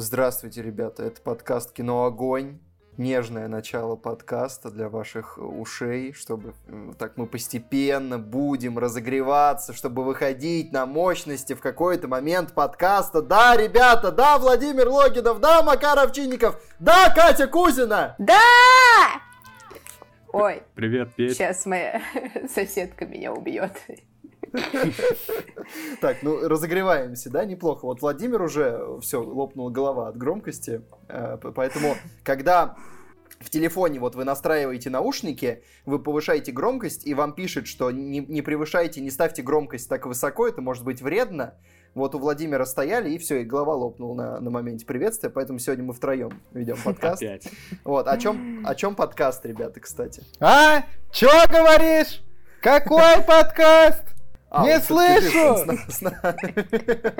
Здравствуйте, ребята, это подкаст «Кино Огонь». Нежное начало подкаста для ваших ушей, чтобы так мы постепенно будем разогреваться, чтобы выходить на мощности в какой-то момент подкаста. Да, ребята, да, Владимир Логинов, да, Макар Овчинников, да, Катя Кузина! Да! Ой. Привет, Петя. Сейчас моя соседка меня убьет. Так, ну разогреваемся, да, неплохо. Вот Владимир уже все лопнула голова от громкости, э, поэтому когда в телефоне вот вы настраиваете наушники, вы повышаете громкость, и вам пишет, что не, не превышайте, не ставьте громкость так высоко, это может быть вредно. Вот у Владимира стояли, и все, и голова лопнула на, на моменте приветствия, поэтому сегодня мы втроем ведем подкаст. Опять. Вот, о чем, о чем подкаст, ребята, кстати? А? Чё говоришь? Какой подкаст? А, Не вот слышу!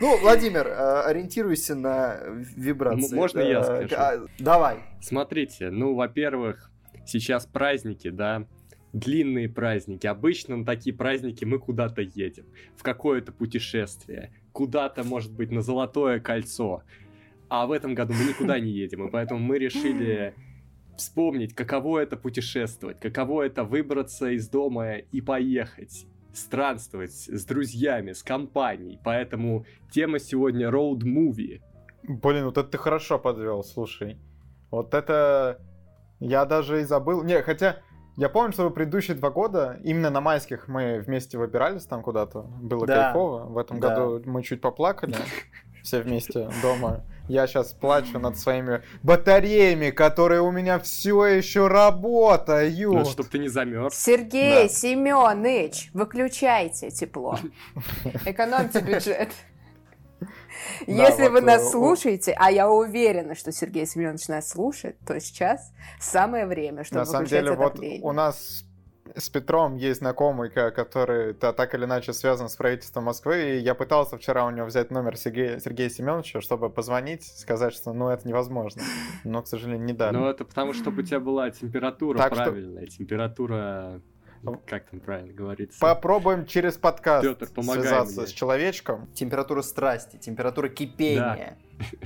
Ну, Владимир, э, ориентируйся на вибрации. Можно я Э, скажу? а, Давай. Смотрите, ну, во-первых, сейчас праздники, да, длинные праздники. Обычно на такие праздники мы куда-то едем, в какое-то путешествие, куда-то, может быть, на Золотое кольцо. А в этом году мы никуда не едем, и поэтому мы решили вспомнить, каково это путешествовать, каково это выбраться из дома и поехать странствовать с друзьями, с компанией. Поэтому тема сегодня road movie. Блин, вот это ты хорошо подвел, слушай. Вот это... Я даже и забыл. Не, хотя... Я помню, что в предыдущие два года, именно на майских мы вместе выбирались там куда-то. Было Да. кайфово. В этом Да. году мы чуть поплакали. Все вместе дома. Я сейчас плачу над своими батареями, которые у меня все еще работают. Ну, чтобы ты не замерз. Сергей Да. Семенович, выключайте тепло. Экономьте бюджет. Если вы вот, нас э, слушаете, а я уверена, что Сергей Семенович нас слушает, то сейчас самое время, чтобы На самом деле, вот отопление. у нас с Петром есть знакомый, который та- так или иначе связан с правительством Москвы, и я пытался вчера у него взять номер Сергея, Сергея Семеновича, чтобы позвонить, сказать, что ну это невозможно. Но, к сожалению, не дали. Ну, это потому, чтобы у тебя была температура Так что- правильная. Температура... Как там правильно говорится? Попробуем через подкаст помогай связаться мне. с человечком. Температура страсти, температура кипения.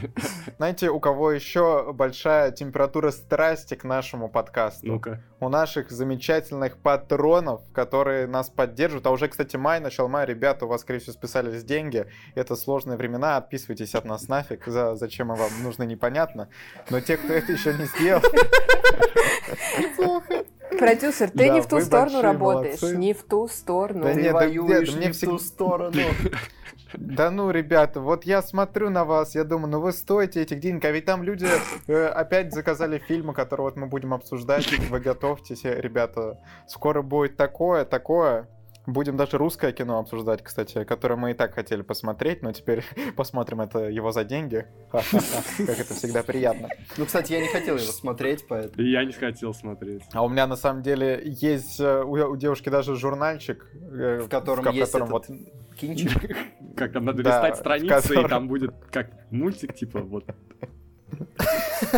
Знаете, у кого еще большая температура страсти к нашему подкасту? Ну-ка. у наших замечательных патронов, которые нас поддерживают. А уже, кстати, май, начало мая, ребята, у вас, скорее всего, списались деньги. Это сложные времена, отписывайтесь от нас нафиг. За, зачем мы вам нужны, непонятно. Но те, кто это еще не сделал... Продюсер, ты Да, не в ту сторону работаешь, молодцы. не в ту сторону. Да Ты нет, воюешь нет, не в ту сторону. Да ну, ребята, вот я смотрю на вас, я думаю, ну вы стоите этих денег, а ведь там люди э, опять заказали фильмы, которые вот мы будем обсуждать, вы готовьтесь, э, ребята, скоро будет такое, такое. Будем даже русское кино обсуждать, кстати, которое мы и так хотели посмотреть, но теперь посмотрим это его за деньги. Как это всегда приятно. Ну, кстати, я не хотел его смотреть, поэтому... Я не хотел смотреть. А у меня на самом деле есть э, у, девушки даже журнальчик, э, В котором есть этот кинчик. Как там надо листать страницы, и там будет как мультик, типа, вот.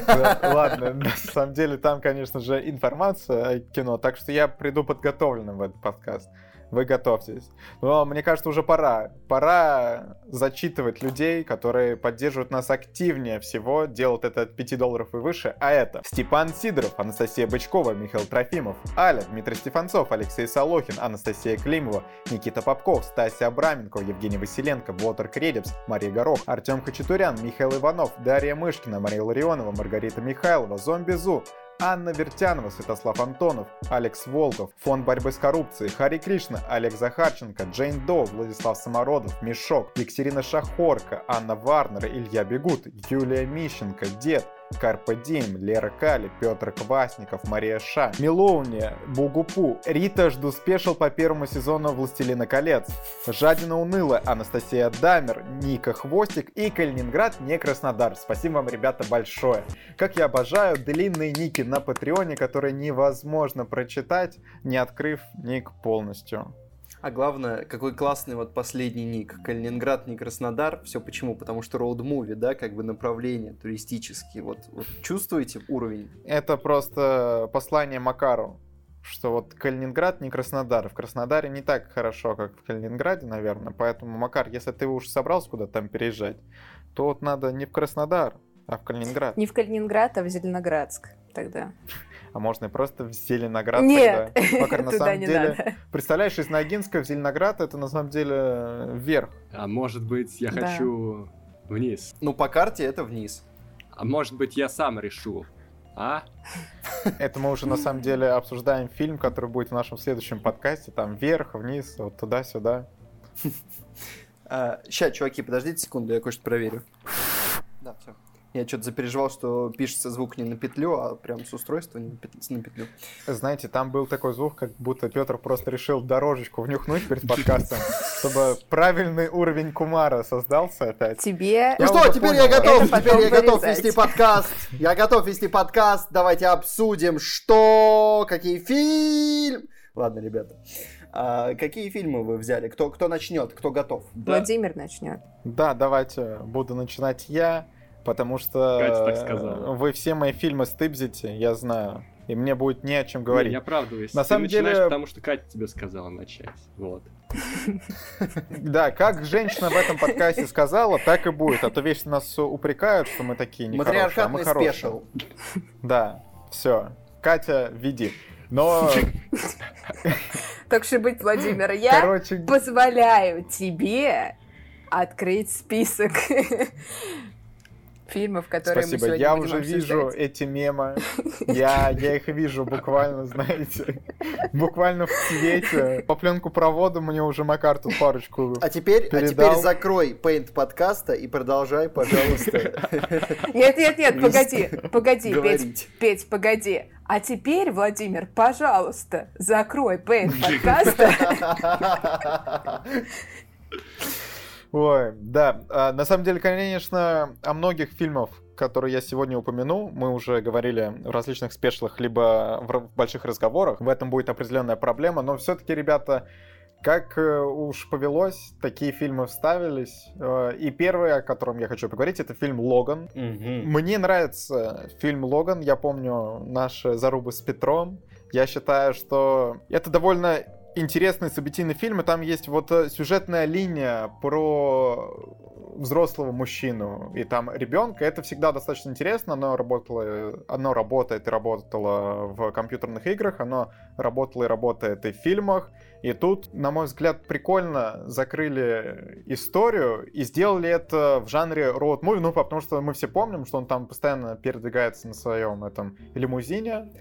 Да, Ладно, на самом деле там, конечно же, информация о кино, так что я приду подготовленным в этот подкаст. Вы готовьтесь. Но мне кажется, уже пора. Пора зачитывать людей, которые поддерживают нас активнее всего, делают это от 5 долларов и выше. А это Степан Сидоров, Анастасия Бычкова, Михаил Трофимов, Аля, Дмитрий Стефанцов, Алексей Солохин, Анастасия Климова, Никита Попков, Стасия Абраменко, Евгений Василенко, Вотер Кредепс, Мария Горох, Артем Хачатурян, Михаил Иванов, Дарья Мышкина, Мария Ларионова, Маргарита Михайлова, Зомби Зу, Анна Вертянова, Святослав Антонов, Алекс Волков, Фонд борьбы с коррупцией, Хари Кришна, Олег Захарченко, Джейн До, Владислав Самородов, Мешок, Екатерина Шахорка, Анна Варнер, Илья Бегут, Юлия Мищенко, Дед, Карпа Дим, Лера Кали, Петр Квасников, Мария Ша, Милоуни, Бугупу, Рита Жду спешил по первому сезону «Властелина колец», Жадина Уныла, Анастасия Дамер, Ника Хвостик и Калининград, не Краснодар. Спасибо вам, ребята, большое. Как я обожаю длинные ники на Патреоне, которые невозможно прочитать, не открыв ник полностью. А главное, какой классный вот последний ник. Калининград, не Краснодар. Все почему? Потому что роуд-муви, да, как бы направление туристические. Вот, вот чувствуете уровень? Это просто послание Макару, что вот Калининград не Краснодар. В Краснодаре не так хорошо, как в Калининграде, наверное. Поэтому, Макар, если ты уж собрался куда-то там переезжать, то вот надо не в Краснодар, а в Калининград. Не в Калининград, а в Зеленоградск тогда. А можно и просто в Зеленоград Нет, тогда. Макар, на самом не деле, надо. представляешь, из Ногинска в Зеленоград это на самом деле вверх. А может быть, я Да. хочу вниз. Ну, по карте это вниз. А может быть, я сам решу. А? Это мы уже на самом деле обсуждаем фильм, который будет в нашем следующем подкасте. Там вверх, вниз, вот туда-сюда. Сейчас, чуваки, подождите секунду, я кое-что проверю. Да, все. Я что-то запереживал, что пишется звук не на петлю, а прям с устройства не на пет- на петлю. Знаете, там был такой звук, как будто Петр просто решил дорожечку внюхнуть перед подкастом, чтобы правильный уровень Кумара создался опять. Тебе... Ну что, теперь я готов, теперь я готов вести подкаст. Я готов вести подкаст. Давайте обсудим, что, какие фильмы. Ладно, ребята. А, какие фильмы вы взяли? Кто, кто начнет? Кто готов? Да. Владимир начнет. Да, давайте буду начинать я, потому что Катя так сказала. вы все мои фильмы стыбзите, я знаю. И мне будет не о чем Не, говорить. я оправдываюсь. На Ты самом деле- потому что Катя тебе сказала начать. Вот. Да, как женщина в этом подкасте сказала, так и будет. А то вечно нас упрекают, что мы такие нехорошие, а мы хорошие. Да, все. Катя, веди. Но, Так что быть, Владимир, я короче, позволяю тебе открыть список фильмов, которые мы спасибо. сегодня Я будем уже вижу обсуждать. эти мемы. Я, я их вижу буквально, знаете, буквально в цвете. По пленку провода мне уже Макар тут парочку А теперь, а теперь Передал. закрой пейнт подкаста и продолжай, пожалуйста, Нет, нет, нет, погоди, погоди, Петь. Петь, погоди. А теперь, Владимир, пожалуйста, закрой пейнт подкаста. Ой, да. А, на самом деле, конечно, о многих фильмах, которые я сегодня упомянул, мы уже говорили в различных спешлах, либо в, больших разговорах. В этом будет определенная проблема, но все-таки, ребята, как э, уж повелось, такие фильмы вставились. Э, И первый, о котором я хочу поговорить, это фильм «Логан». Мне нравится фильм «Логан». Я помню наши зарубы с Петром. Я считаю, что это довольно интересный событийный фильм, и там есть вот э, сюжетная линия про взрослого мужчину и там ребенка. Это всегда достаточно интересно. Оно работало, оно работает и работало в компьютерных играх, оно работало и работает и в фильмах. И тут, на мой взгляд, прикольно закрыли историю и сделали это в жанре роуд муви, ну, потому что мы все помним, что он там постоянно передвигается на своем этом лимузине.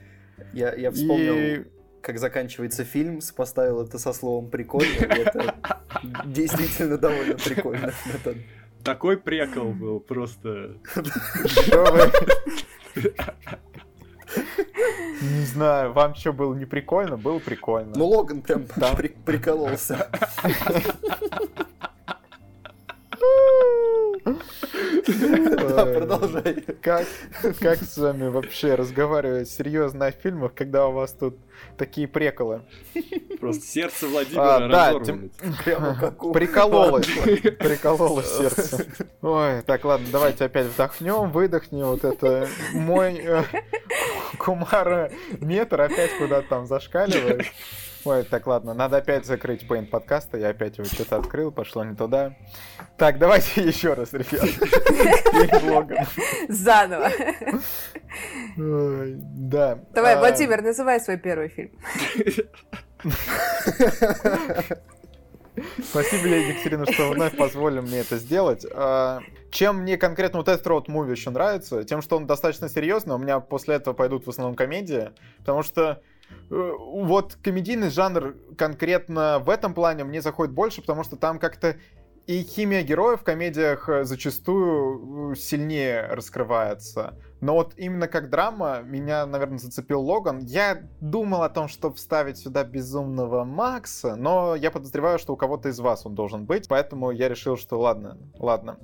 Я, я вспомнил, И как заканчивается фильм, сопоставил это со словом прикольно. и Это действительно довольно прикольно. Такой прикол был, просто... Не знаю, вам что, было не прикольно? Было прикольно. Ну, Логан прям прикололся. Да, Ой. продолжай. Как, как с вами вообще разговаривать серьезно о фильмах, когда у вас тут такие приколы? Просто сердце Владимира А, да, у... Прикололось. Прикололось сердце. Ой, так, ладно, давайте опять вдохнем, выдохнем. Вот это мой э, Кумара метр опять куда-то там зашкаливает. Ой, так, ладно, надо опять закрыть пейнт подкаста. Я опять его что-то открыл, пошло не туда. Так, давайте еще раз, ребят. Заново. Да. Давай, А, Владимир, называй свой первый фильм. Спасибо, Лея Екатерина, что вновь позволили мне это сделать. А, Чем мне конкретно вот этот роуд муви еще нравится, тем, что он достаточно серьезный, у меня после этого пойдут в основном комедии, потому что вот комедийный жанр конкретно в этом плане мне заходит больше, потому что там как-то и химия героев в комедиях э, зачастую э, сильнее раскрывается. Но вот именно как драма меня, наверное, зацепил Логан. Я думал о том, чтобы вставить сюда безумного Макса, но я подозреваю, что у кого-то из вас он должен быть, поэтому я решил, что ладно, ладно.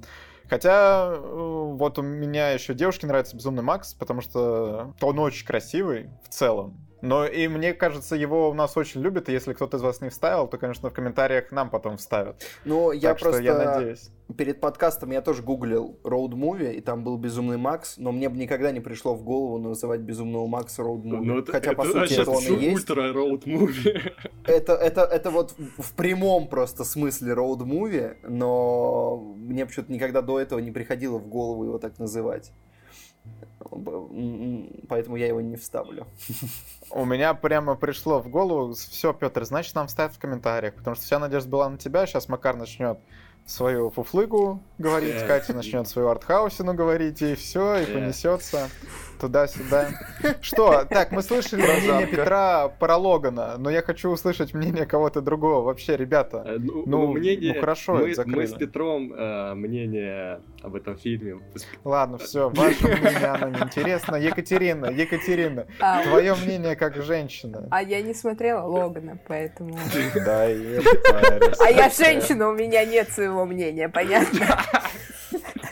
Хотя э, вот у меня еще девушке нравится Безумный Макс, потому что он очень красивый в целом. Но и мне кажется, его у нас очень любят, и если кто-то из вас не вставил, то, конечно, в комментариях нам потом вставят. Ну, я так просто... что я надеюсь. Перед подкастом я тоже гуглил Road Movie, и там был Безумный Макс, но мне бы никогда не пришло в голову называть Безумного Макса Road Movie. Ну, это, Хотя, это, по сути, значит, это он и есть. ультра роуд муви. Это, это, это вот в в прямом просто смысле Road Movie, но мне почему-то никогда до этого не приходило в голову его так называть. Поэтому я его не вставлю. У меня прямо пришло в голову, все, Петр, значит, нам ставят в комментариях, потому что вся надежда была на тебя, сейчас Макар начнет свою фуфлыгу говорить, Э. Катя начнет свою артхаусину говорить, и все, и Э. понесется туда-сюда. Что, так, мы слышали мнение. Петра про Логана, но я хочу услышать мнение кого-то другого. Вообще, ребята, Э, Ну, Ну, мнение, ну, хорошо, мы, это мы с Петром э, мнение об этом фильме. ладно, все, ваше мнение, оно неинтересно. Екатерина, Екатерина, А, твое мнение как женщина. а я не смотрела Логана, поэтому... Да, и парень. А я женщина, у меня нет своего мнения, понятно?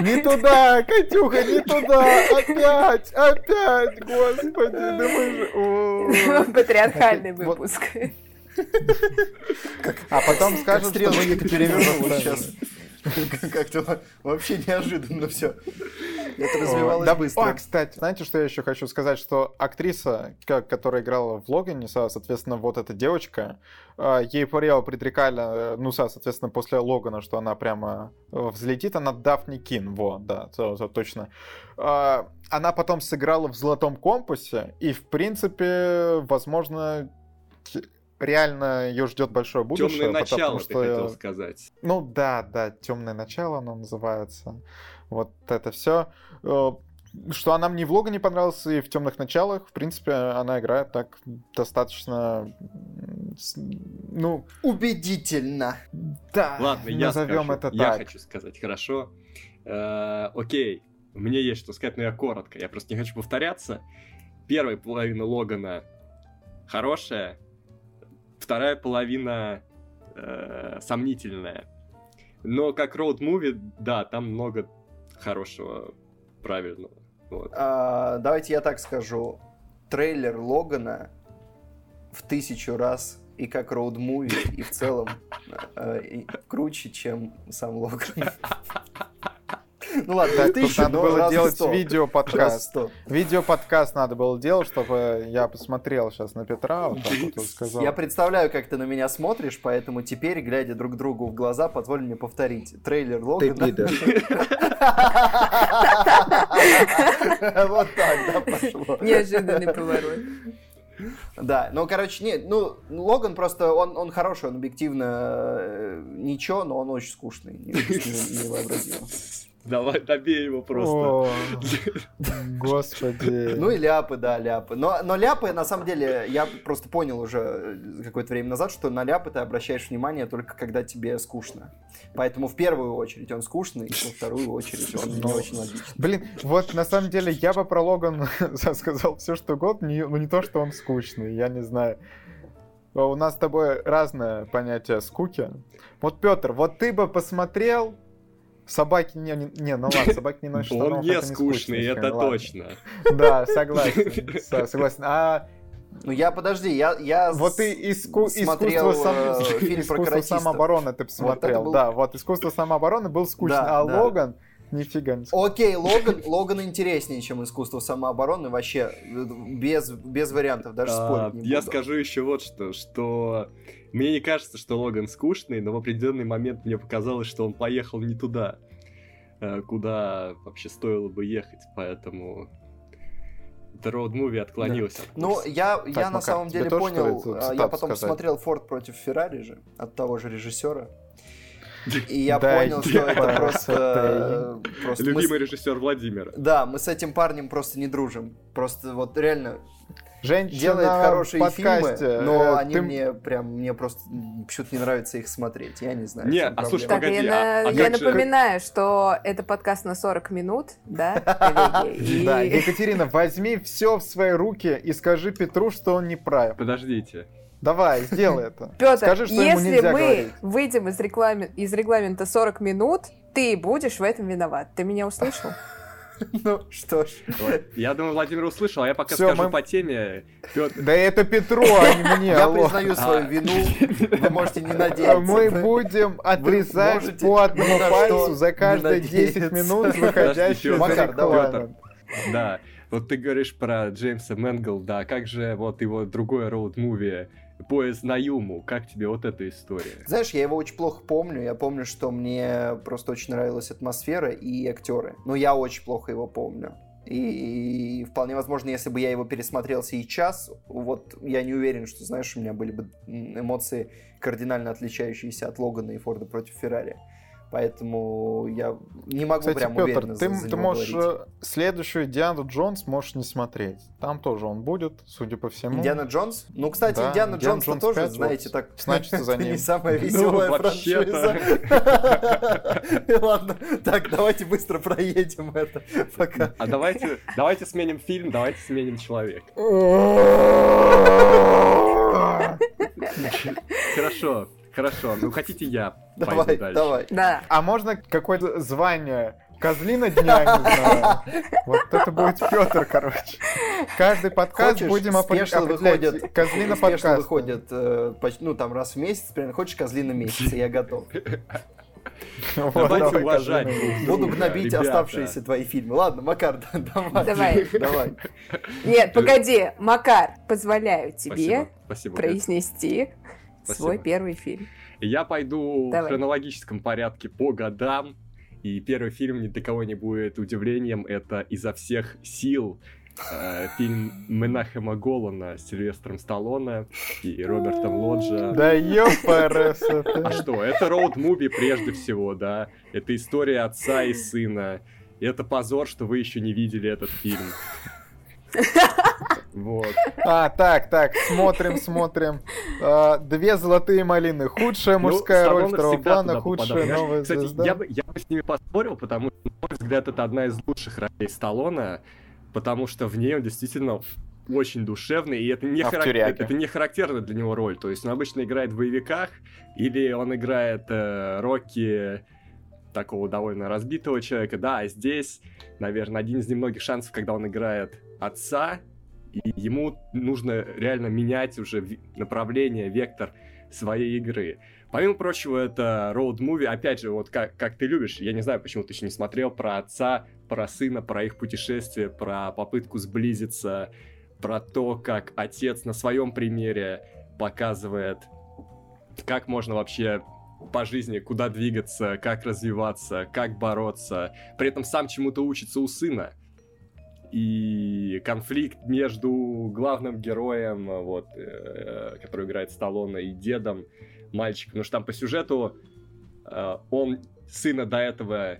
Не туда, Катюха, не туда! Опять, опять, господи, да мы же... Патриархальный выпуск. А потом скажут, что мы заставили. сейчас. Как-то вообще неожиданно все. Это развивалось да, быстро. А, кстати, знаете, что я еще хочу сказать? Что актриса, которая играла в Логане, со- соответственно, вот эта девочка, а, ей Париал предрекали, э, ну, со- соответственно, после Логана, что она прямо э, взлетит, она Дафни Кин, вот, да, то- то точно. А, Она потом сыграла в «Золотом компасе», и, в принципе, возможно, реально ее ждет большое будущее. Темное потому начало, ты что- хотел сказать. ну да, да, темное начало оно называется. Вот это все. Что она мне в Лога не понравилась, и в темных началах, в принципе, она играет так достаточно. Ну, Убедительно. да, Ладно, я назовем скажу. это я так. хочу сказать, хорошо. Э, окей, у меня есть что сказать, но я коротко. Я просто не хочу повторяться. Первая половина Логана хорошая, вторая половина э, сомнительная. Но как роуд-муви, да, там много хорошего, правильного. Вот. А, давайте я так скажу. Трейлер Логана в тысячу раз и как роуд-муви, и в целом э, круче, чем сам Логан. Ну ладно, тут тысячу, надо было делать видео-подкаст. Видео-подкаст надо было делать, чтобы я посмотрел сейчас на Петра, вот так вот и сказал. Я представляю, как ты на меня смотришь, поэтому теперь, глядя друг другу в глаза, позволь мне повторить. Трейлер Логана. Вот так, да, пошло. Неожиданный поворот. Да, ну, короче, нет, ну, Логан просто, он, он хороший, он объективно э, ничего, но он очень скучный, не- не- невообразимо. Давай добей его просто. Господи. Ну и ляпы, да, ляпы. Но, но ляпы, на самом деле, я просто понял уже э, какое-то время назад, что на ляпы ты обращаешь внимание только когда тебе скучно. Поэтому в первую очередь он скучный, во вторую очередь он не Ну, очень логичный. Блин, вот на самом деле я бы про Логан сказал все что угодно, не- но не то, что он скучный, я не знаю. А У нас с тобой разное понятие скуки. Вот, Петр, вот ты бы посмотрел Собаки не, не, не, ну ладно, собаки не носят Он штанов, не это скучный, скучно, это ладно. точно. Да, согласен, со- согласен. А Ну я, подожди, я... я вот ты иску- смотрел, искусство, э, сам- фильм про искусство самообороны ты посмотрел. был- Да, вот искусство самообороны был скучно, Да, а да. Логан нифига не скучный. Окей, Логан, Логан интереснее, чем искусство самообороны, вообще, э, без, без вариантов, даже А, спорить не Я буду. скажу еще вот что, что мне не кажется, что Логан скучный, но в определенный момент мне показалось, что он поехал не туда, э, куда вообще стоило бы ехать, поэтому это роуд-муви отклонился. от Ну, я, я на Макар, самом тебе деле понял, цитату я потом сказать? смотрел Форд против Феррари же, от того же режиссера, и я Да, понял, что это просто... э, просто мы Любимый режиссер Владимира. Да, мы с этим парнем просто не дружим. Просто вот реально Женщина делает хорошие подкасте. фильмы, но э, они ты- мне прям, мне просто почему-то не нравится их смотреть. Я не знаю. в Не, чем а слушай. Так, Погоди, я, а- на- а я как же- напоминаю, что это подкаст на 40 минут, да, Да, Екатерина, возьми все в свои руки и скажи Петру, что он не прав. Подождите. Давай, сделай это. Петр, Скажи, что если мы говорить. выйдем из, рекламе- из регламента 40 минут, ты будешь в этом виноват. Ты меня услышал? Ну, что ж. Вот. Я думаю, Владимир услышал, а я пока Всё, скажу мы- по теме. Пётр- Да это Петру, а не мне. Я алло. признаю свою А. вину, вы можете не надеяться. Мы будем отрезать можете по одному пальцу за каждые 10 надеяться. минут, выходящие за Макар, давай. Да, вот ты говоришь про Джеймса Мэнгл, да, как же вот его другое роуд-муви «Поезд на Юму», как тебе вот эта история? Знаешь, я его очень плохо помню. Я помню, что мне просто очень нравилась атмосфера и актеры. Но я очень плохо его помню. И, вполне возможно, если бы я его пересмотрел сейчас, вот я не уверен, что, знаешь, у меня были бы эмоции кардинально отличающиеся от Логана и Форда против Феррари. Поэтому я не могу Кстати, прям Петр, уверенно ты, за, за ты него можешь говорить. э, следующую Диану Джонс можешь не смотреть. Там тоже он будет, судя по всему. Индиана Джонс? Ну, кстати, Да, Индиана Джонс Джонс тоже, 5, знаете, вот, так... значится за это не ним. самая Ну, веселая франшиза. Ладно, так, давайте быстро проедем это, пока. А давайте, давайте сменим фильм, давайте сменим человека. Хорошо, хорошо. Ну хотите я пойду Давай, дальше? давай. Да. А можно какое-то звание? Козлина дня, не знаю. Вот это будет Петр, короче. Каждый подкаст Хочешь, будем определять. выходят, Козлина спешлы подкаст. выходят, э, почти, ну, там раз в месяц, примерно. Хочешь козлина месяца, я готов. Вот, Давайте давай, уважать Козлина. Буду гнобить ребята. оставшиеся твои фильмы. Ладно, Макар, да- давай. Давай. Давай. Нет, погоди, Макар, позволяю тебе Спасибо, спасибо. Катя. произнести Спасибо. свой первый фильм. Я пойду Давай. в хронологическом порядке по годам. И первый фильм ни для кого не будет удивлением. Это «Изо всех сил». э, Фильм Менахема Голана с Сильвестром Сталлоне и Робертом Лоджа. Да ёпарас. А что, это роуд-муви прежде всего, да. Это история отца и сына. И это позор, что вы еще не видели этот фильм. Вот. А, так, так, смотрим, смотрим. А, Две золотые малины. Худшая Ну, мужская роль Сталлоне второго плана, худшая попадал. новая Кстати, звезда. я бы, я бы с ними поспорил, потому что, на мой взгляд, это одна из лучших ролей Сталлоне, потому что в ней он действительно очень душевный, и это не, А в харак- «Тюряге»? это не характерная для него роль. То есть он обычно играет в боевиках, или он играет э, Рокки такого довольно разбитого человека, да, а здесь, наверное, один из немногих шансов, когда он играет отца, и ему нужно реально менять уже направление, вектор своей игры. Помимо прочего, это роуд-муви, опять же, вот как, как ты любишь, я не знаю, почему ты еще не смотрел, про отца, про сына, про их путешествие, про попытку сблизиться, про то, как отец на своем примере показывает, как можно вообще по жизни, куда двигаться, как развиваться, как бороться, при этом сам чему-то учится у сына. И конфликт между главным героем, вот, э, который играет Сталлоне, и дедом мальчика. Потому что там по сюжету э, он сына до этого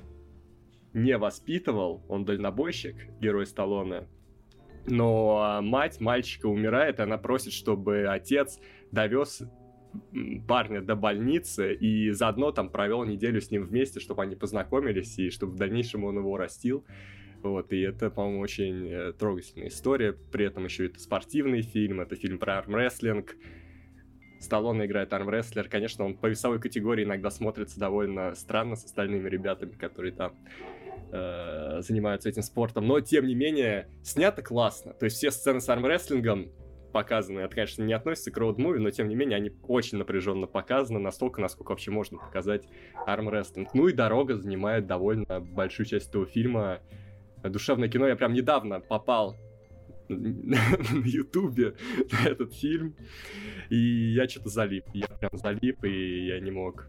не воспитывал, он дальнобойщик, герой Сталлоне. Но а, мать мальчика умирает, и она просит, чтобы отец довез парня до больницы и заодно там провел неделю с ним вместе, чтобы они познакомились и чтобы в дальнейшем он его растил. Вот, и это, по-моему, очень э, трогательная история. При этом еще это спортивный фильм, это фильм про армрестлинг. Сталлоне играет армрестлер. Конечно, он по весовой категории иногда смотрится довольно странно с остальными ребятами, которые там э, занимаются этим спортом. Но, тем не менее, снято классно. То есть все сцены с армрестлингом показаны. Это, конечно, не относится к роуд-муви, но, тем не менее, они очень напряженно показаны. Настолько, насколько вообще можно показать армрестлинг. Ну и дорога занимает довольно большую часть этого фильма. Душевное кино. Я прям недавно попал на Ютубе на этот фильм, и я что-то залип. Я прям залип, и я не мог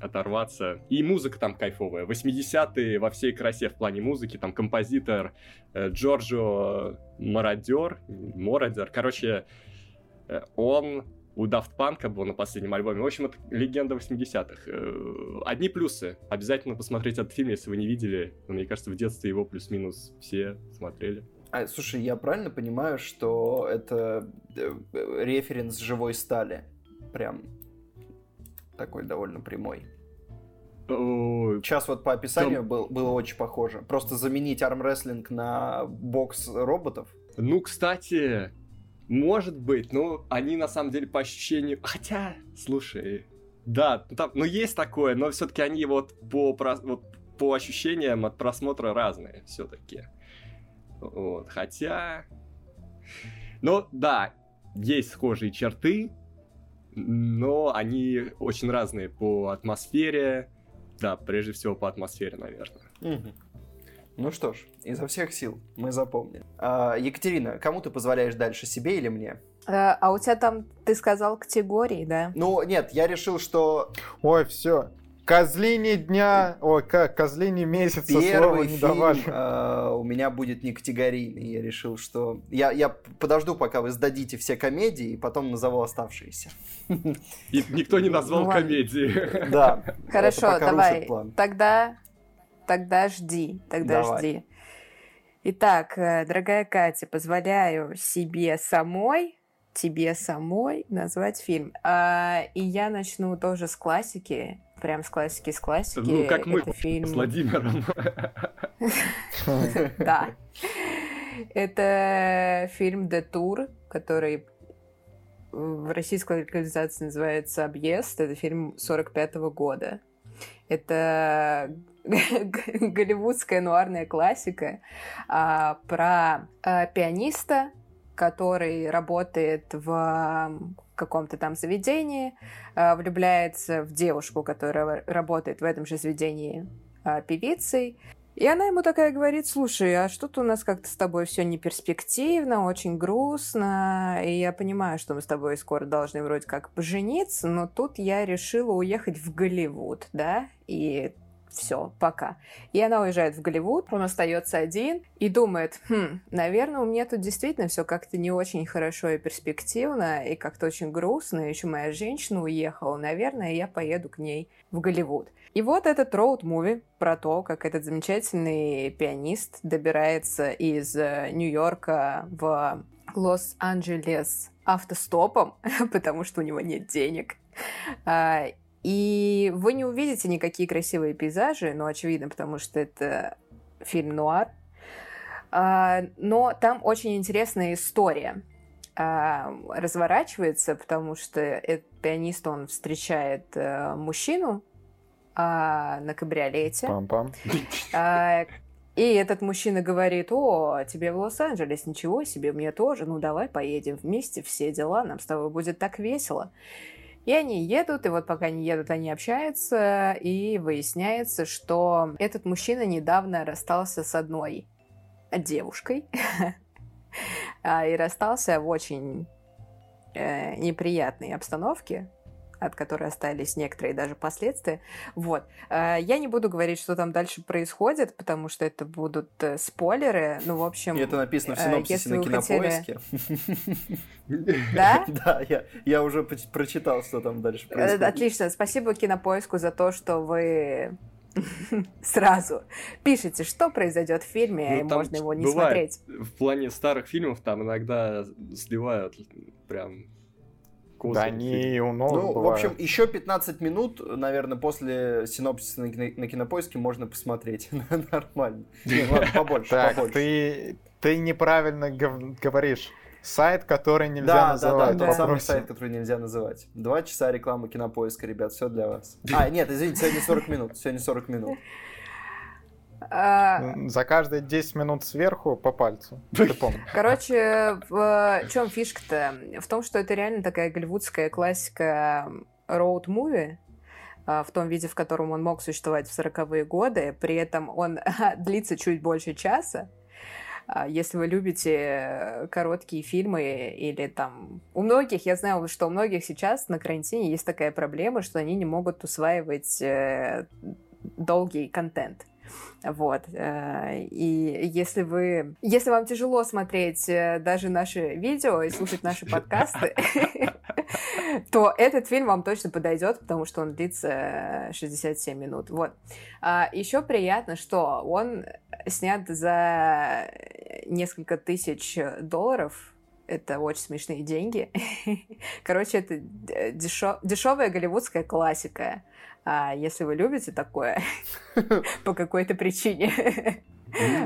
оторваться. И музыка там кайфовая. 80-е во всей красе в плане музыки. Там композитор э, Джорджо Мародер, Мородер. Короче, э, он у Daft Punk был на последнем альбоме. В общем, это легенда 80-х. Э, Одни плюсы. Обязательно посмотреть этот фильм, если вы не видели. Мне кажется, в детстве его плюс-минус все смотрели. А, слушай, я правильно понимаю, что это э, э, референс живой стали? Прям такой довольно прямой. Сейчас вот по описанию был, было очень похоже. Просто заменить армрестлинг на бокс роботов. Ну, кстати, может быть, но они на самом деле по ощущению... Хотя, слушай, да, ну, там, ну есть такое, но все-таки они вот по, вот по ощущениям от просмотра разные все-таки. Вот, хотя... Ну, да, есть схожие черты, но они очень разные по атмосфере. Да, прежде всего по атмосфере, наверное. Мгм. Ну что ж, изо всех сил мы запомним. А, Екатерина, кому ты позволяешь дальше, себе или мне? Э, А у тебя там, ты сказал, категории, да? Ну, нет, я решил, что Ой, все. Козлини дня, ой, как, козлини месяца слова первый не фильм давали. а, у меня будет не категорийный. Я решил, что... Я, я подожду, пока вы сдадите все комедии, и потом назову оставшиеся. И никто не назвал Ну комедии. Да. Хорошо, давай. Тогда, тогда жди, тогда Давай. жди. Итак, э, дорогая Катя, позволяю себе самой, тебе самой назвать фильм. А, и я начну тоже с классики, прям с классики, с классики. Ну, как мы Это фильм... с Владимиром. Да. Это фильм «Детур», который в российской локализации называется «Объезд». Это фильм 45 года. Это голливудская нуарная классика а, про а, пианиста, который работает в каком-то там заведении, а, влюбляется в девушку, которая работает в этом же заведении а, певицей, и она ему такая говорит, слушай, а что-то у нас как-то с тобой все не перспективно, очень грустно, и я понимаю, что мы с тобой скоро должны вроде как пожениться, но тут я решила уехать в Голливуд, да, и все, пока. И она уезжает в Голливуд, он остается один и думает, хм, наверное, у меня тут действительно все как-то не очень хорошо и перспективно, и как-то очень грустно, еще моя женщина уехала, наверное, я поеду к ней в Голливуд. И вот этот роуд-муви про то, как этот замечательный пианист добирается из э, Нью-Йорка в Лос-Анджелес автостопом, потому что у него нет денег. И вы не увидите никакие красивые пейзажи, ну, очевидно, потому что это фильм нуар. А, Но там очень интересная история а, разворачивается, потому что этот пианист, он встречает э, мужчину а, на кабриолете. Пам-пам. И этот мужчина говорит, о, тебе в Лос-Анджелес, ничего себе, мне тоже, ну давай поедем вместе, все дела, нам с тобой будет так весело. И они едут, и вот пока они едут, они общаются, и выясняется, что этот мужчина недавно расстался с одной девушкой, А, и расстался в очень э, неприятной обстановке, от которой остались некоторые даже последствия. Вот. Э, Я не буду говорить, что там дальше происходит, потому что это будут э, спойлеры. Ну, в общем... И это написано в э, синопсисе на кинопоиске. Да? Да, я, я уже прочитал, что там дальше происходит. Отлично. Спасибо Кинопоиску за то, что вы сразу пишете, что произойдет в фильме, Ну, и там можно его не бывает. смотреть. В плане старых фильмов там иногда сливают прям козырь Да в не, у новых Ну, в бывает. общем, еще 15 минут, наверное, после синопсиса на, кино- на кинопоиске можно посмотреть. Нормально. Не, ладно, побольше, Так, побольше. ты, ты неправильно гов- говоришь. Сайт, который нельзя Да, да, да, называть. тот самый сайт, который нельзя называть. Два часа рекламы кинопоиска, ребят, все для вас. А, нет, извините, сегодня 40 минут. Сегодня 40 минут. А, За каждые 10 минут сверху по пальцу. Ты помнишь. Короче, в чем фишка-то? В том, что это реально такая голливудская классика роуд-муви, а, в том виде, в котором он мог существовать в 40-е годы. При этом он длится чуть больше часа. А, Если вы любите э, короткие фильмы или там... У многих, я знаю, что у многих сейчас на карантине есть такая проблема, что они не могут усваивать э, долгий контент. Вот. э, И если вы... Если вам тяжело смотреть э, даже наши видео и слушать наши подкасты, то этот фильм вам точно подойдет, потому что он длится э, 67 минут. Вот. А Еще приятно, что он снят за несколько тысяч долларов. Это очень смешные деньги. Короче, это дешо- дешевая голливудская классика. А если вы любите такое по какой-то причине,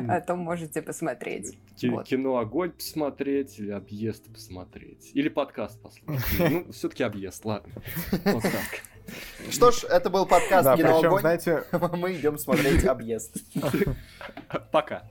а то можете посмотреть. Кино «Огонь» посмотреть или «Объезд» посмотреть. Или подкаст послушать. Ну, все-таки «Объезд», ладно. Вот так. Что ж, это был подкаст Да, «Кино причем, Огонь». знаете, Мы идем смотреть объезд. Пока.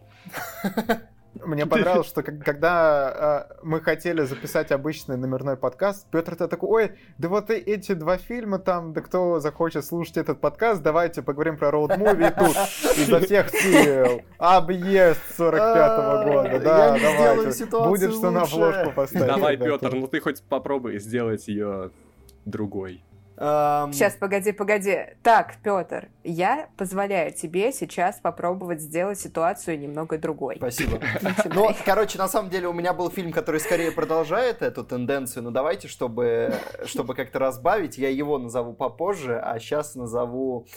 Мне понравилось, что когда э, мы хотели записать обычный номерной подкаст, Петр то такой, ой, да вот и эти два фильма там, да кто захочет слушать этот подкаст, давайте поговорим про роуд-муви и тут изо всех сил. Объезд 45-го года, Я да, давайте. Будет что на лучше. обложку поставить. Давай. Петр, ну ты хоть попробуй сделать ее другой. Эм, Сейчас, погоди, погоди. Так, Петр, я позволяю тебе сейчас попробовать сделать ситуацию немного другой. Спасибо. Ну, короче, на самом деле у меня был фильм, который скорее продолжает эту тенденцию, но давайте, чтобы, чтобы как-то разбавить, я его назову попозже, а сейчас назову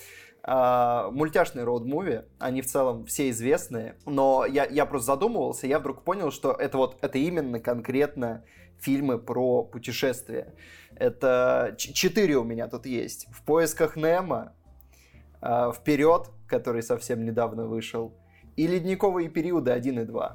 а, мультяшные роуд-муви. Они в целом все известные, но я, я просто задумывался, я вдруг понял, что это вот, это именно конкретно фильмы про путешествия. Это четыре у меня тут есть. «В поисках Немо», а, «Вперед», который совсем недавно вышел, и «Ледниковые периоды 1 и 2».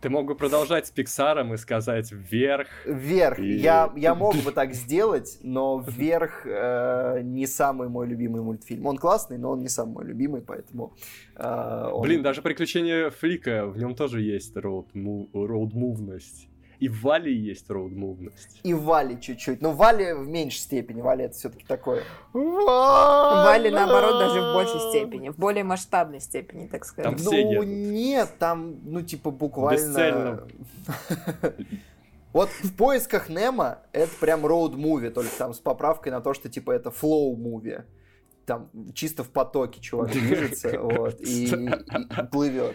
Ты мог бы продолжать с Пиксаром и сказать вверх. Вверх. И- Я, я мог бы так сделать, но вверх э, не самый мой любимый мультфильм. Он классный, но он не самый мой любимый, поэтому... э, он- Блин, даже приключения Флика, в нем тоже есть роуд-мувность. И в Вале есть роуд-мувность. И ВАЛЛ-И чуть-чуть. Но ВАЛЛ-И в меньшей степени. ВАЛЛ-И это все-таки такое. ВАЛЛ-И, наоборот, даже в большей степени, в более масштабной степени, так Там сказать. все ну, едут. нет, там, ну, типа, буквально... Вот в поисках Немо это прям роуд-муви, только там с поправкой на то, что типа это flow-movie. Там чисто в потоке чувак движется, вот, и, и плывет.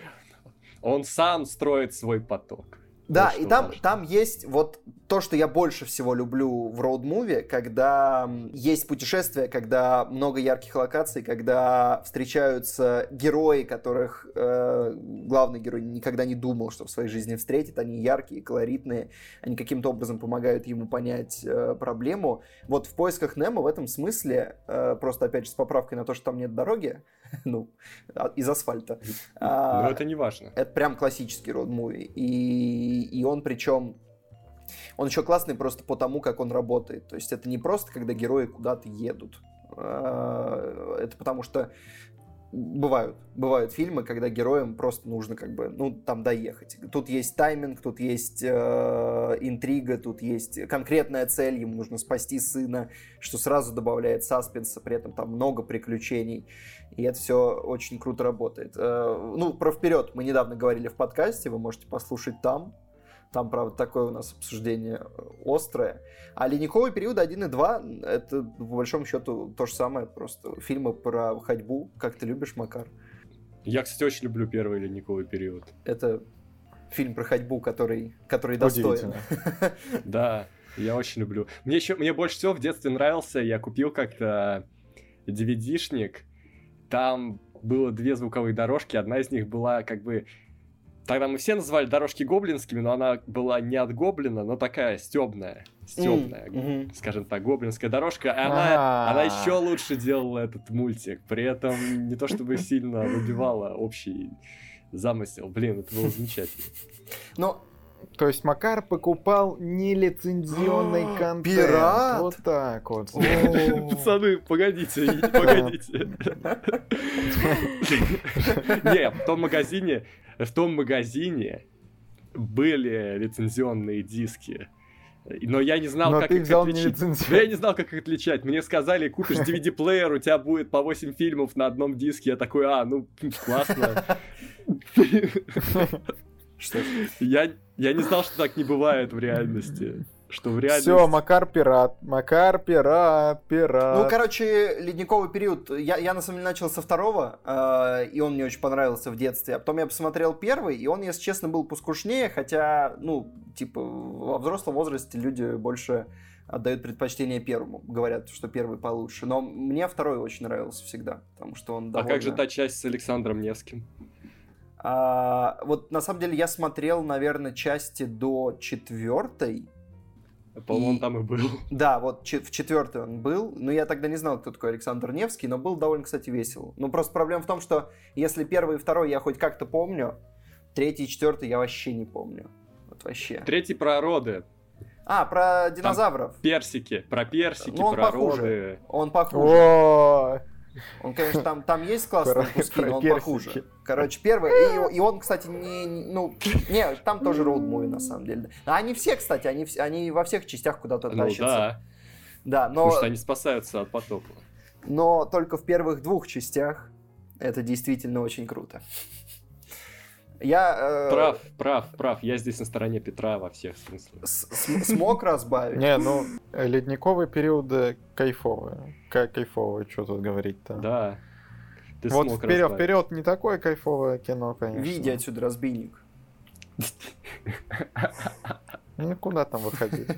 Он сам строит свой поток. Да, и там, важно. там есть вот то, что я больше всего люблю в роуд-муви, когда есть путешествия, когда много ярких локаций, когда встречаются герои, которых э, главный герой никогда не думал, что в своей жизни встретит. Они яркие, колоритные, они каким-то образом помогают ему понять э, проблему. Вот в поисках Немо в этом смысле, э, просто опять же с поправкой на то, что там нет дороги, ну, а- из асфальта. а, Но это не важно. это прям классический роуд-муви. И, и он причем... Он еще классный просто потому, как он работает. То есть это не просто, когда герои куда-то едут. А, Это потому что бывают, бывают фильмы, когда героям просто нужно как бы, ну, там доехать. Тут есть тайминг, тут есть э, интрига, тут есть конкретная цель, ему нужно спасти сына, что сразу добавляет саспенса, при этом там много приключений. И это все очень круто работает. Э, Ну, про вперед мы недавно говорили в подкасте, вы можете послушать там. Там, правда, такое у нас обсуждение э, острое. А ледниковый период 1 и 2 это, по большому счету, то же самое. Просто фильмы про ходьбу. Как ты любишь, Макар? Я, кстати, очень люблю первый ледниковый период. Это фильм про ходьбу, который, который достоин. Да, я очень люблю. Мне еще, мне больше всего в детстве нравился, я купил как-то DVD-шник, там было две звуковые дорожки, одна из них была как бы... Тогда мы все называли дорожки гоблинскими, но она была не от гоблина, но такая стебная, стебная, мгм. скажем так, гоблинская дорожка. И она, А. она еще лучше делала этот мультик, при этом не то чтобы сильно выбивала общий замысел. Блин, это было замечательно. Но То есть Макар покупал нелицензионный А, контент. пират? Вот так вот. Пацаны, погодите, погодите. Не, в том магазине, в том магазине были лицензионные диски. Но я не знал, Но как ты их взял отличить. я не знал, как их отличать. Мне сказали, купишь DVD-плеер, у тебя будет по 8 фильмов на одном диске. Я такой, а, ну, классно. что. Я, я не знал, что так не бывает в реальности. Что в реальности... Все, Макар пират. Макар пират, пират. Ну, короче, ледниковый период. Я, я на самом деле начал со второго, э, и он мне очень понравился в детстве. А потом я посмотрел первый, и он, если честно, был поскушнее, хотя, ну, типа, во взрослом возрасте люди больше отдают предпочтение первому. Говорят, что первый получше. Но мне второй очень нравился всегда, потому что он А довольно... как же та часть с Александром Невским? А, вот на самом деле я смотрел, наверное, части до четвертой. По-моему, он И- там и был. Да, вот че- в четвертой он был, но я тогда не знал, кто такой Александр Невский, но был довольно, кстати, весело. Ну, просто проблема в том, что если первый и второй я хоть как-то помню, третий и четвертый я вообще не помню. Вот вообще. Третий про роды. А, про динозавров. Персики, про персики, Ну, он про похуже. роды. Он похуже. О, Он, конечно, там, там есть классные куски, но он похуже. Короче, первый, и, и он, кстати, не, не- ну, не, там тоже роуд муви на самом деле. А они все, кстати, они, они во всех частях куда-то Ну тащатся. да, Да, но, потому что они спасаются от потопа. но только в первых двух частях это действительно очень круто. Я э, Прав, прав, прав. Я здесь на стороне Петра во всех смыслах. смог разбавить. Не, ну, ледниковые периоды кайфовые. Кай- Кайфовые, что тут говорить-то. Да. Ты вот вперед, вперед не такое кайфовое кино, конечно. Види отсюда разбийник. Ну куда там выходить?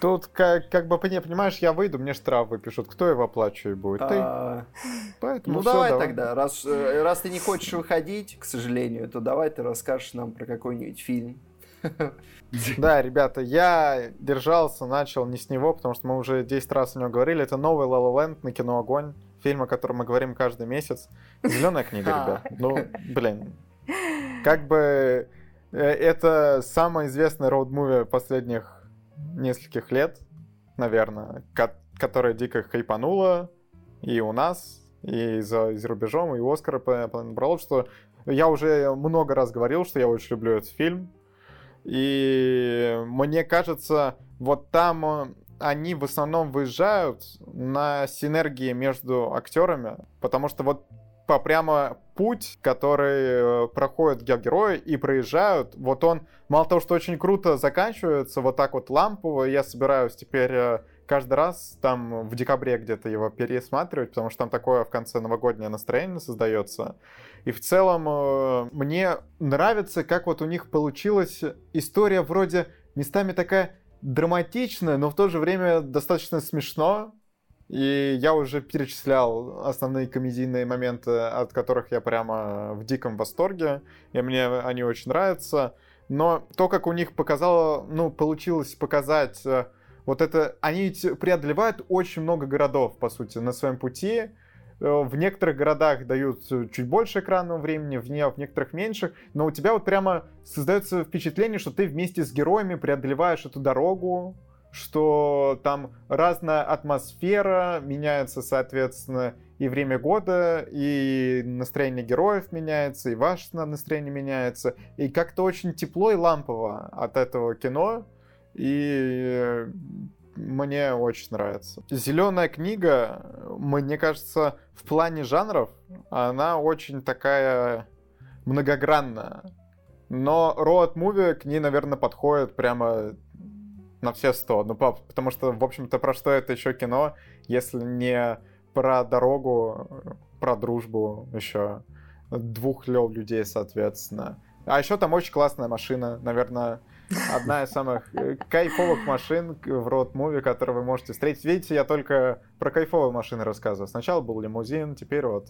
Тут, как, как бы, пони- понимаешь, я выйду, мне штраф выпишут. Кто его оплачивать будет? Ты. А, Поэтому Ну всё, давай тогда, раз, э, раз ты не хочешь выходить, к сожалению, то давай ты расскажешь нам про какой-нибудь фильм. Да, ребята, я держался, начал не с него, потому что мы уже 10 раз о нем говорили. Это новый La La Land на кино Огонь. Фильм, о котором мы говорим каждый месяц. Зеленая книга, А. ребят. Ну, блин. Как бы э, это самое известное роуд-муви последних нескольких лет, наверное, ко- которое дико хайпануло и у нас, и за, и за рубежом, и Оскара набрало, что я уже много раз говорил, что я очень люблю этот фильм. И мне кажется, вот там э, они в основном выезжают на синергии между актерами, потому что вот по прямо путь, который э, проходят ге- герои и проезжают, вот он мало того, что очень круто заканчивается, вот так вот лампово, я собираюсь теперь э, каждый раз там в декабре где-то его пересматривать, потому что там такое в конце новогоднее настроение создается. И в целом э, мне нравится, как вот у них получилась история вроде местами такая драматичная, но в то же время достаточно смешно. И я уже перечислял основные комедийные моменты, от которых я прямо в диком восторге, и мне они очень нравятся. Но то, как у них показало, ну, получилось показать э, вот это... Они преодолевают очень много городов, по сути, на своем пути. Э, В некоторых городах дают чуть больше экранного времени, в, не, в некоторых меньше. Но у тебя вот прямо создается впечатление, что ты вместе с героями преодолеваешь эту дорогу, что там разная атмосфера, меняется, соответственно, и время года, и настроение героев меняется, и ваше на- настроение меняется. И как-то очень тепло и лампово от этого кино. И э, мне очень нравится. Зеленая книга, мне кажется, в плане жанров, она очень такая многогранная. Но роуд муви к ней, наверное, подходит прямо на все сто. Ну, по- потому что, в общем-то, про что это еще кино, если не про дорогу, про дружбу еще двух лев людей, соответственно. А еще там очень классная машина, наверное, одна из самых э, кайфовых машин в роуд муви, которую вы можете встретить. Видите, я только про кайфовые машины рассказываю. Сначала был лимузин, теперь вот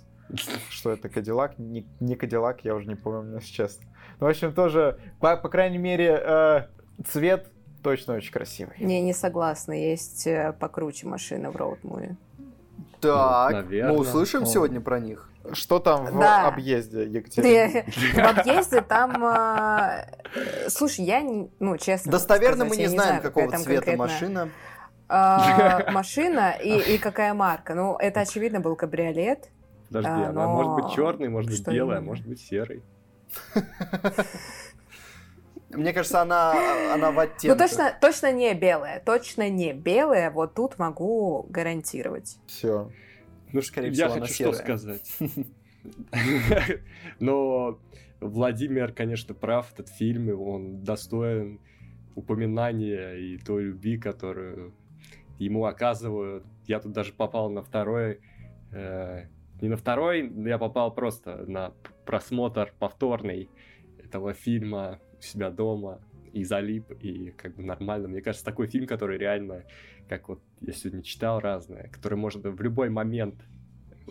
что это, Кадиллак? Не, не Кадиллак, я уже не помню, если честно. Ну, в общем, тоже, по, по крайней мере, э, цвет точно очень красивый. Не, не согласна. Есть э, покруче машина в роуд-муви. Так, наверно. мы услышим Ну. сегодня про них. Что там в Да. объезде, Екатерина? В объезде там... э, Слушай, я, не- ну, честно Достоверно мы не знаем, какого цвета конкретно, машина. а, Машина и и какая марка. Ну, это, очевидно, был кабриолет. Подожди, А, она может быть черной, может быть белая, а может быть серой. Мне кажется, она, она в Ну, оттенках. точно, точно не белая. Точно не белая. Вот тут могу гарантировать. Все. Ну, Скорее я всего, она хочу что сказать. Но Владимир, конечно, прав, этот фильм, и он достоин упоминания и той любви, которую ему оказывают. Я тут даже попал на второй, э, не на второй, я попал просто на просмотр повторный этого фильма у себя дома и залип, и как бы нормально. Мне кажется, такой фильм, который реально, как вот я сегодня читал разное, который может в любой момент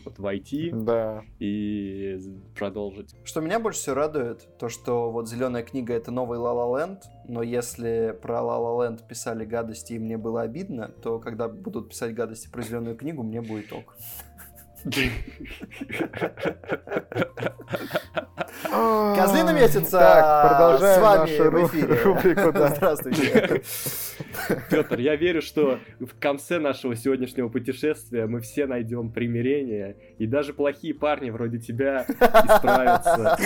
вот войти Да. и продолжить. Что меня больше всего радует, то что вот «Зеленая книга» — это новый «Ла Ла Ленд», но если про «Ла Ла Ленд» писали гадости и мне было обидно, то когда будут писать гадости про «Зеленую книгу», мне будет ок. А. Козлиными месяца Так, продолжаем с вами нашу в ру- эфире. рубрику, да. Здравствуйте. Петр, я верю, что в конце нашего сегодняшнего путешествия мы все найдем примирение, и даже плохие парни вроде тебя исправятся.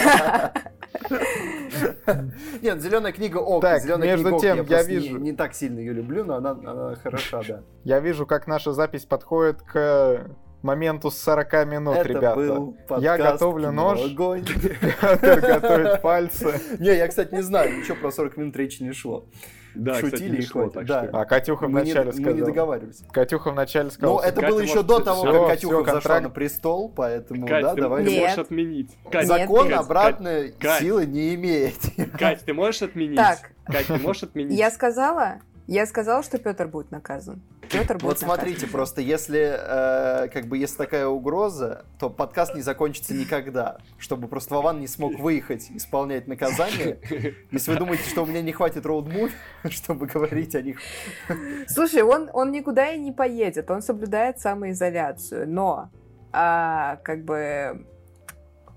Нет, зеленая книга ок. Так, Зеленая между книга ок, тем, я, я просто не- вижу- Не, так сильно ее люблю, но она, она хороша, да. Я вижу, как наша запись подходит к моменту с 40 минут, Это ребята. был Я готовлю «Кино нож. Огонь». Петр готовит пальцы. Не, я, кстати, не знаю, ничего про 40 минут речи не шло. Да, кстати, Шутили не и шло, хватит, так да. что... А Катюха Мы не, вначале мы не сказала. договаривались. Катюха вначале сказала. Ну, это Катя было еще может до всё- того, всё, как Катюха взошла контракт. на престол, поэтому, Кать, да, ты, давай. ты Нет. можешь отменить. Кать, Закон Кать, обратной Кать. силы не имеет. Кать, ты можешь отменить? Так. Кать, ты можешь отменить? Я сказала, я сказала, что Петр будет наказан. Петр будет Вот смотрите, просто если э, как бы есть такая угроза, то подкаст не закончится никогда, чтобы просто Вован не смог выехать, исполнять наказание. Если вы думаете, что у меня не хватит роуд-муви, чтобы говорить о них, наказан. Слушай, он, он никуда и не поедет, он соблюдает самоизоляцию, но а, как бы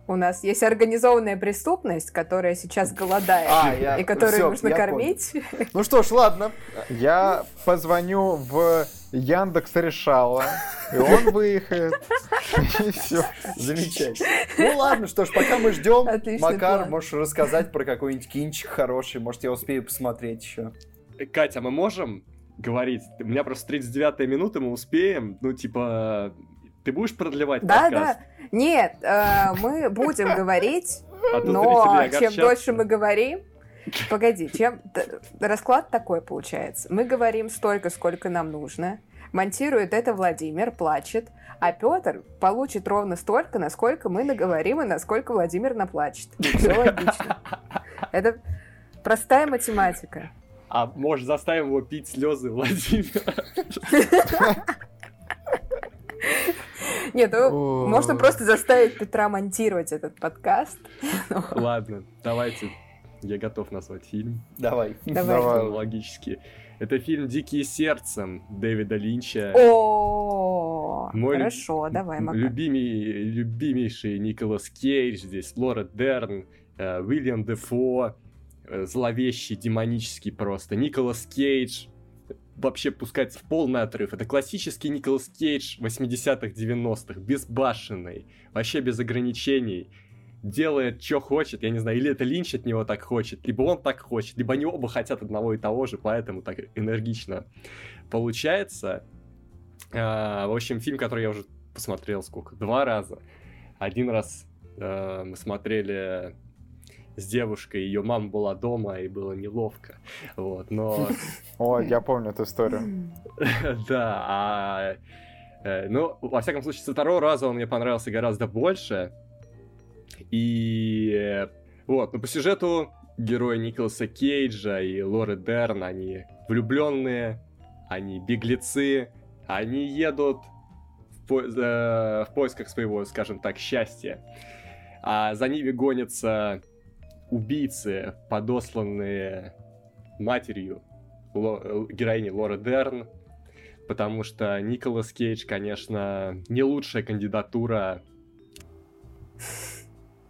у нас есть организованная преступность, которая сейчас голодает. А, я- и которую всё, нужно я кормить. Ну что ж, ладно. Я позвоню в Яндекс Решала, и он выехает. И все. Замечательно. Ну ладно, что ж, пока мы ждем, Отличный Макар, план. можешь рассказать про какой-нибудь кинчик хороший, может, я успею посмотреть еще. Катя, мы можем говорить? У меня просто 39 минута, мы успеем. Ну, типа, ты будешь продлевать Да, подкаст? да. Нет, э, мы будем говорить, А но чем дольше мы говорим, Погоди, чем расклад такой получается. Мы говорим столько, сколько нам нужно. Монтирует это Владимир, плачет, а Петр получит ровно столько, насколько мы наговорим и насколько Владимир наплачет. Все логично. Это простая математика. А может заставим его пить слезы Владимира? Нет, ну, можно просто заставить Петра монтировать этот подкаст. Ладно, давайте. Я готов назвать фильм. Давай. Давай. Давай. Логически. Это фильм «Дикие сердцем» Дэвида Линча. О, Мой хорошо, давай, Макар. Любимый, любимейший Николас Кейдж здесь, Лора Дерн, э, Уильям Дефо, э, зловещий, демонический просто. Николас Кейдж вообще пускается в полный отрыв. Это классический Николас Кейдж 80-х, 90-х, безбашенный, вообще без ограничений. Делает, что хочет, я не знаю, или это Линч от него так хочет, либо он так хочет, либо они оба хотят одного и того же, поэтому так энергично получается. А, в общем, фильм, который я уже посмотрел сколько? Два раза. Один раз э, мы смотрели с девушкой, ее мама была дома, и было неловко. Вот, но... О, я помню эту историю. Да, а... э, Ну, во всяком случае, со второго раза он мне понравился гораздо больше. И... э, Вот, ну по сюжету герои Николаса Кейджа и Лоры Дерн, они влюбленные, они беглецы, они едут в, по- э, в поисках своего, скажем так, счастья. А за ними гонятся убийцы, подосланные матерью Ло- героини Лоры Дерн, потому что Николас Кейдж, конечно, не лучшая кандидатура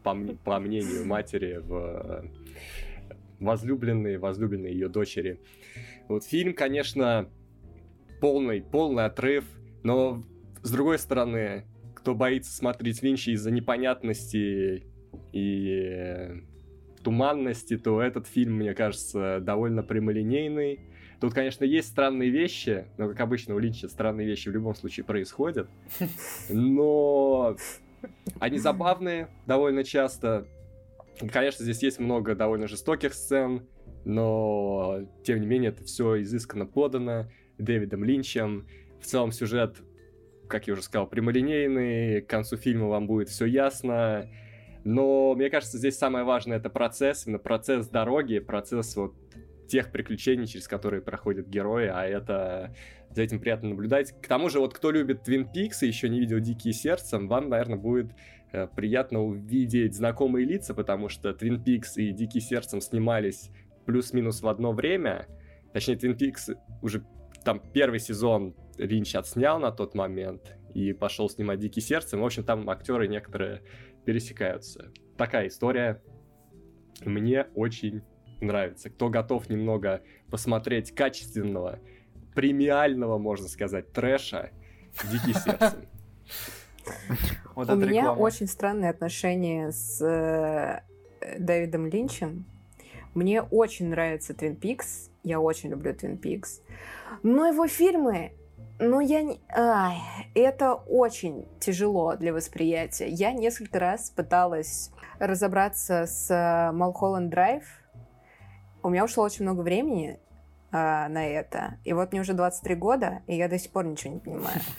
по, по мнению матери в э, возлюбленные, возлюбленные ее дочери. Вот фильм, конечно, полный, полный отрыв, но с другой стороны, кто боится смотреть Линча из-за непонятности и туманности, то этот фильм, мне кажется, довольно прямолинейный. Тут, конечно, есть странные вещи, но, как обычно, у Линча странные вещи в любом случае происходят. Но они забавные довольно часто. Конечно, здесь есть много довольно жестоких сцен, но, тем не менее, это все изысканно подано Дэвидом Линчем. В целом сюжет, как я уже сказал, прямолинейный, к концу фильма вам будет все ясно. Но мне кажется, здесь самое важное это процесс, именно процесс дороги, процесс вот тех приключений, через которые проходят герои, а это за этим приятно наблюдать. К тому же, вот кто любит Twin Peaks и еще не видел Дикие сердцем, вам, наверное, будет э, приятно увидеть знакомые лица, потому что Twin Peaks и Дикие сердцем снимались плюс-минус в одно время. Точнее, Twin Peaks уже там первый сезон Линч отснял на тот момент и пошел снимать Дикие сердцем. В общем, там актеры некоторые пересекаются. Такая история. Мне очень нравится. Кто готов немного посмотреть качественного, премиального, можно сказать, трэша, «Дикий сердцем». Вот У меня реклама. очень странные отношения с э, Дэвидом Линчем. Мне очень нравится Твин Пикс. Я очень люблю Твин Пикс. Но его фильмы, ну я не... Ай, это очень тяжело для восприятия. Я несколько раз пыталась разобраться с Малхолланд Драйв. У меня ушло очень много времени а, на это. И вот мне уже 23 года, и я до сих пор ничего не понимаю.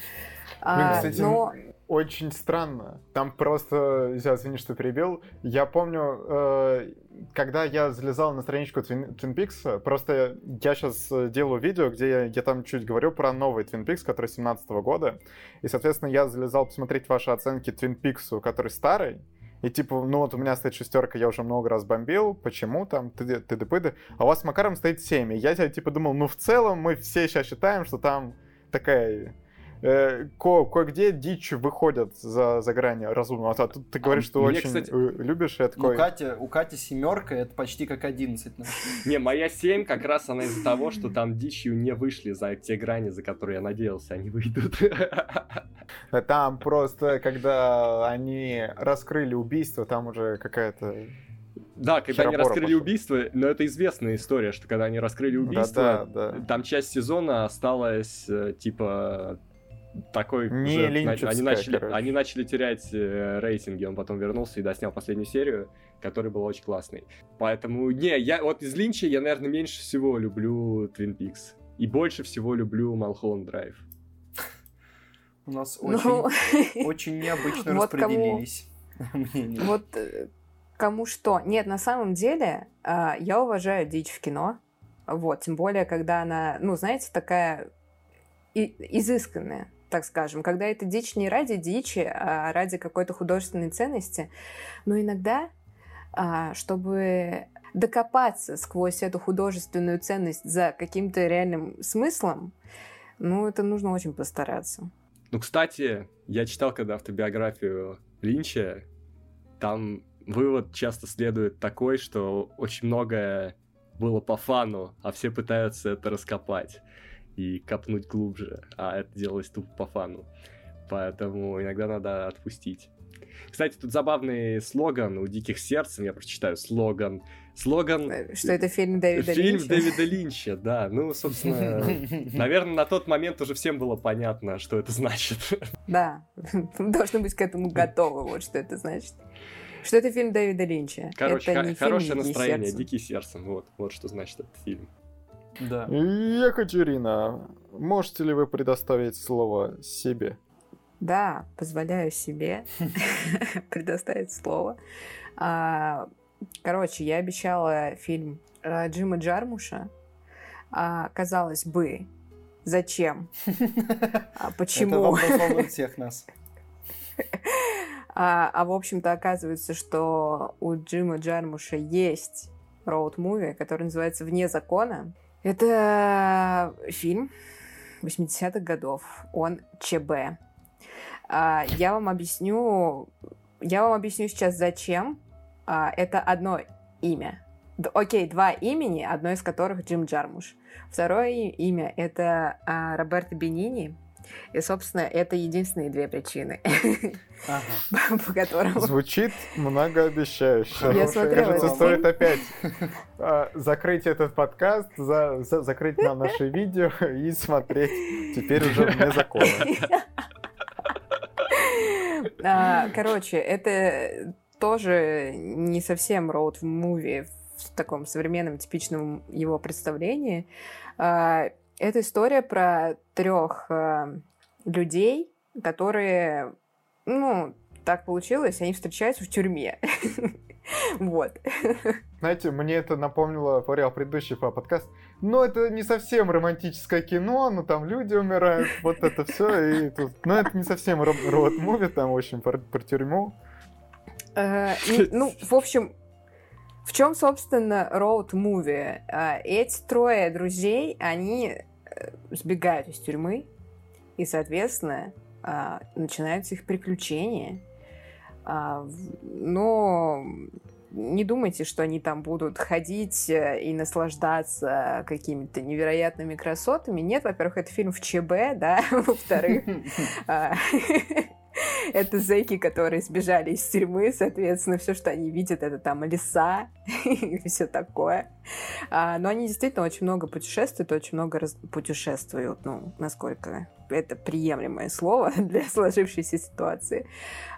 А, Блин, но очень странно. Там просто, я извини, что перебил. Я помню, э, когда я залезал на страничку Twin, Twin Peaks, просто я сейчас э, делаю видео, где я, я там чуть говорю про новый Twin Peaks, который 17 года. И, соответственно, я залезал посмотреть ваши оценки Twin Peaks, который старый. И типа, ну вот у меня стоит шестерка, я уже много раз бомбил, почему там, ты ты ты а у вас с Макаром стоит 7. И я типа думал, ну в целом мы все сейчас считаем, что там такая э, ко кое-где дичь выходят за, за грани разумного. А тут ты говоришь, а, что мне, очень кстати, любишь. Я такой... у, Кати, у Кати семерка, это почти как 11. Не, моя 7 как раз она из-за того, что там дичью не вышли за те грани, за которые я надеялся, они выйдут. Там просто, когда они раскрыли убийство, там уже какая-то да, когда они раскрыли пошел. убийство, но это известная история, что когда они раскрыли убийство, да, да, да. там часть сезона осталась э, типа такой не уже, они начали, они начали терять э, рейтинги, он потом вернулся и доснял последнюю серию, которая была очень классной. Поэтому, не, я вот из Линча я, наверное, меньше всего люблю Twin Peaks. И больше всего люблю Малхолланд Драйв. У нас ну, очень, очень необычно распределились Вот э, кому что. Нет, на самом деле, а, я уважаю дичь в кино. Вот, тем более, когда она, ну, знаете, такая изысканная так скажем, когда это дичь не ради дичи, а ради какой-то художественной ценности. Но иногда, а, чтобы докопаться сквозь эту художественную ценность за каким-то реальным смыслом, ну, это нужно очень постараться. Ну, кстати, я читал когда автобиографию Линча, там вывод часто следует такой, что очень многое было по фану, а все пытаются это раскопать и копнуть глубже, а это делалось тупо по фану. Поэтому иногда надо отпустить. Кстати, тут забавный слоган у «Диких сердцем», я прочитаю слоган. Слоган... Э, что это фильм Дэвида фильм Линча? Фильм Дэвида Линча, да. Ну, собственно, наверное, на тот момент уже всем было понятно, что это значит. Да, должны быть к этому готовы, вот что это значит. Что это фильм Дэвида Линча. Короче, это не хорошее фильм, настроение. «Дикий сердцем», вот, вот что значит этот фильм. Да. Екатерина, можете ли вы предоставить слово себе? Да, позволяю себе предоставить слово. А, короче, я обещала фильм э, Джима Джармуша. А, казалось бы, зачем? А, почему? Это всех нас. А, а в общем-то оказывается, что у Джима Джармуша есть роуд-муви, который называется «Вне закона». Это фильм 80-х годов. Он ЧБ. А, я вам объясню... Я вам объясню сейчас, зачем. А, это одно имя. Окей, два имени, одно из которых Джим Джармуш. Второе имя — это а, Роберто Бенини, и, собственно, это единственные две причины, ага. по которым... Звучит многообещающе. Я смотрела Кажется, стоит опять а, закрыть этот подкаст, за, за, закрыть нам наши видео и смотреть теперь уже вне закона. А, короче, это тоже не совсем роуд-муви в таком современном, типичном его представлении. А, это история про трех э, людей, которые, ну, так получилось, они встречаются в тюрьме. Вот. Знаете, мне это напомнило, говорил предыдущий подкаст, но это не совсем романтическое кино, но там люди умирают, вот это все, и тут... Но это не совсем роуд-муви, там очень про, про тюрьму. Э, ну, в общем, в чем, собственно, роуд-муви? А, эти трое друзей, они э, сбегают из тюрьмы, и, соответственно, а, начинаются их приключения. А, но не думайте, что они там будут ходить э, и наслаждаться какими-то невероятными красотами. Нет, во-первых, это фильм в ЧБ, да, во-вторых, это зэки, которые сбежали из тюрьмы, соответственно, все, что они видят, это там леса и все такое. А, но они действительно очень много путешествуют, очень много раз... путешествуют, ну, насколько это приемлемое слово для сложившейся ситуации.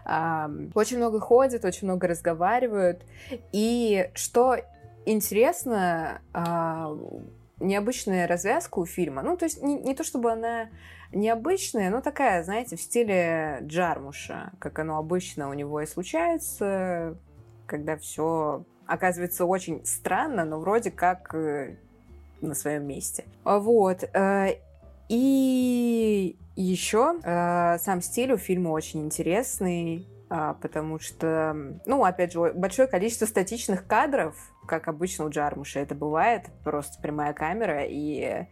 А, очень много ходят, очень много разговаривают. И что интересно, а, необычная развязка у фильма. Ну, то есть не, не то чтобы она необычная, но такая, знаете, в стиле Джармуша, как оно обычно у него и случается, когда все оказывается очень странно, но вроде как э, на своем месте. Вот. Э, и еще э, сам стиль у фильма очень интересный, потому что, ну, опять же, большое количество статичных кадров, как обычно у Джармуша это бывает, просто прямая камера, и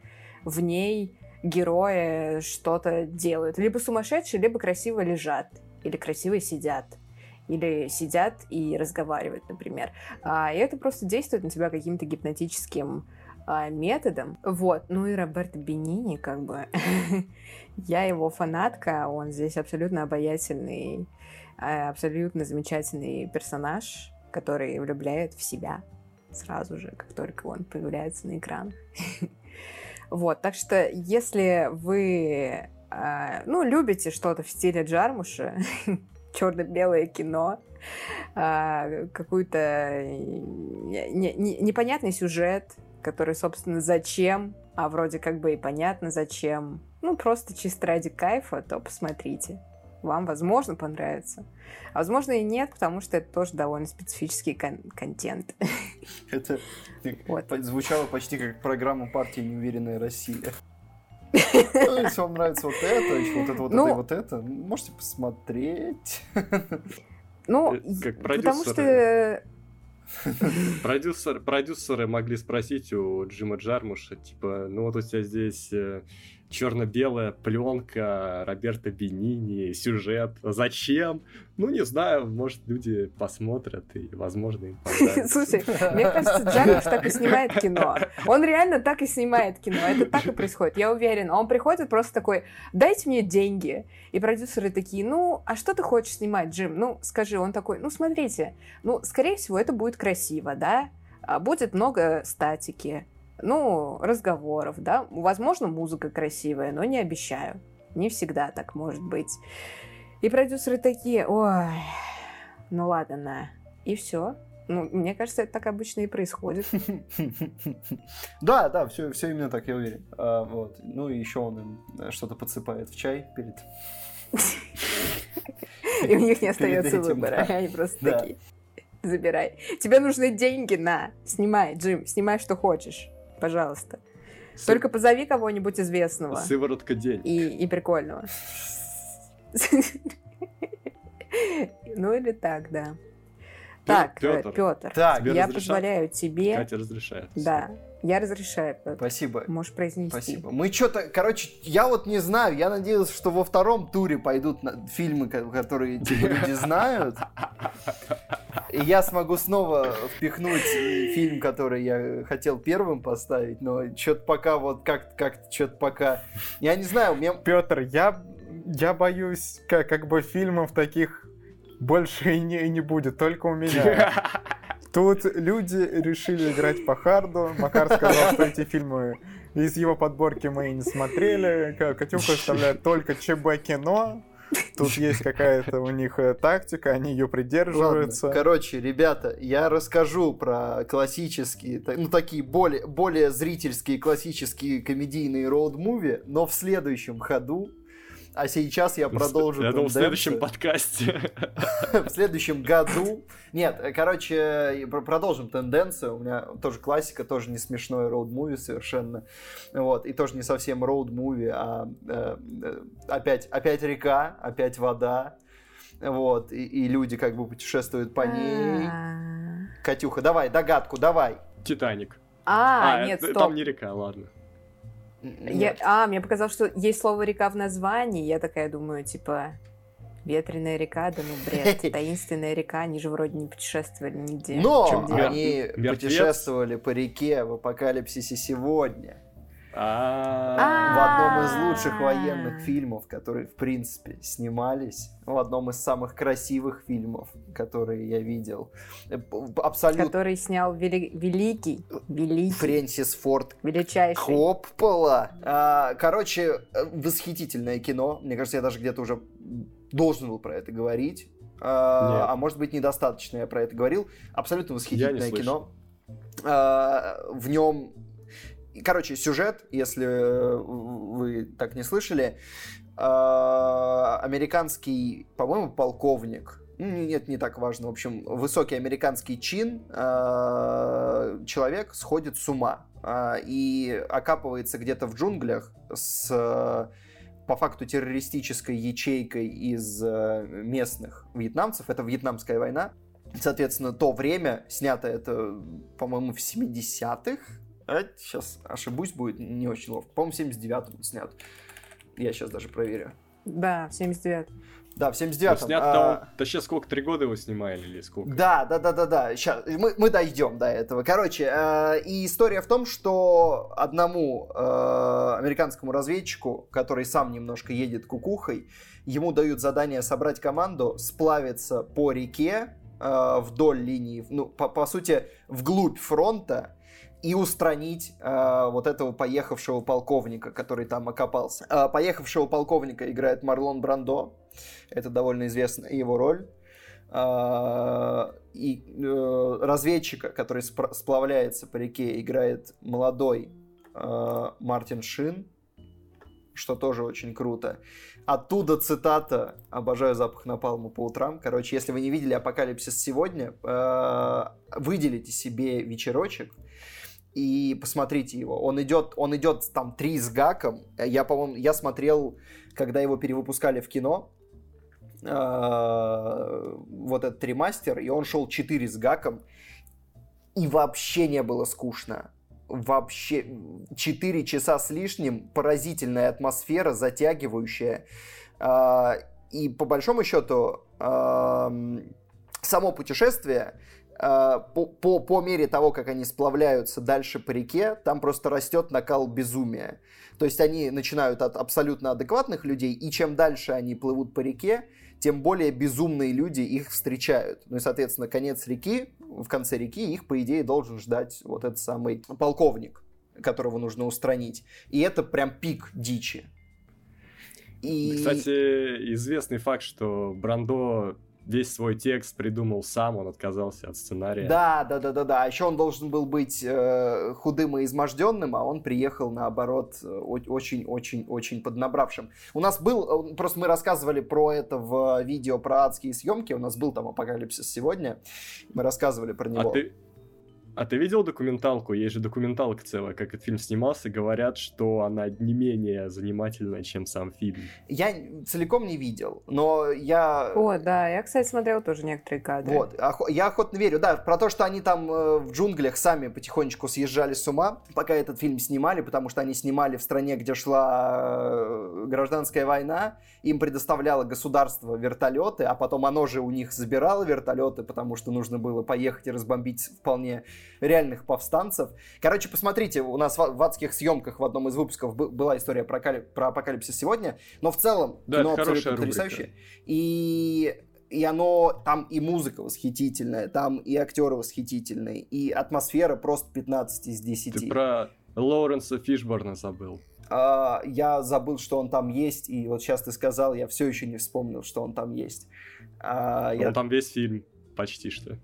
в ней герои что-то делают. Либо сумасшедшие, либо красиво лежат, или красиво сидят или сидят и разговаривают, например. А, и это просто действует на тебя каким-то гипнотическим а, методом. Вот. Ну и Роберто Бенини, как бы, я его фанатка, он здесь абсолютно обаятельный, а, абсолютно замечательный персонаж, который влюбляет в себя сразу же, как только он появляется на экранах. Вот, так что если вы, э, ну, любите что-то в стиле Джармуша, черно-белое кино, э, какой-то не, не, непонятный сюжет, который, собственно, зачем, а вроде как бы и понятно зачем, ну, просто чисто ради кайфа, то посмотрите вам, возможно, понравится. А возможно и нет, потому что это тоже довольно специфический кон- контент. Это вот. звучало почти как программа партии «Неуверенная Россия». Ну, если вам нравится вот это, еще вот это, вот ну, это и вот это, можете посмотреть. Ну, э, как потому что... Продюсер, продюсеры могли спросить у Джима Джармуша, типа, ну вот у тебя здесь э, черно-белая пленка Роберта Бенини, сюжет. Зачем? Ну, не знаю, может, люди посмотрят, и, возможно, им Слушай, мне кажется, Джарвиш так и снимает кино. Он реально так и снимает кино. Это так и происходит, я уверена. Он приходит просто такой, дайте мне деньги. И продюсеры такие, ну, а что ты хочешь снимать, Джим? Ну, скажи. Он такой, ну, смотрите, ну, скорее всего, это будет красиво, да? А будет много статики, ну, разговоров, да. Возможно, музыка красивая, но не обещаю. Не всегда так может быть. И продюсеры такие, ой, ну ладно, на. И все. Ну, мне кажется, это так обычно и происходит. Да, да, все, все именно так, я уверен. А, вот. Ну и еще он им э, что-то подсыпает в чай перед. И у них не остается выбора. Они просто такие. Забирай. Тебе нужны деньги на. Снимай, Джим, снимай, что хочешь пожалуйста. С... Только позови кого-нибудь известного. Сыворотка день. И, и прикольного. Ну или так, да. Так, Петр, Петр так, я позволяю тебе... Катя разрешает. Да, я разрешаю. Петр. Спасибо. Можешь произнести. Спасибо. Мы что-то, короче, я вот не знаю, я надеялся, что во втором туре пойдут на... фильмы, которые типа, люди знают. И я смогу снова впихнуть фильм, который я хотел первым поставить, но что-то пока вот как как что-то пока... Я не знаю, у меня... Петр, я, я боюсь, как, как бы фильмов таких больше и не, и не будет, только у меня. Тут люди решили играть по харду. Макар сказал, что эти фильмы из его подборки мы и не смотрели. Катюха оставляет только ЧБ кино. Тут есть какая-то у них э, тактика, они ее придерживаются. Ладно. Короче, ребята, я расскажу про классические, ну такие более, более зрительские классические комедийные роуд-муви, но в следующем ходу а сейчас я продолжу Я думал, в следующем подкасте. В следующем году. Нет, короче, продолжим тенденцию. У меня тоже классика, тоже не смешной роуд-муви совершенно. Вот, и тоже не совсем роуд-муви, а э, э, опять, опять река, опять вода. Вот, и, и люди как бы путешествуют по ней. А. Катюха, давай, догадку, давай. Титаник. А, а нет, стоп. Там не река, ладно. Я, а, мне показалось, что есть слово река в названии. Я такая думаю, типа, Ветреная река, да ну бред. Таинственная река, они же вроде не путешествовали нигде. Но они путешествовали по реке в апокалипсисе сегодня. А, В одном из лучших А. военных фильмов, которые, в принципе, снимались. В одном из самых красивых фильмов, которые я видел. Абсолютно. Который снял вели- великий, великий, Фрэнсис Форд величайший. Коппола. А, Короче, восхитительное кино. Мне кажется, я даже где-то уже должен был про это говорить. А Нет. а может быть, недостаточно я про это говорил. Абсолютно восхитительное кино. А, В нем... Короче, сюжет, если э, вы так не слышали, а, американский, по-моему, полковник, ну, нет, не так важно, в общем, высокий американский чин, а, человек сходит с ума и окапывается где-то в джунглях с э, по факту террористической ячейкой из э, местных вьетнамцев. Это Вьетнамская война. Соответственно, то время, снято это, по-моему, в 70-х. А, сейчас ошибусь, будет не очень ловко. По-моему, в 79-м снят. Я сейчас даже проверю. Да, в 79 Да, в ну, 79-м. снят-то А, он- Да сейчас сколько, три года его снимали или сколько? Да, да, да, да, да. Сейчас мы, мы дойдем до этого. Короче, э, и история в том, что одному э, американскому разведчику, который сам немножко едет кукухой, ему дают задание собрать команду, сплавиться по реке э, вдоль линии, ну, по, по сути, вглубь фронта и устранить э, вот этого поехавшего полковника, который там окопался. Э, поехавшего полковника играет Марлон Брандо. Это довольно известная его роль. А, И э, разведчика, который сплавляется по реке, играет молодой э, Мартин Шин, что тоже очень круто. Оттуда цитата «Обожаю запах напалма по утрам». Короче, если вы не видели «Апокалипсис сегодня», э, выделите себе вечерочек и посмотрите его. Он идет, он идет там три с гаком. Я, по-моему, я смотрел, когда его перевыпускали в кино, э, вот этот ремастер, и он шел 4 с гаком, и вообще не было скучно. Вообще 4 часа с лишним, поразительная атмосфера, затягивающая. А, И по большому счету, ам, само путешествие, по, по, по мере того, как они сплавляются дальше по реке, там просто растет накал безумия. То есть они начинают от абсолютно адекватных людей, и чем дальше они плывут по реке, тем более безумные люди их встречают. Ну и, соответственно, конец реки, в конце реки их, по идее, должен ждать вот этот самый полковник, которого нужно устранить. И это прям пик дичи. И... Кстати, известный факт, что Брандо весь свой текст придумал сам, он отказался от сценария. Да, да, да, да, да. А еще он должен был быть э, худым и изможденным, а он приехал наоборот очень-очень-очень поднабравшим. У нас был, э, просто мы рассказывали про это в видео про адские съемки. У нас был там апокалипсис сегодня. Мы рассказывали про него. А ты, а ты видел документалку? Есть же документалка целая, как этот фильм снимался. Говорят, что она не менее занимательная, чем сам фильм. Я целиком не видел, но я. О, да, я, кстати, смотрела тоже некоторые кадры. Вот, я охотно верю, да, про то, что они там э, в джунглях сами потихонечку съезжали с ума, пока этот фильм снимали, потому что они снимали в стране, где шла э, гражданская война, им предоставляло государство вертолеты, а потом оно же у них забирало вертолеты, потому что нужно было поехать и разбомбить вполне реальных повстанцев. Короче, посмотрите, у нас в, адских съемках в одном из выпусков бы- была история про, кали- про апокалипсис сегодня, но в целом Да, кино абсолютно потрясающее. И и оно, там и музыка восхитительная, там и актеры восхитительные, и атмосфера просто 15 из 10. Ты про Лоуренса Фишборна забыл. А, я забыл, что он там есть, и вот сейчас ты сказал, я все еще не вспомнил, что он там есть. А, я- Он там весь фильм почти что.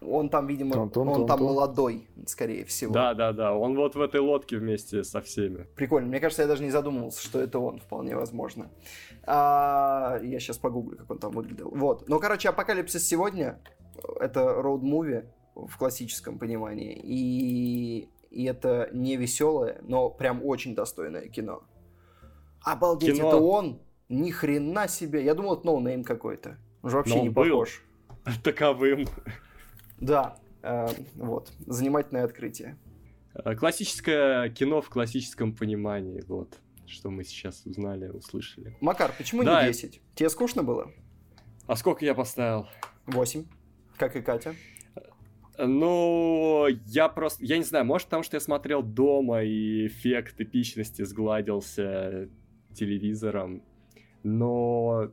Он там, видимо, Тун-тун-тун-тун. он там молодой, скорее всего. Да, да, да. Он вот в этой лодке вместе со всеми. Прикольно. Мне кажется, я даже не задумывался, что это он, вполне возможно. А, я сейчас погуглю, как он там выглядел. Вот. Ну, короче, Апокалипсис сегодня это роуд-муви в классическом понимании. И, и это не веселое, но прям очень достойное кино. Обалдеть, Кино- это он? Ни хрена себе. Я думал, это ноунейм какой-то. Он же вообще Но не он был. похож. Таковым. Да. э, вот. Занимательное открытие. Э, Классическое кино в классическом понимании. Вот. Что мы сейчас узнали, услышали. Макар, почему Да, не это- 10? Тебе скучно было? А сколько я поставил? Восемь. Как и Катя. Ну, я просто, я не знаю, может, потому что я смотрел дома, и эффект эпичности сгладился телевизором, но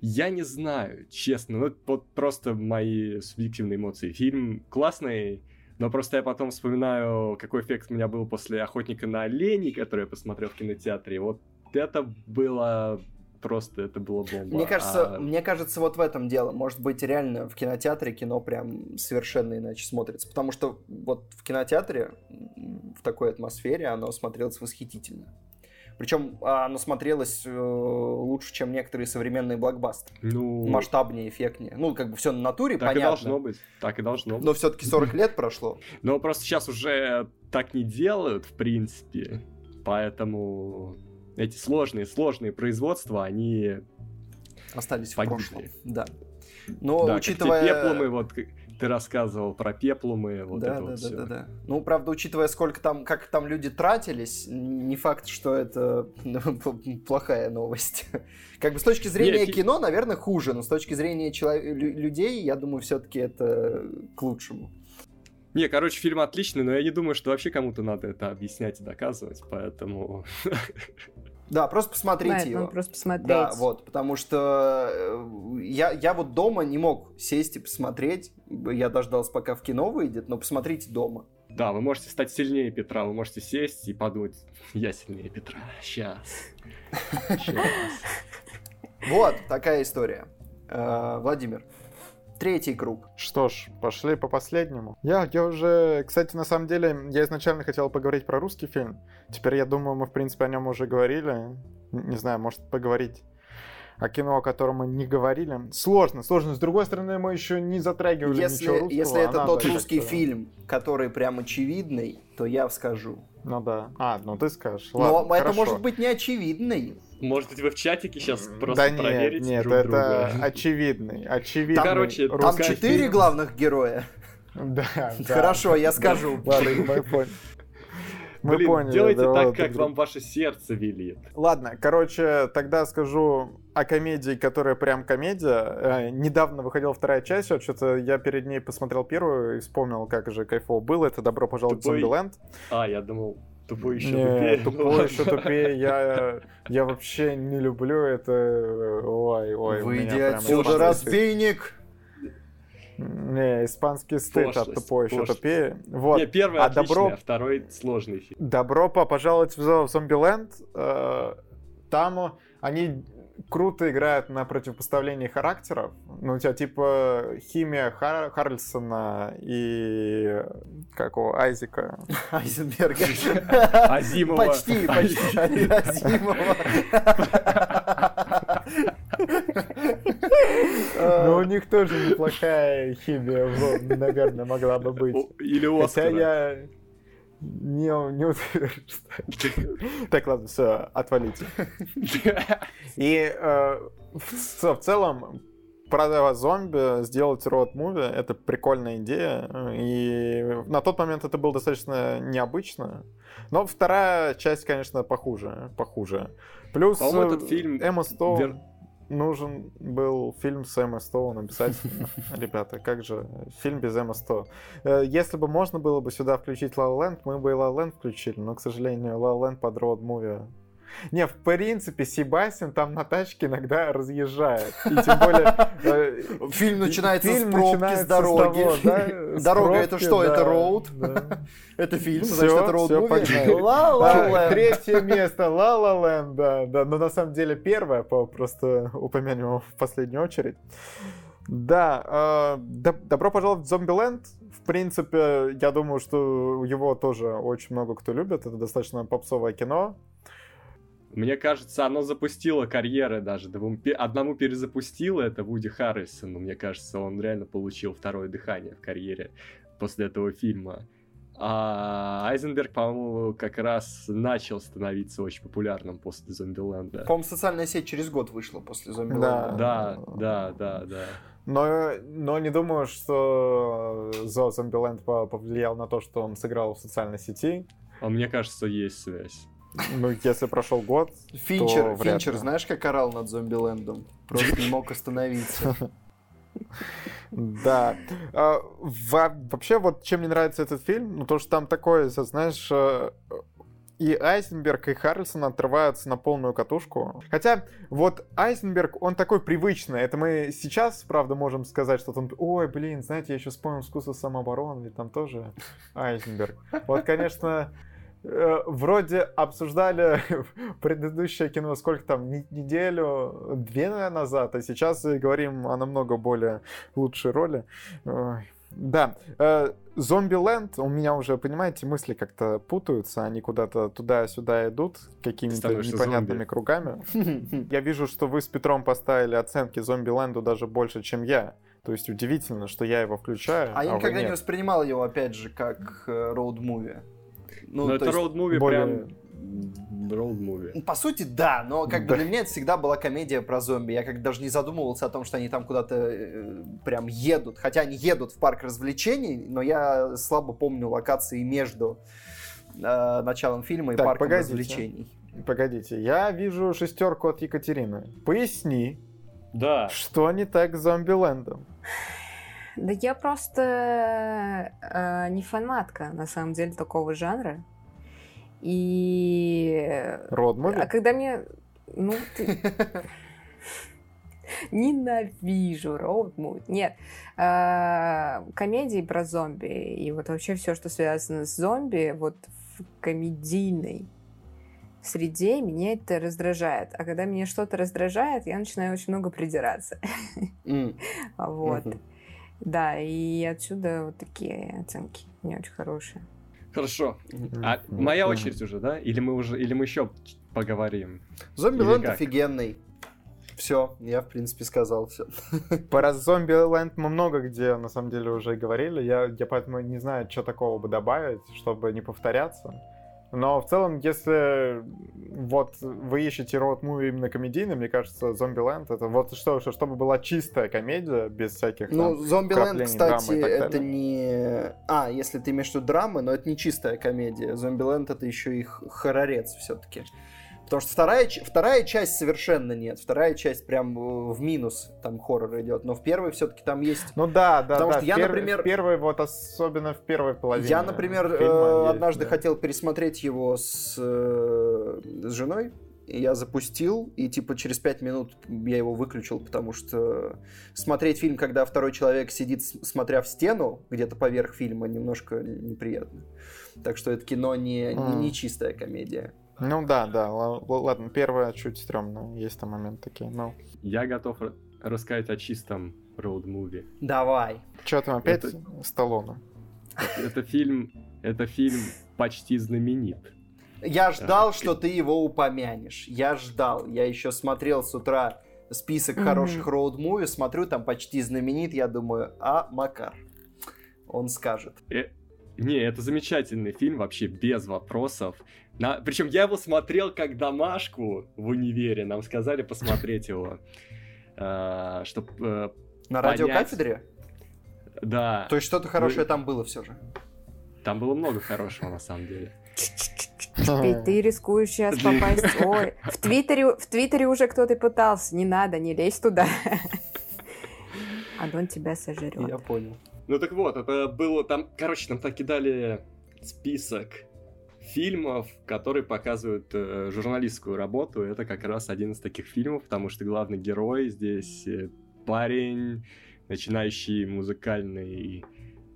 я не знаю, честно, ну, вот просто мои субъективные эмоции. Фильм классный, но просто я потом вспоминаю, какой эффект у меня был после «Охотника на оленей», который я посмотрел в кинотеатре. Вот это было просто это было бомба. Мне кажется, а... мне кажется, вот в этом дело. Может быть, реально в кинотеатре кино прям совершенно иначе смотрится. Потому что вот в кинотеатре в такой атмосфере оно смотрелось восхитительно. Причем а, оно смотрелось э, лучше, чем некоторые современные блокбастеры. Ну... Масштабнее, эффектнее. Ну, как бы все на натуре, так понятно. Так и должно быть. Так и должно быть. Но все-таки 40 лет прошло. Но просто сейчас уже так не делают, в принципе. Поэтому эти сложные, сложные производства, они остались погибли. в прошлом. Да. Но да, учитывая... Те пеплумы, вот ты рассказывал про пеплумы, вот да, это да, вот да, все. да, да. Ну, правда, учитывая, сколько там, как там люди тратились, не факт, что это плохая новость. Как бы с точки зрения Нет, кино, наверное, хуже, но с точки зрения челов... людей, я думаю, все-таки это к лучшему. Не, короче, фильм отличный, но я не думаю, что вообще кому-то надо это объяснять и доказывать, поэтому... Да, просто посмотрите да, его. просто посмотреть. Да, вот, потому что э, я, я вот дома не мог сесть и посмотреть. Я дождался, пока в кино выйдет, но посмотрите дома. Да, вы можете стать сильнее Петра, вы можете сесть и подумать, я сильнее Петра, сейчас. Вот, такая история. Э, Владимир, третий круг. Что ж, пошли по последнему. Я, я уже, кстати, на самом деле, я изначально хотел поговорить про русский фильм. Теперь я думаю, мы, в принципе, о нем уже говорили. Не знаю, может, поговорить о кино, о котором мы не говорили. Сложно, сложно. С другой стороны, мы еще не затрагивали если, ничего русского. Если а это тот русский фильм, который прям очевидный, то я скажу. Ну да. А, ну ты скажешь. Но Ладно, это хорошо. может быть не очевидный. Может быть, вы в чатике сейчас просто да проверите нет, нет, друг это друга? очевидный, очевидный. Там, короче, Там четыре главных героя. Да, да. Хорошо, я скажу. Ладно, мы поняли. Мы Блин, поняли. делайте да, так, вот, как вам ваше сердце велит. Ладно, короче, тогда скажу о комедии, которая прям комедия. Э, недавно выходила вторая часть, вот что-то я перед ней посмотрел первую и вспомнил, как же кайфово было. Это «Добро пожаловать в Тупой Зомбиленд». А, я думал, тупой еще Не, тупее. Тупой еще тупее. Я, я вообще не люблю это. Ой, ой. у Выйди отсюда, разбийник! Не, испанский стыд от Пошлость, тупой еще тупее. Вот. Не, первый а отличный, добро- а второй сложный фильм. Добро по- пожаловать в Зо- Зомбиленд. Э, Там они круто играют на противопоставлении характеров. Ну, у тебя типа химия Хар- Харльсона и как его, Айзека. Айзенберга. Азимова. Почти, почти. Азимова. Ну, у них тоже неплохая химия, наверное, могла бы быть. Или Хотя Оскара. я не, что... Так, ладно, все, отвалите. И э, в, целом про зомби сделать род-муви — это прикольная идея. И на тот момент это было достаточно необычно. Но вторая часть, конечно, похуже. похуже. Плюс По-моему, этот фильм Эмма Стоун... вер- Нужен был фильм с Эмма Стоун обязательно. Ребята, как же фильм без Эмма Стоун? Э, Если бы можно было бы сюда включить La La Land, мы бы и La La Land включили, но, к сожалению, La La Land под роуд-муви. Не, в принципе, Себастьян там на тачке иногда разъезжает. И тем более... э, Фильм начинается фильм с пробки, начинается с дороги. того, да, с Дорога это что? Это роуд? да. Это фильм, Всё, значит, это Ленд. Третье место La Land, да, да, но на самом деле первое, просто упомянем его в последнюю очередь. Да, э, доб- добро пожаловать в Зомбиленд. В принципе, я думаю, что его тоже очень много кто любит. Это достаточно попсовое кино. Мне кажется, оно запустило карьеры даже. Двум Одному перезапустило это Вуди Харрельсон. Мне кажется, он реально получил второе дыхание в карьере после этого фильма. А Айзенберг, по-моему, как раз начал становиться очень популярным после Зомбиленда. По-моему, социальная сеть через год вышла после зомби Да. Да, да, да, да. Но, но не думаю, что Зо Зомбиленд по- повлиял на то, что он сыграл в социальной сети. А мне кажется, есть связь. Ну, если прошел год, Финчер, то Финчер, ли. знаешь, как орал над Зомбилендом? Просто не мог остановиться. Да. А, во- Вообще, вот чем мне нравится этот фильм, ну то, что там такое, знаешь, э, и Айзенберг, и Харрельсон отрываются на полную катушку. Хотя, вот Айзенберг, он такой привычный. Это мы сейчас, правда, можем сказать, что он, ой, блин, знаете, я еще вспомнил искусство самообороны, ведь там тоже Айзенберг. Вот, конечно, вроде обсуждали предыдущее кино сколько там, не- неделю, две, назад, а сейчас говорим о намного более лучшей роли. Да, э, Зомби-ленд, у меня уже, понимаете, мысли как-то путаются, они куда-то туда-сюда идут какими-то непонятными зомби. кругами. Я вижу, что вы с Петром поставили оценки Зомби-ленду даже больше, чем я. То есть удивительно, что я его включаю, А я вы никогда не воспринимал его, опять же, как роуд-муви. Ну, то это есть, роуд-муви более- прям... Роуд-муви. По сути, да, но как бы для меня это всегда была комедия про зомби. Я как даже не задумывался о том, что они там куда-то э, прям едут. Хотя они едут в парк развлечений, но я слабо помню локации между э, началом фильма и Так, парком погодите. развлечений. Погодите, я вижу шестерку от Екатерины. Поясни, Да. что не так с Зомби-лендом? Да я просто э, не фанатка, на самом деле, такого жанра. И... Род-муви? А когда мне... Ну, ты... Ненавижу роуд-муви. Нет. А, Комедии про зомби и вот вообще все, что связано с зомби, вот в комедийной среде меня это раздражает. А когда меня что-то раздражает, я начинаю очень много придираться. Вот. Да, и отсюда вот такие оценки не очень хорошие. Хорошо. А моя очередь уже, да? Или мы уже, или мы еще поговорим? Как? офигенный. Все, я в принципе сказал все. Про Зомби-ленд мы много где, на самом деле, уже говорили. Я, я поэтому не знаю, что такого бы добавить, чтобы не повторяться. Но в целом, если вот вы ищете род-муви именно комедийный, мне кажется, Зомби-ленд это вот что, что, чтобы была чистая комедия, без всяких Ну. Зомбиленд, кстати, это не... А, если ты имеешь в виду драмы, но это не чистая комедия. Зомбиленд это еще и х- хоррорец все-таки. Потому что вторая, вторая часть совершенно нет. Вторая часть прям э, в минус там хоррор идет. Но в первой все-таки там есть... Ну да, да, Потому да. что я, пер- например- в первой, вот особенно в первой половине Я, например, э, фильма есть, однажды да. хотел пересмотреть его с, э, с женой. Я запустил, и типа через пять минут я его выключил, потому что смотреть фильм, когда второй человек сидит, смотря в стену, где-то поверх фильма, немножко неприятно. Так что это кино не, Мгм. не чистая комедия. Ну да, да, ладно, первая чуть стрёмная, есть там моменты такие, ну... Я готов ра- рассказать о чистом роуд-муви. Давай. Чё там опять Это- Сталлоне? Это фильм, это фильм почти знаменит. Я ждал, что ты его упомянешь. Я ждал. Я еще смотрел с утра список хороших роуд-муви, смотрю, там почти знаменит, я думаю, а Макар. Он скажет. Э, не, это замечательный фильм, вообще без вопросов. На... Причем я его смотрел как домашку в универе, нам сказали посмотреть его. А, чтоб, э, На радиокафедре? да, То есть что-то хорошее там было все же. там было много хорошего на самом деле. Ты, ты рискуешь сейчас попасть. Ой, в Твиттере, в Твиттере уже кто-то пытался. Не надо, не лезь туда. Адон тебя сожрет. Я понял. Ну так вот, это было там, короче, нам так кидали список фильмов, которые показывают э, журналистскую работу. Это как раз один из таких фильмов, потому что главный герой здесь э, парень, начинающий музыкальный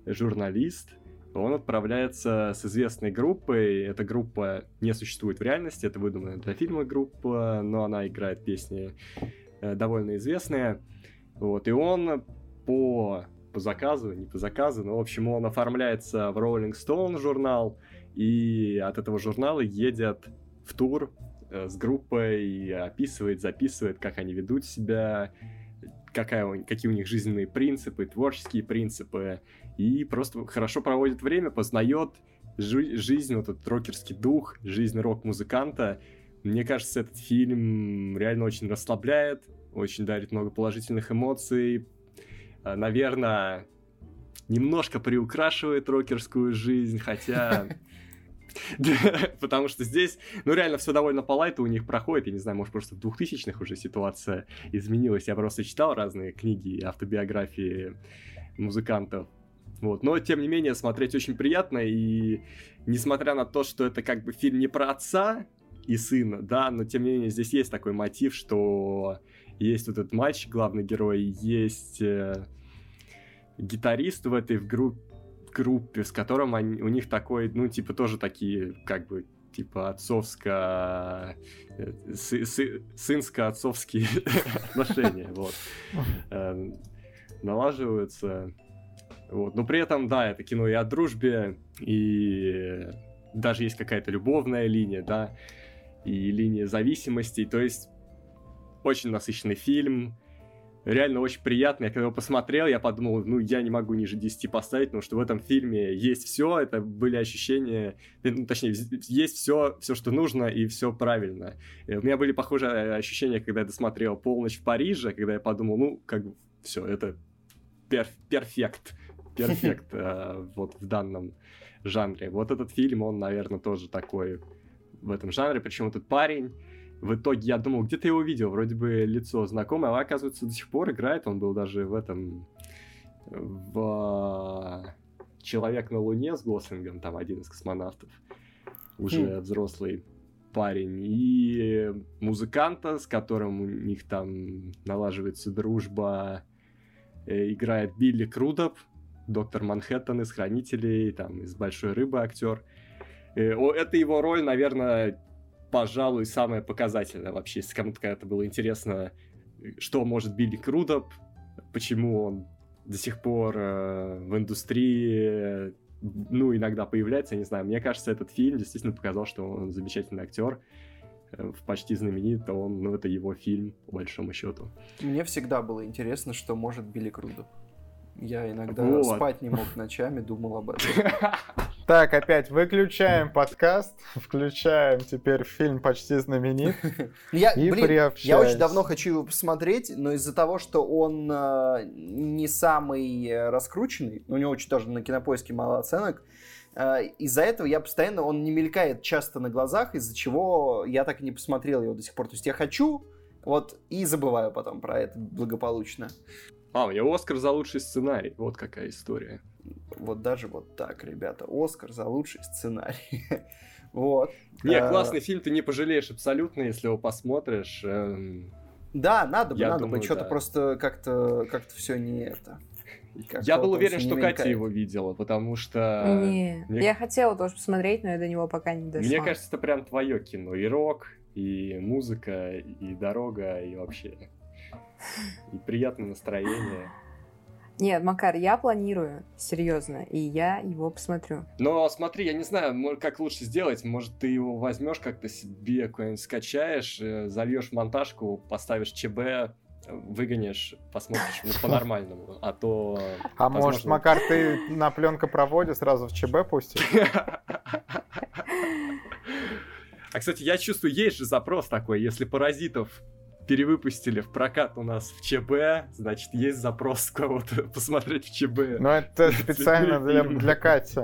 журналист. Он отправляется с известной группой. Эта группа не существует в реальности, это выдуманная для фильма группа, но она играет песни э, довольно известные. Вот, и он по, по заказу, не по заказу, но, в общем, он оформляется в Rolling Stone журнал, и от этого журнала едет в тур э, с группой описывает, записывает, как они ведут себя, какая, какие у них жизненные принципы, творческие принципы, и просто хорошо проводит время, познает жи- жизнь, вот этот рокерский дух, жизнь рок-музыканта. Мне кажется, этот фильм реально очень расслабляет, очень дарит много положительных эмоций. А, Наверное, немножко приукрашивает рокерскую жизнь, хотя Потому что здесь, ну, реально все довольно по лайту у них проходит. Я не знаю, может, просто в 2000-х уже ситуация изменилась. Я просто читал разные книги, автобиографии музыкантов. Вот. Но, тем не менее, смотреть очень приятно. И несмотря на то, что это как бы фильм не про отца и сына, да, но, тем не менее, здесь есть такой мотив, что есть вот этот мальчик, главный герой, есть э, гитарист в этой в группе, группе, с которым они, у них такой, ну, типа, тоже такие, как бы, типа, отцовско... Э, сынско-отцовские отношения, вот. Эм, налаживаются. Вот. Но при этом, да, это кино и о дружбе, и даже есть какая-то любовная линия, да, и линия зависимостей. То есть очень насыщенный фильм, реально очень приятно. Я когда его посмотрел, я подумал, ну, я не могу ниже 10 поставить, потому что в этом фильме есть все, это были ощущения, ну, точнее, есть все, все, что нужно, и все правильно. И у меня были похожие э, ощущения, когда я досмотрел «Полночь в Париже», когда я подумал, ну, как бы, все, это перф перфект, перфект э, вот в данном жанре. Вот этот фильм, он, наверное, тоже такой в этом жанре, причем этот парень, в итоге я думал, где-то его видел, вроде бы лицо знакомое, а оказывается до сих пор играет, он был даже в этом, в «Человек на Луне» с Гослингом, там один из космонавтов, уже хм. взрослый парень, и музыканта, с которым у них там налаживается дружба, э, играет Билли Крудоп, доктор Манхэттен из «Хранителей», там, из «Большой рыбы» актер. Э, это его роль, наверное, пожалуй, самое показательное вообще, если кому-то когда-то было интересно, что может Билли Крудоп, почему он до сих пор э, в индустрии, ну, иногда появляется, я не знаю. Мне кажется, этот фильм действительно показал, что он замечательный актер, э, почти знаменит, он, ну, это его фильм, по большому счету. Мне всегда было интересно, что может Билли Крудоп. Я иногда вот. спать не мог ночами, думал об этом. Так, опять выключаем подкаст, включаем теперь фильм «Почти знаменит» я, и блин, Я очень давно хочу его посмотреть, но из-за того, что он э, не самый э, раскрученный, у него очень тоже на кинопоиске мало оценок, э, из-за этого я постоянно, он не мелькает часто на глазах, из-за чего я так и не посмотрел его до сих пор. То есть я хочу, вот, и забываю потом про это благополучно. А, у Оскар за лучший сценарий. Вот какая история. Вот даже вот так, ребята. Оскар за лучший сценарий. вот. Не, а... классный фильм, ты не пожалеешь абсолютно, если его посмотришь. Эм... Да, надо бы, Я надо думаю, бы. Что-то да. просто как-то как все не это. Я был уверен, что Катя его видела, потому что... Не, Мне... я хотела тоже посмотреть, но я до него пока не дошла. Мне кажется, это прям твое кино. И рок, и музыка, и дорога, и вообще и приятное настроение. Нет, Макар, я планирую, серьезно, и я его посмотрю. Но смотри, я не знаю, как лучше сделать. Может, ты его возьмешь как-то себе куда-нибудь скачаешь, э, зальешь монтажку, поставишь ЧБ, выгонишь, посмотришь ну, по-нормальному, а то... А возможно... может, Макар, ты на пленкопроводе сразу в ЧБ пустишь? А, кстати, я чувствую, есть же запрос такой, если паразитов перевыпустили в прокат у нас в ЧБ, значит, есть запрос кого-то посмотреть в ЧБ. Ну, это специально для, для Кати.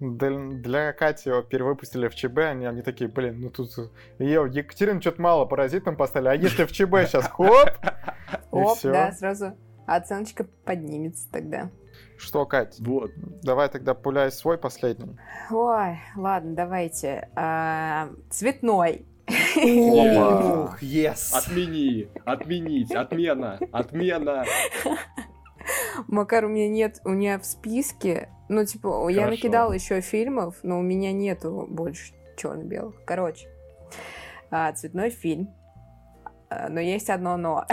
Для, для Кати его перевыпустили в ЧБ, они, они такие, блин, ну тут ее Екатерина что-то мало паразитом поставили, а если в ЧБ сейчас хоп, Оп, да, сразу оценочка поднимется тогда. Что, Кать? Вот. Давай тогда пуляй свой последний. Ой, ладно, давайте. А, цветной. Ух, yes. Отмени, отменить, отмена, отмена. Макар, у меня нет, у меня в списке, ну, типа, Хорошо. я накидала еще фильмов, но у меня нету больше черно-белых. Короче, а, цветной фильм, а, но есть одно но.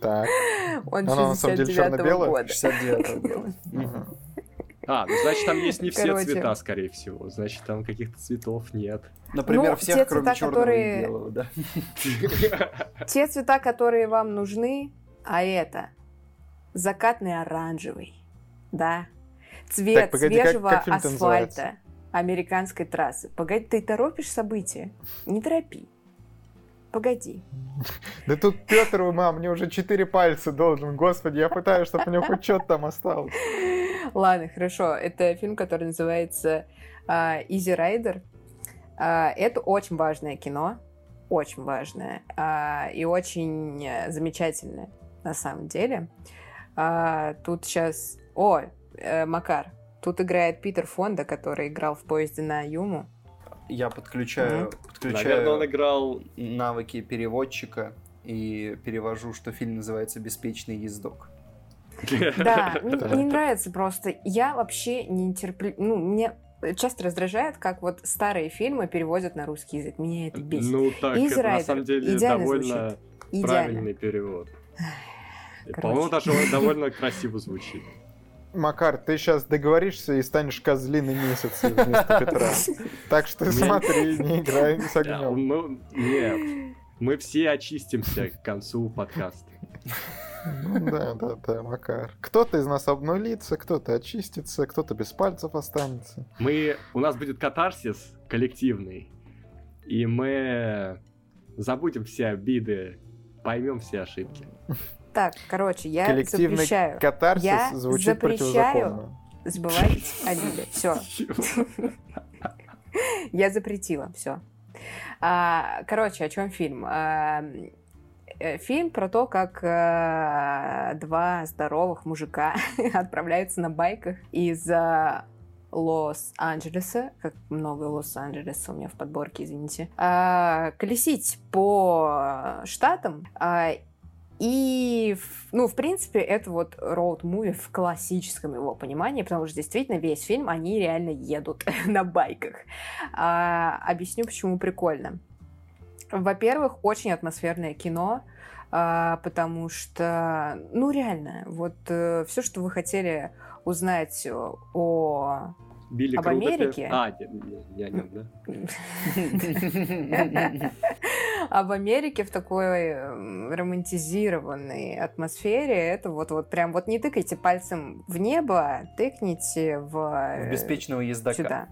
Так. Он 69-го года. 69-го года. А, ну значит, там есть не все Короче. цвета, скорее всего. Значит, там каких-то цветов нет. Например, ну, всех, те кроме цвета, черного которые... и белого, да. Те цвета, которые вам нужны, а это закатный оранжевый, да, цвет так, погоди, свежего как, как асфальта американской трассы. Погоди, ты торопишь события? Не торопи. Погоди. Да тут Петр, мам, мне уже четыре пальца должен. Господи, я пытаюсь, чтобы у него хоть что-то там осталось. Ладно, хорошо. Это фильм, который называется uh, Easy Rider. Uh, это очень важное кино. Очень важное. Uh, и очень замечательное, на самом деле. Тут сейчас... О, э, Макар. Тут играет Питер Фонда, который играл в поезде на Юму. Я подключаю, mm-hmm. Подключаю Наверное, он играл навыки переводчика и перевожу, что фильм называется «Беспечный ездок». Да, мне не нравится просто. Я вообще не терплю... Ну, мне часто раздражает, как вот старые фильмы переводят на русский язык. Меня это бесит. Ну так, это на самом деле идеально довольно звучит. правильный перевод. По-моему, даже довольно красиво звучит. Макар, ты сейчас договоришься и станешь козлиной месяца вместо Петра. Так что смотри, не играй с огнем. мы- Нет, мы все очистимся к концу подкаста. Ну да, да, да, Макар. Кто-то из нас обнулится, кто-то очистится, кто-то без пальцев останется. Мы, у нас будет катарсис коллективный, и мы забудем все обиды, поймем все ошибки. Так, короче, я Коллективный запрещаю катарсис Я звучит запрещаю противозаконно. забывать о Лиле. Все. Я запретила, все. короче, о чем фильм? А, э, фильм про то, как э, два здоровых мужика отправляются на байках из э, Лос-Анджелеса, как много Лос-Анджелеса у меня в подборке, извините, а, колесить по штатам. И, ну, в принципе, это вот роуд-муви в классическом его понимании, потому что действительно весь фильм они реально едут на байках. А, объясню, почему прикольно. Во-первых, очень атмосферное кино, а, потому что, ну, реально, вот все, что вы хотели узнать о Билли Об Крупер- Америке? А, не, не, не о нем, да? А в Америке в такой романтизированной атмосфере это вот, вот прям вот не тыкайте пальцем в небо, тыкните в... В э, беспечного ездока. Сюда.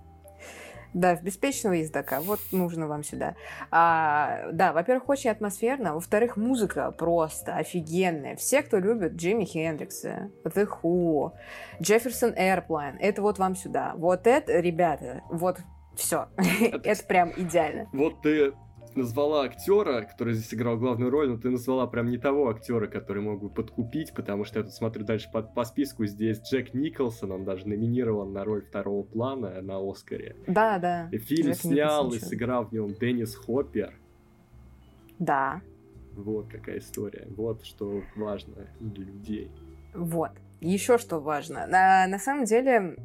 Да, в беспечного ездока. Вот нужно вам сюда. А, да, во-первых, очень атмосферно. Во-вторых, музыка просто офигенная. Все, кто любит Джимми Хендрикса, The Who, Jefferson Airplane, это вот вам сюда. Вот это, ребята, вот все. Это прям идеально. Вот ты назвала актера, который здесь играл главную роль, но ты назвала прям не того актера, который мог бы подкупить, потому что я тут смотрю дальше по, по списку, здесь Джек Николсон, он даже номинирован на роль второго плана на Оскаре. Да, да. И фильм Джек снял Николсон, и сыграл в нем Деннис Хоппер. Да. Вот какая история. Вот что важно для людей. Вот. Еще что важно. На, на самом деле,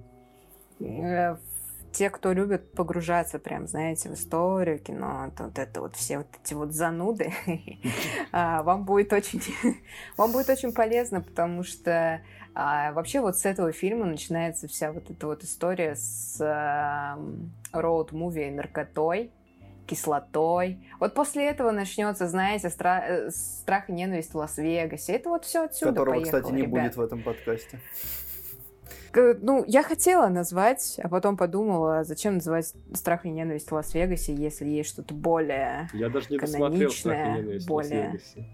э, те, кто любит погружаться прям, знаете, в историю, кино, вот это вот все вот эти вот зануды, а, вам будет очень, вам будет очень полезно, потому что а, вообще вот с этого фильма начинается вся вот эта вот история с роуд-муви наркотой, кислотой. Вот после этого начнется, знаете, стра- э, страх и ненависть в Лас-Вегасе. Это вот все отсюда Которого, поехало, кстати, не ребят. будет в этом подкасте. Ну, я хотела назвать, а потом подумала, зачем называть страх и ненависть в Лас-Вегасе, если есть что-то более... Я даже не досмотрел «Страх и ненависть» в более- Лас-Вегасе.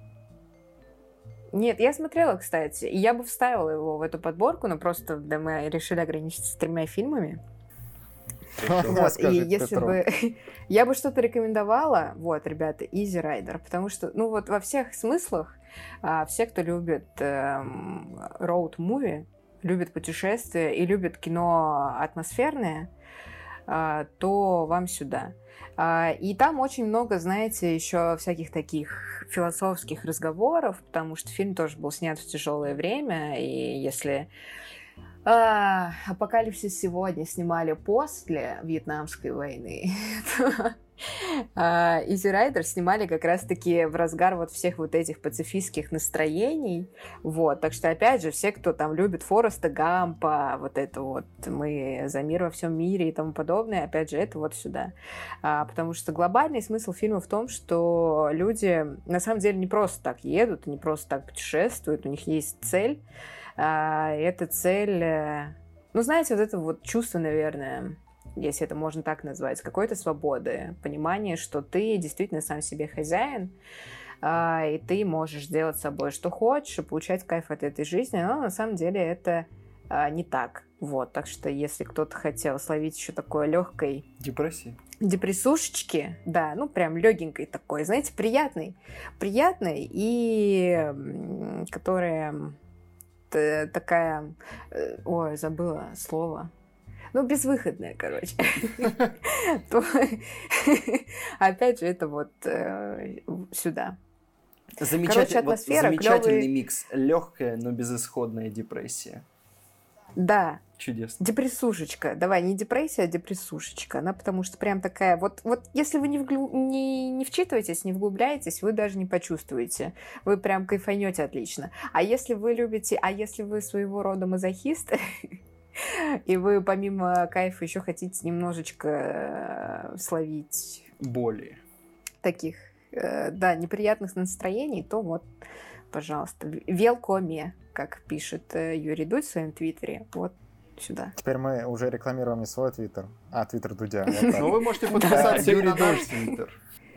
Нет, я смотрела, кстати, и я бы вставила его в эту подборку, но просто да, мы решили ограничиться тремя фильмами. Вот, и если Петров. бы я бы что-то рекомендовала, вот, ребята, Easy Rider, потому что, ну вот во всех смыслах, а, все, кто любит эм, роуд-муви, любит путешествия и любит кино атмосферное, а, то вам сюда. А, И там очень много, знаете, еще всяких таких философских разговоров, потому что фильм тоже был снят в тяжелое время, и если а, Апокалипсис сегодня снимали после Вьетнамской войны. то, а, Rider снимали как раз-таки в разгар вот всех вот этих пацифистских настроений. Вот, так что, опять же, все, кто там любит Фореста Гампа, вот это вот «Мы за мир во всем мире» и тому подобное, опять же, это вот сюда. А, потому что глобальный смысл фильма в том, что люди на самом деле не просто так едут, не просто так путешествуют, у них есть цель, а, эта цель, э, ну, знаете, вот это вот чувство, наверное, если это можно так назвать, какой-то свободы, понимание, что ты действительно сам себе хозяин, а, и ты можешь делать с собой что хочешь, и получать кайф от этой жизни, но на самом деле это а, не так. Вот, так что если кто-то хотел словить еще такое легкой Депрессии. депрессушечки, да, ну прям легенькой такой, знаете, приятный, приятный и которая такая, э, ой, забыла слово, ну безвыходная, короче. То, Опять же, это вот э, сюда. Замечатель- вот замечательный микс. Легкая, но безысходная депрессия. Да, Чудесно. депрессушечка. Давай, не депрессия, а депрессушечка. Она потому что прям такая... Вот, вот если вы не, вглю- не, не вчитываетесь, не вглубляетесь, вы даже не почувствуете. Вы прям кайфанете отлично. А если вы любите... А если вы своего рода мазохист, и вы помимо кайфа еще хотите немножечко э, словить Боли. таких, э, да, неприятных настроений, то вот, пожалуйста, велкоме, как пишет э, Юрий Дудь в своем твиттере, вот сюда. Теперь мы уже рекламируем не свой твиттер, а твиттер Дудя. Но вы можете подписаться Юрий на наш твиттер.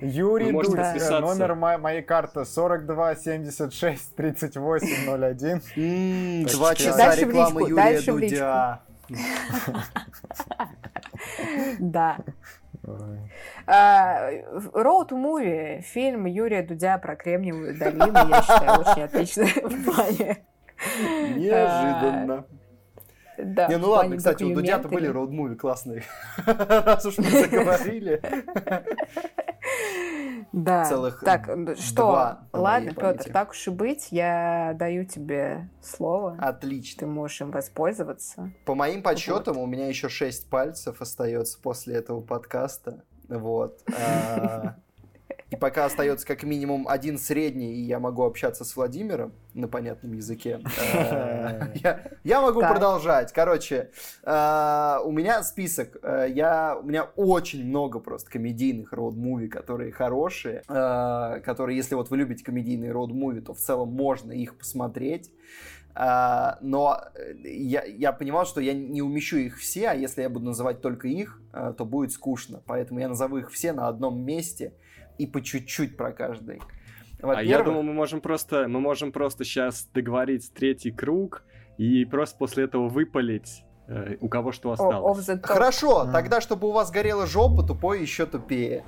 Юрий Вы Дудь, номер мо- моей карты 42 76 38 01. М, Так Два часа Дальше в рекламы личку, Юрия дальше Дудя. Да. А, Road to Movie, фильм Юрия Дудя про Кремниевую долину, я считаю, очень отличный в плане. Неожиданно. Да, Не, ну ладно, кстати, у Дудя-то были роуд-муви классные. Раз уж мы заговорили. Да. Целых так, что? два Ладно, Петр, так уж и быть, я даю тебе слово. Ты Отлично. можешь им воспользоваться. По моим подсчетам, у меня еще шесть пальцев остается после этого подкаста. Вот. И пока остается как минимум один средний, и я могу общаться с Владимиром на понятном языке. А, Я, могу продолжать. Короче, а, у меня список. А, Я, у меня очень много просто комедийных роуд-муви, которые хорошие. Которые, если вот вы любите комедийные роуд-муви, то в целом можно их посмотреть. А, но э, я, я понимал, что я не умещу их все, а если я буду называть только их, а, то будет скучно. Поэтому я назову их все на одном месте и по чуть-чуть про каждый. А я думал, мы можем просто, мы можем просто сейчас договорить третий круг и просто после этого выпалить, э, у кого что осталось. Хорошо, Мгм. тогда, чтобы у вас горела жопа, тупой еще тупее.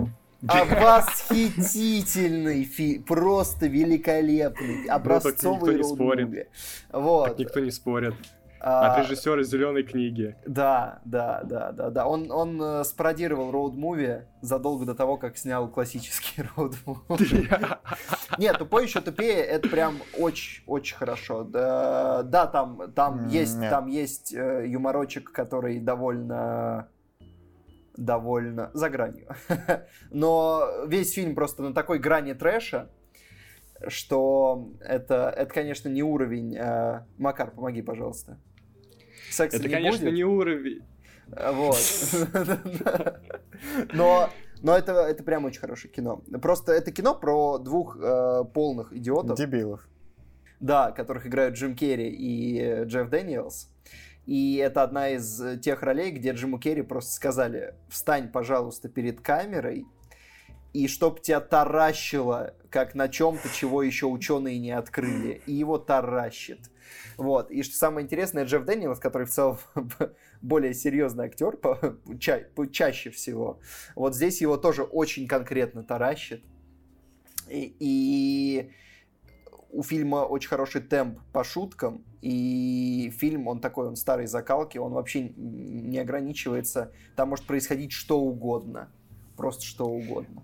А восхитительный фильм, просто великолепный, образцовый никто не спорит. Вот. Так никто не спорит. А, От режиссера зеленой книги. Да, да, да, да, да. Он, он э, спародировал роуд-муви задолго до того, как снял классический роуд-муви. Нет, тупой еще тупее, это прям очень-очень хорошо. Да, да, там, там есть, там есть э, юморочек, который довольно довольно за гранью. Но весь фильм просто на такой грани трэша, что это, это конечно, не уровень... э, Макар, помоги, пожалуйста. Секса Это, не конечно, будет. не уровень. А, Вот. Но, но это, это прям очень хорошее кино. Просто это кино про двух э, полных идиотов, Дебилов. да, которых играют Джим Керри и э, Джефф Дэниелс. И это одна из э, тех ролей, где Джиму Керри просто сказали, встань, пожалуйста, перед камерой, и чтоб тебя таращило, как на чем-то, чего еще ученые не открыли. И его таращит. Вот. И что самое интересное, Джефф Дэниелс, который в целом более серьезный актер по- ча- по- чаще всего, вот здесь его тоже очень конкретно таращит. И, и у фильма очень хороший темп по шуткам, и фильм, он такой, он старой закалки, он вообще не ограничивается, там может происходить что угодно, просто что угодно.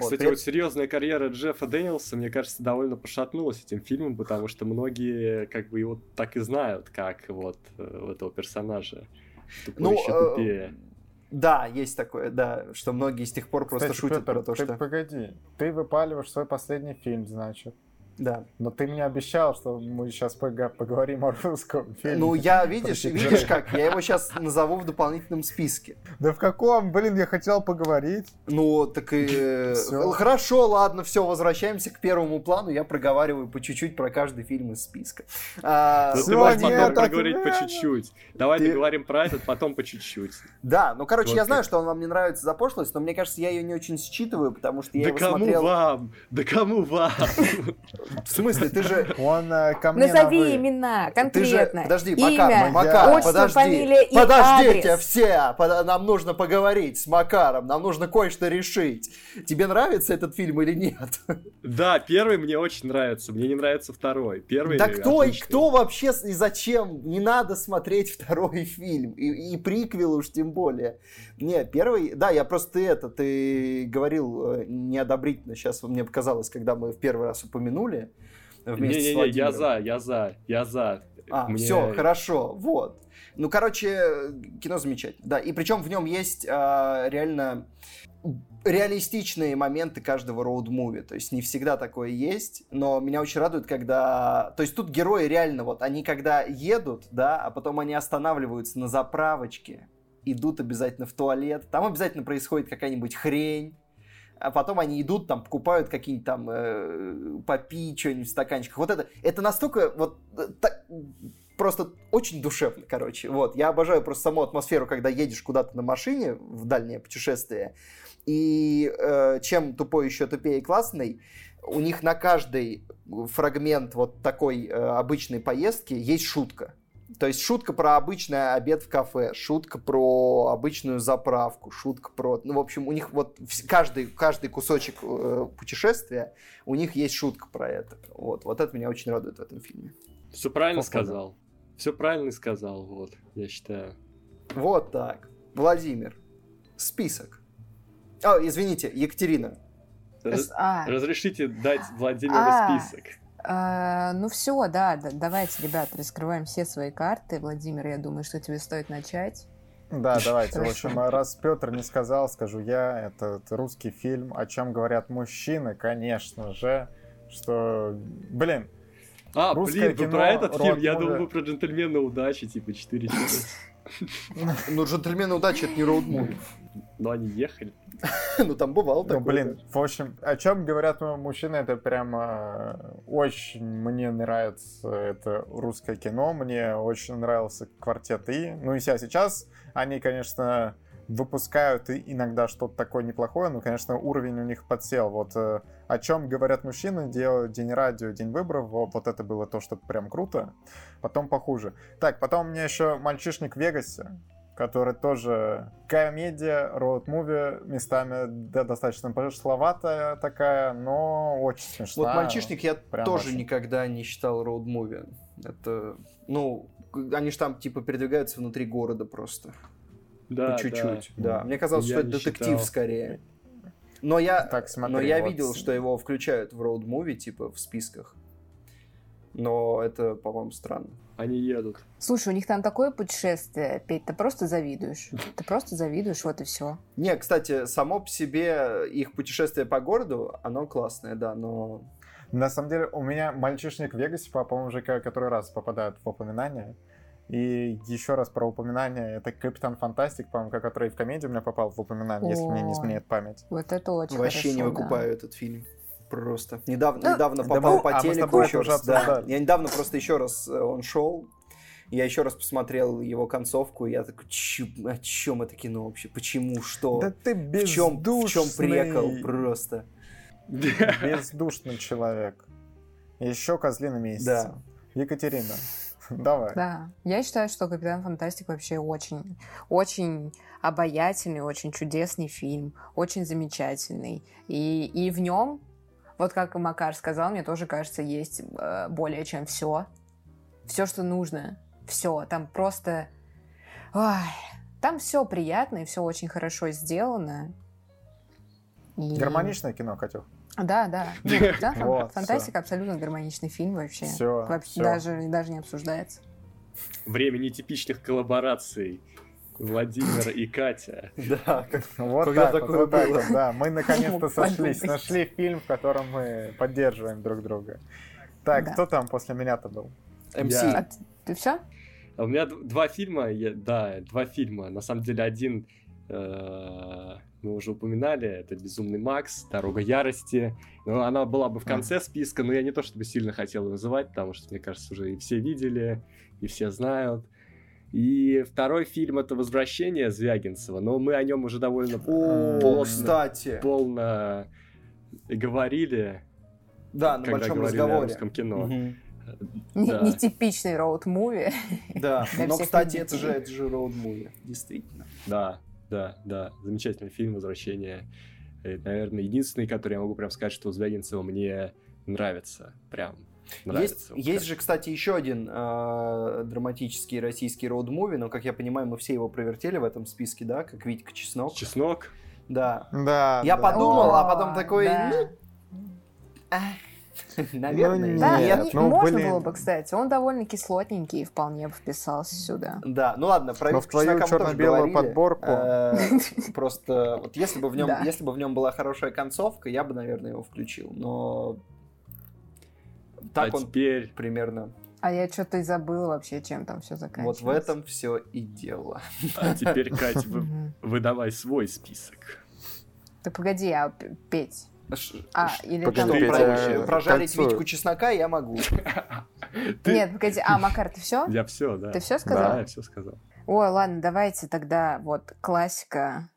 Вот, Кстати, при- вот серьезная карьера Джеффа Дэниелса, мне кажется, довольно пошатнулась этим фильмом, потому что многие как бы его так и знают, как вот э, этого персонажа. Тупой Ну, еще э, тупее. Да, есть такое, да, что многие с тех пор просто Кстати, шутят Петр, про то, ты что... погоди. Ты выпаливаешь свой последний фильм, значит. Да. Но ты мне обещал, что мы сейчас поговорим о русском фильме. Ну, я, видишь, видишь как, я его сейчас назову в дополнительном списке. Да в каком? Блин, я хотел поговорить. Ну, так и... Э, хорошо, ладно, все, возвращаемся к первому плану. Я проговариваю по чуть-чуть про каждый фильм из списка. А, ну, ты можешь потом проговорить по чуть-чуть. Давай договорим про этот, потом по чуть-чуть. Да, ну, короче, я знаю, что он вам не нравится за пошлость, но мне кажется, я ее не очень считываю, потому что я его смотрел... Да кому вам? Да кому вам? В смысле, ты же... Он э, ко мне Назови имена, конкретно. Подожди, Макар, Макар, подожди. фамилия и Подождите все, нам нужно поговорить с Макаром, нам нужно кое-что решить. Тебе нравится этот фильм или нет? Да, первый мне очень нравится, мне не нравится второй. Первый Да кто, кто вообще и зачем? Не надо смотреть второй фильм, и, и приквел уж тем более. Не, первый, да, я просто это, ты говорил э, неодобрительно, сейчас мне показалось, когда мы в первый раз упомянули, вместе не, не, не, с я за, я за, я за. А, Мне... все, хорошо, вот. Ну, короче, кино замечательно. Да, и причем в нем есть а, реально реалистичные моменты каждого роуд-муви. То есть не всегда такое есть, но меня очень радует, когда... То есть тут герои реально вот, они когда едут, да, а потом они останавливаются на заправочке, идут обязательно в туалет, там обязательно происходит какая-нибудь хрень, а потом они идут, там, покупают какие-нибудь там э, попить что-нибудь в стаканчиках. Вот это, это настолько вот э, так, просто очень душевно, короче. Вот, я обожаю просто саму атмосферу, когда едешь куда-то на машине в дальнее путешествие. И э, чем тупой еще тупее классный, у них на каждый фрагмент вот такой э, обычной поездки есть шутка. То есть шутка про обычный обед в кафе, шутка про обычную заправку, шутка про... Ну, в общем, у них вот каждый, каждый кусочек э, путешествия, у них есть шутка про это. Вот, вот это меня очень радует в этом фильме. Все правильно Походу. сказал. Все правильно сказал, вот, я считаю. Вот так. Владимир, список. О, извините, Екатерина. Раз... А. Разрешите дать Владимиру а. список. А, ну все, да, да, давайте, ребят, раскрываем все свои карты. Владимир, я думаю, что тебе стоит начать. Да, давайте. В общем, раз Петр не сказал, скажу я. Это, это русский фильм. О чем говорят мужчины, конечно же. Что, блин, а, блин, вы про этот фильм? Я думал, вы про джентльмена удачи, типа 4 часа. Ну, джентльмены удачи это не роуд-муви. Но они ехали. Ну, там бывал такой. Ну, блин, в общем, о чем говорят мужчины, это прямо очень мне нравится это русское кино, мне очень нравился квартет И. Ну, и сейчас они, конечно, выпускают иногда что-то такое неплохое, но, конечно, уровень у них подсел. Вот э, о чем говорят мужчины, делают День радио, День выборов, вот, вот это было то, что прям круто. Потом похуже. Так, потом у меня еще «Мальчишник в Вегасе», который тоже комедия, роуд-муви, местами да, достаточно пошловатая такая, но очень смешная. Вот «Мальчишник» я Прям тоже очень. никогда не считал роуд-муви. Это, ну, они же там типа передвигаются внутри города просто. Да, По чуть-чуть. Да. да. Мне казалось, я что это детектив считал. скорее. Но я, так, смотри, но я вот... видел, что его включают в роуд-муви, типа, в списках. Но это, по-моему, странно. Они едут. Слушай, у них там такое путешествие, Петь, ты просто завидуешь. Ты просто завидуешь, вот и все. Не, кстати, само по себе их путешествие по городу, оно классное, да, но... На самом деле, у меня мальчишник в Вегасе, по-моему, уже который раз попадает в упоминание. И еще раз про упоминание, это Капитан Фантастик, по-моему, который в комедии у меня попал в упоминание, О, если мне не изменяет память. Вот это очень Вообще хорошо, не выкупаю да. этот фильм. Просто. Недавно, да, недавно попал да, по а телеку еще раз. Да. Я недавно просто еще раз э, он шел. Я еще раз посмотрел его концовку, и я такой, о чем это кино вообще? Почему? Что? Да ты бездушный. В чем, в чем прикол просто? Бездушный человек. Еще козлиный месяц. Да. Екатерина. Давай. Да. Я считаю, что Капитан Фантастик вообще очень, очень обаятельный, очень чудесный фильм, очень замечательный. И, и в нем, вот как Макар сказал, мне тоже кажется, есть э, более чем все. Все, что нужно. Все. Там просто... Ой, там все приятно и все очень хорошо сделано. И... Гармоничное кино, Катюх. Да, да. Нет, да вот, фантастика все. абсолютно гармоничный фильм вообще. Все, вообще все. Даже, даже не обсуждается. Время нетипичных коллабораций. Владимир и Катя. Да, как Вот Когда так вот, такое вот так было? вот, да. Мы наконец-то сошлись, нашли фильм, в котором мы поддерживаем друг друга. Так, Да. кто там после меня-то был? МС. Я- А ты, все? А у меня два фильма, я- да, два фильма. На самом деле один э, мы уже упоминали, это «Безумный Макс», «Дорога ярости». Ну, она была бы в конце списка, но я не то чтобы сильно хотел ее называть, потому что, мне кажется, уже и все видели, и все знают. И второй фильм это «Возвращение» Звягинцева, но мы о нем уже довольно О, плотно, кстати. полно говорили, Да, на когда большом говорили о разговоре. русском кино. Мгм. Да. Нетипичный роуд-муви. Да, но, кстати, это же, это же роуд-муви, действительно. Да, да, да. Замечательный фильм «Возвращение». Это, наверное, единственный, который я могу прям сказать, что у Звягинцева мне нравится. Прям нравится. Есть, Вот есть же, кстати, еще один э, драматический российский роуд-муви, но, как я понимаю, мы все его провертели в этом списке, да, как Витька Чеснок. Чеснок. Да. Да. Я да. подумал, а О, потом такой, да. ну, ах, наверное, Ну, Да, Нет, не- ну, можно блин. было бы, кстати. Он довольно кислотненький и вполне вписался сюда. Да, ну ладно, про Но в твою черно-белую подборку. Э, Просто вот если бы в нем, если бы в нем была хорошая концовка, я бы, наверное, его включил. Но так а он теперь... примерно. А я что-то и забыла вообще, чем там все Вот заканчивается. в этом все и дело. А теперь, Кать, вы- выдавай свой список. Да погоди, а петь? Ш- А, ш- или Погоди, там... что, Петя, про- прожарить. Витьку чеснока я могу. Ты- Нет, погоди. А, Макар, ты все? Я все, да. Ты всё сказал? Да, я все сказал. Ой, ладно, давайте тогда вот классика,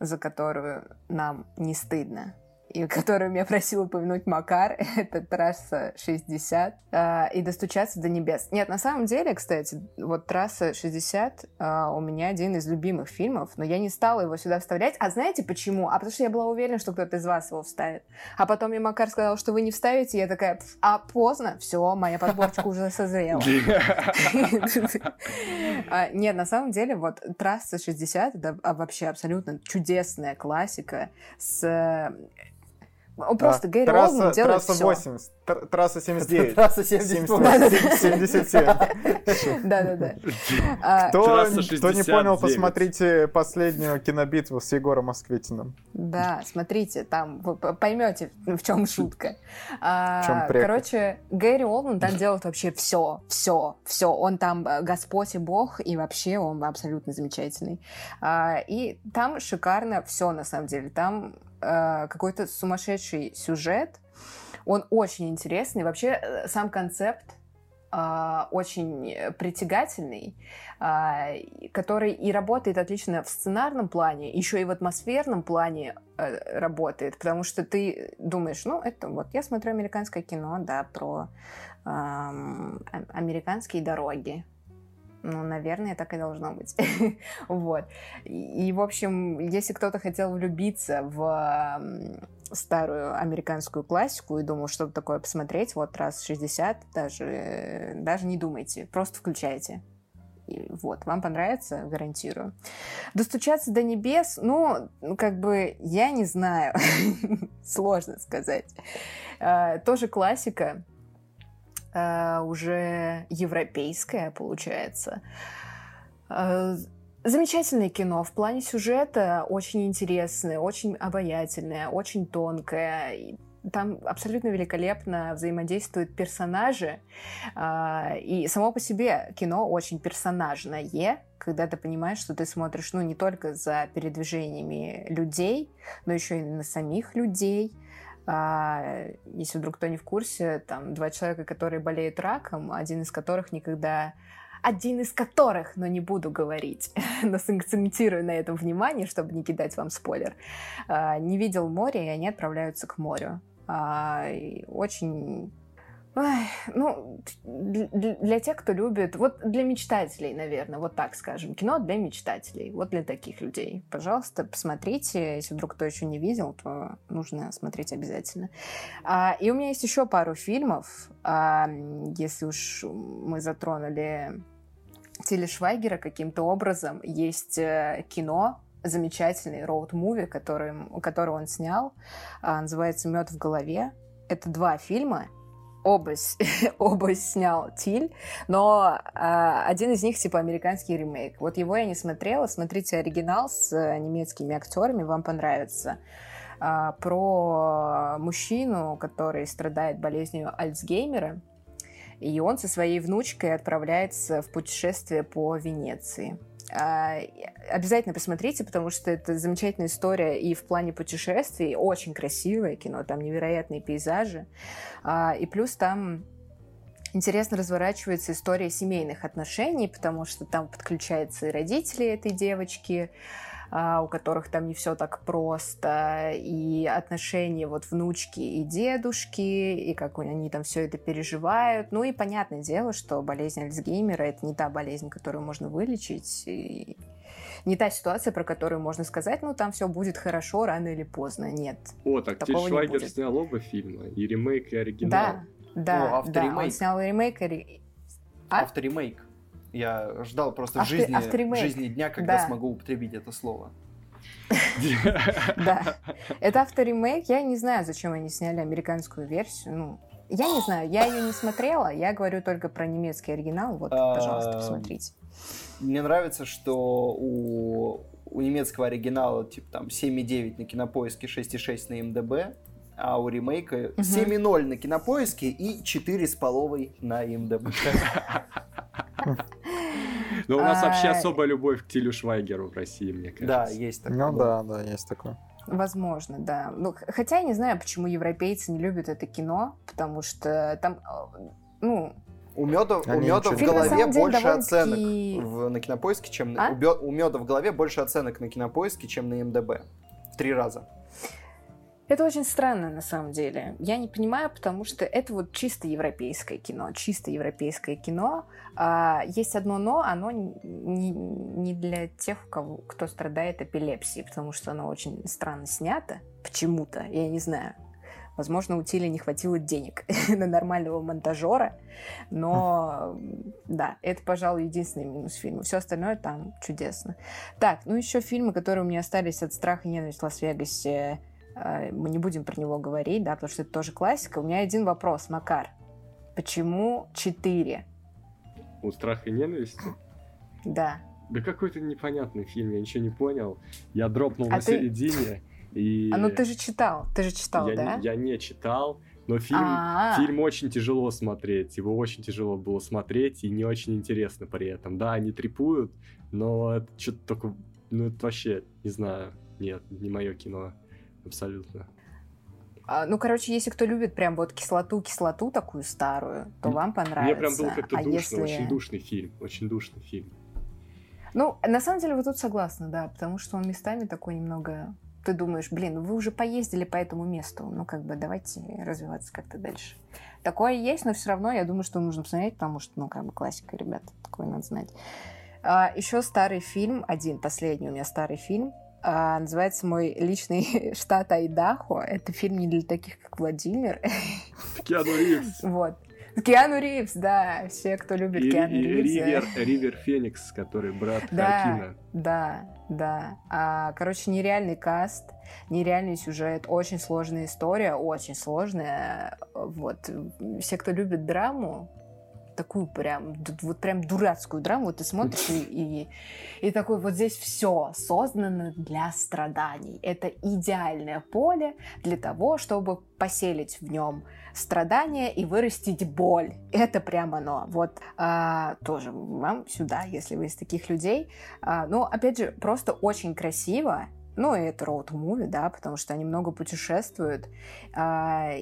за которую нам не стыдно. И которую меня просил упомянуть Макар, это трасса 60 а, и достучаться до небес. Нет, на самом деле, кстати, вот трасса 60 а, у меня один из любимых фильмов, но я не стала его сюда вставлять. А знаете почему? А потому что я была уверена, что кто-то из вас его вставит. А потом мне Макар сказал, что вы не вставите, и я такая, «Пф, а поздно, все, моя подборочка уже созрела. А, Нет, на самом деле, вот трасса 60 это вообще абсолютно чудесная классика с ну, Просто А, Гэри трасса, Олдман делает трасса всё. 80, тр- трасса 79. Трасса 70. 77. Да-да-да. А, Кто, не 69. понял, посмотрите последнюю кинобитву с Егором Москвитиным. Да, смотрите, там вы поймете, в чем шутка. А, короче, Гэри Олдман там делает вообще все, все, все. Он там э, Господь и Бог, и вообще он абсолютно замечательный. А, и там шикарно все на самом деле. Там э, какой-то сумасшедший сюжет. Он очень интересный. Вообще э, сам концепт а, очень э, притягательный, который и работает отлично в сценарном плане, еще и в атмосферном плане э, работает, потому что ты думаешь, ну, это вот я смотрю американское кино, да, про ам, а- американские дороги. Ну, наверное, так и должно быть. вот. И, в общем, если кто-то хотел влюбиться в старую американскую классику и думал что-то такое посмотреть, вот раз 60, даже, э, даже не думайте, просто включайте. И вот, вам понравится, гарантирую. Достучаться до небес, ну, ну, как бы, я не знаю, сложно сказать. А, Тоже классика, а, уже европейская, получается. А, Замечательное кино. В плане сюжета очень интересное, очень обаятельное, очень тонкое. Там абсолютно великолепно взаимодействуют персонажи. А, И само по себе кино очень персонажное, когда ты понимаешь, что ты смотришь ну, не только за передвижениями людей, но еще и на самих людей. А, Если вдруг кто не в курсе, там два человека, которые болеют раком, один из которых никогда один из которых, но не буду говорить, но сакцентирую на этом внимание, чтобы не кидать вам спойлер, а, не видел море, и они отправляются к морю. А, Очень... Ай, ну, для, тех, кто любит, вот для мечтателей, наверное, вот так скажем, кино для мечтателей, вот для таких людей. Пожалуйста, посмотрите, если вдруг кто еще не видел, то нужно смотреть обязательно. А, и у меня есть еще пару фильмов, а, если уж мы затронули Тиля Швайгера каким-то образом, есть э, кино, замечательный роуд-муви, который, который он снял, а, называется «Мед в голове». Это два фильма, оба, оба снял Тиль, но а, один из них типа американский ремейк. Вот его я не смотрела. Смотрите оригинал с а, немецкими актерами, вам понравится. А, про мужчину, который страдает болезнью Альцгеймера, и он со своей внучкой отправляется в путешествие по Венеции. А, обязательно посмотрите, потому что это замечательная история и в плане путешествий, очень красивое кино, там невероятные пейзажи. А, и плюс там интересно разворачивается история семейных отношений, потому что там подключаются и родители этой девочки, у которых там не все так просто, и отношения вот внучки и дедушки, и как они там все это переживают. Ну и понятное дело, что болезнь Альцгеймера — это не та болезнь, которую можно вылечить, и не та ситуация, про которую можно сказать, ну там все будет хорошо рано или поздно. Нет. О, так Тиль Швайгер снял оба фильма, и ремейк, и оригинал. Да, да, О, да, он снял ремейк и... А? Авторемейк. Я ждал просто в, жизни, жизни дня, когда да. смогу употребить это слово. Да. Это авторемейк. Я не знаю, зачем они сняли американскую версию. Ну, я не знаю, я ее не смотрела. Я говорю только про немецкий оригинал. Вот, пожалуйста, а, посмотрите. Мне нравится, что у, у немецкого оригинала типа там 7,9 на кинопоиске, 6,6 на МДБ, а у ремейка угу. 7,0 на кинопоиске и 4,5 на МДБ. Но у нас вообще особая любовь к Тилю Швайгеру в России, мне кажется. Да, есть такое. Ну да, да, есть такое. Возможно, да. Ну, хотя я не знаю, почему европейцы не любят это кино, потому что там, ну, у меда, у меда в голове больше оценок в, на кинопоиске, чем а? у, у меда в голове больше оценок на кинопоиске, чем на МДБ. В три раза. Это очень странно, на самом деле. Я не понимаю, потому что это вот чисто европейское кино. Чисто европейское кино. А, есть одно но, оно не, не для тех, кого, кто страдает эпилепсией, потому что оно очень странно снято. Почему-то, я не знаю. Возможно, у Тили не хватило денег на нормального монтажера, но да, это, пожалуй, единственный минус фильма. Все остальное там чудесно. Так, ну еще фильмы, которые у меня остались от страха и ненависти в Лас-Вегасе мы не будем про него говорить, да, потому что это тоже классика. У меня один вопрос, Макар. Почему четыре? У страха и ненависти? Да. Да какой-то непонятный фильм, я ничего не понял. Я дропнул а на ты... середине. И... А ну ты же читал, ты же читал, я да? Не, я не читал, но фильм, А-а-а. фильм очень тяжело смотреть. Его очень тяжело было смотреть и не очень интересно при этом. Да, они трепуют, но это что-то только... Ну это вообще, не знаю, нет, не мое кино абсолютно. А, ну, короче, если кто любит прям вот кислоту-кислоту такую старую, то вам понравится. Мне прям был как-то а душно, если... очень душный фильм, очень душный фильм. Ну, на самом деле, вы тут согласны, да, потому что он местами такой немного... Ты думаешь, блин, вы уже поездили по этому месту, ну, как бы, давайте развиваться как-то дальше. Такое есть, но все равно я думаю, что нужно посмотреть, потому что, ну, как бы, классика, ребята, такое надо знать. А, еще старый фильм, один, последний у меня старый фильм, называется мой личный штат Айдахо. Это фильм не для таких, как Владимир. Киану Ривз. Вот. Киану Ривз, да. Все, кто любит и, Киану Ривз. Ривер, Ривер Феникс, который брат да, Хакина. Да, да. А, короче, нереальный каст, нереальный сюжет, очень сложная история, очень сложная. Вот. Все, кто любит драму, такую прям, вот прям дурацкую драму, вот ты смотришь и, и, и такой, вот здесь все создано для страданий. Это идеальное поле для того, чтобы поселить в нем страдания и вырастить боль. Это прям оно. Вот а, тоже вам сюда, если вы из таких людей. А, ну, опять же, просто очень красиво. Ну, и это роуд-муви, да, потому что они много путешествуют. А,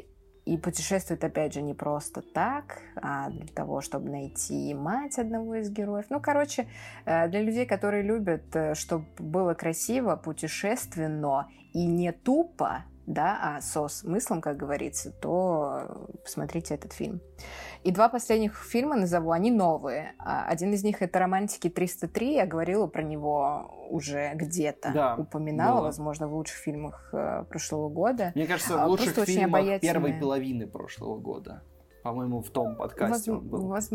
и путешествует, опять же, не просто так, а для того, чтобы найти мать одного из героев. Ну, короче, э, для людей, которые любят, э, чтобы было красиво, путешественно и не тупо, да, а со смыслом, как говорится, то посмотрите этот фильм. И два последних фильма назову, они новые. А, один из них это «Романтики 303», я говорила про него уже где-то, да, упоминала, было. возможно, в лучших фильмах э, прошлого года. Мне кажется, в а, лучших Просто фильмах первой половины прошлого года. По-моему, в том подкасте Воз... он был. Воз...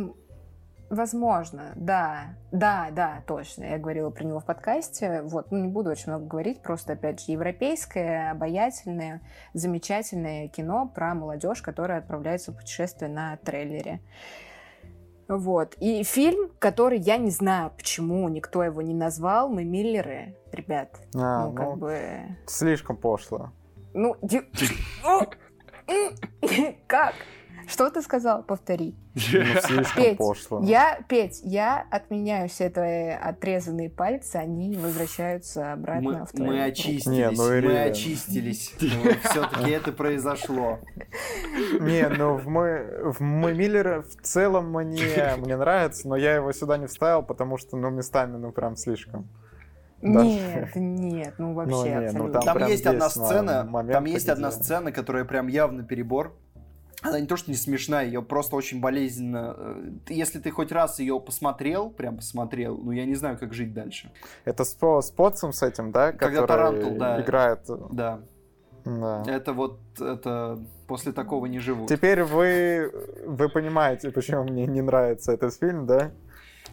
Возможно, да. Да, да, точно. Я говорила про него в подкасте. Вот, ну, не буду очень много говорить, просто, опять же, европейское, обаятельное, замечательное кино про молодежь, которая отправляется в путешествие на трейлере. Вот. И фильм, который я не знаю, почему никто его не назвал, мы Миллеры, ребят. А, ну, как ну, бы... Слишком пошло. Ну, как? Что ты сказал? Повтори. Ну, Петь. Я, Петь, я отменяю все твои отрезанные пальцы, они возвращаются обратно Мы, в твою мы очистились, Не, ну, мы очистились. Все-таки это произошло. Не, ну в мы, в мы Миллера в целом мне, мне нравится, но я его сюда не вставил, потому что, ну, местами, ну, прям слишком. Нет, нет, ну вообще Ну, ну, абсолютно. Там есть одна ну, сцена, там есть одна сцена, которая прям явно перебор. Она не то, что не смешная, ее просто очень болезненно. э, Если ты хоть раз ее посмотрел, прям посмотрел, ну я не знаю, как жить дальше. Это с, По- с Потсом с этим, да? Когда Тарантул, да. играет. Да, Да. это вот, это после такого не живут. Теперь вы, вы понимаете, почему мне не нравится этот фильм, да?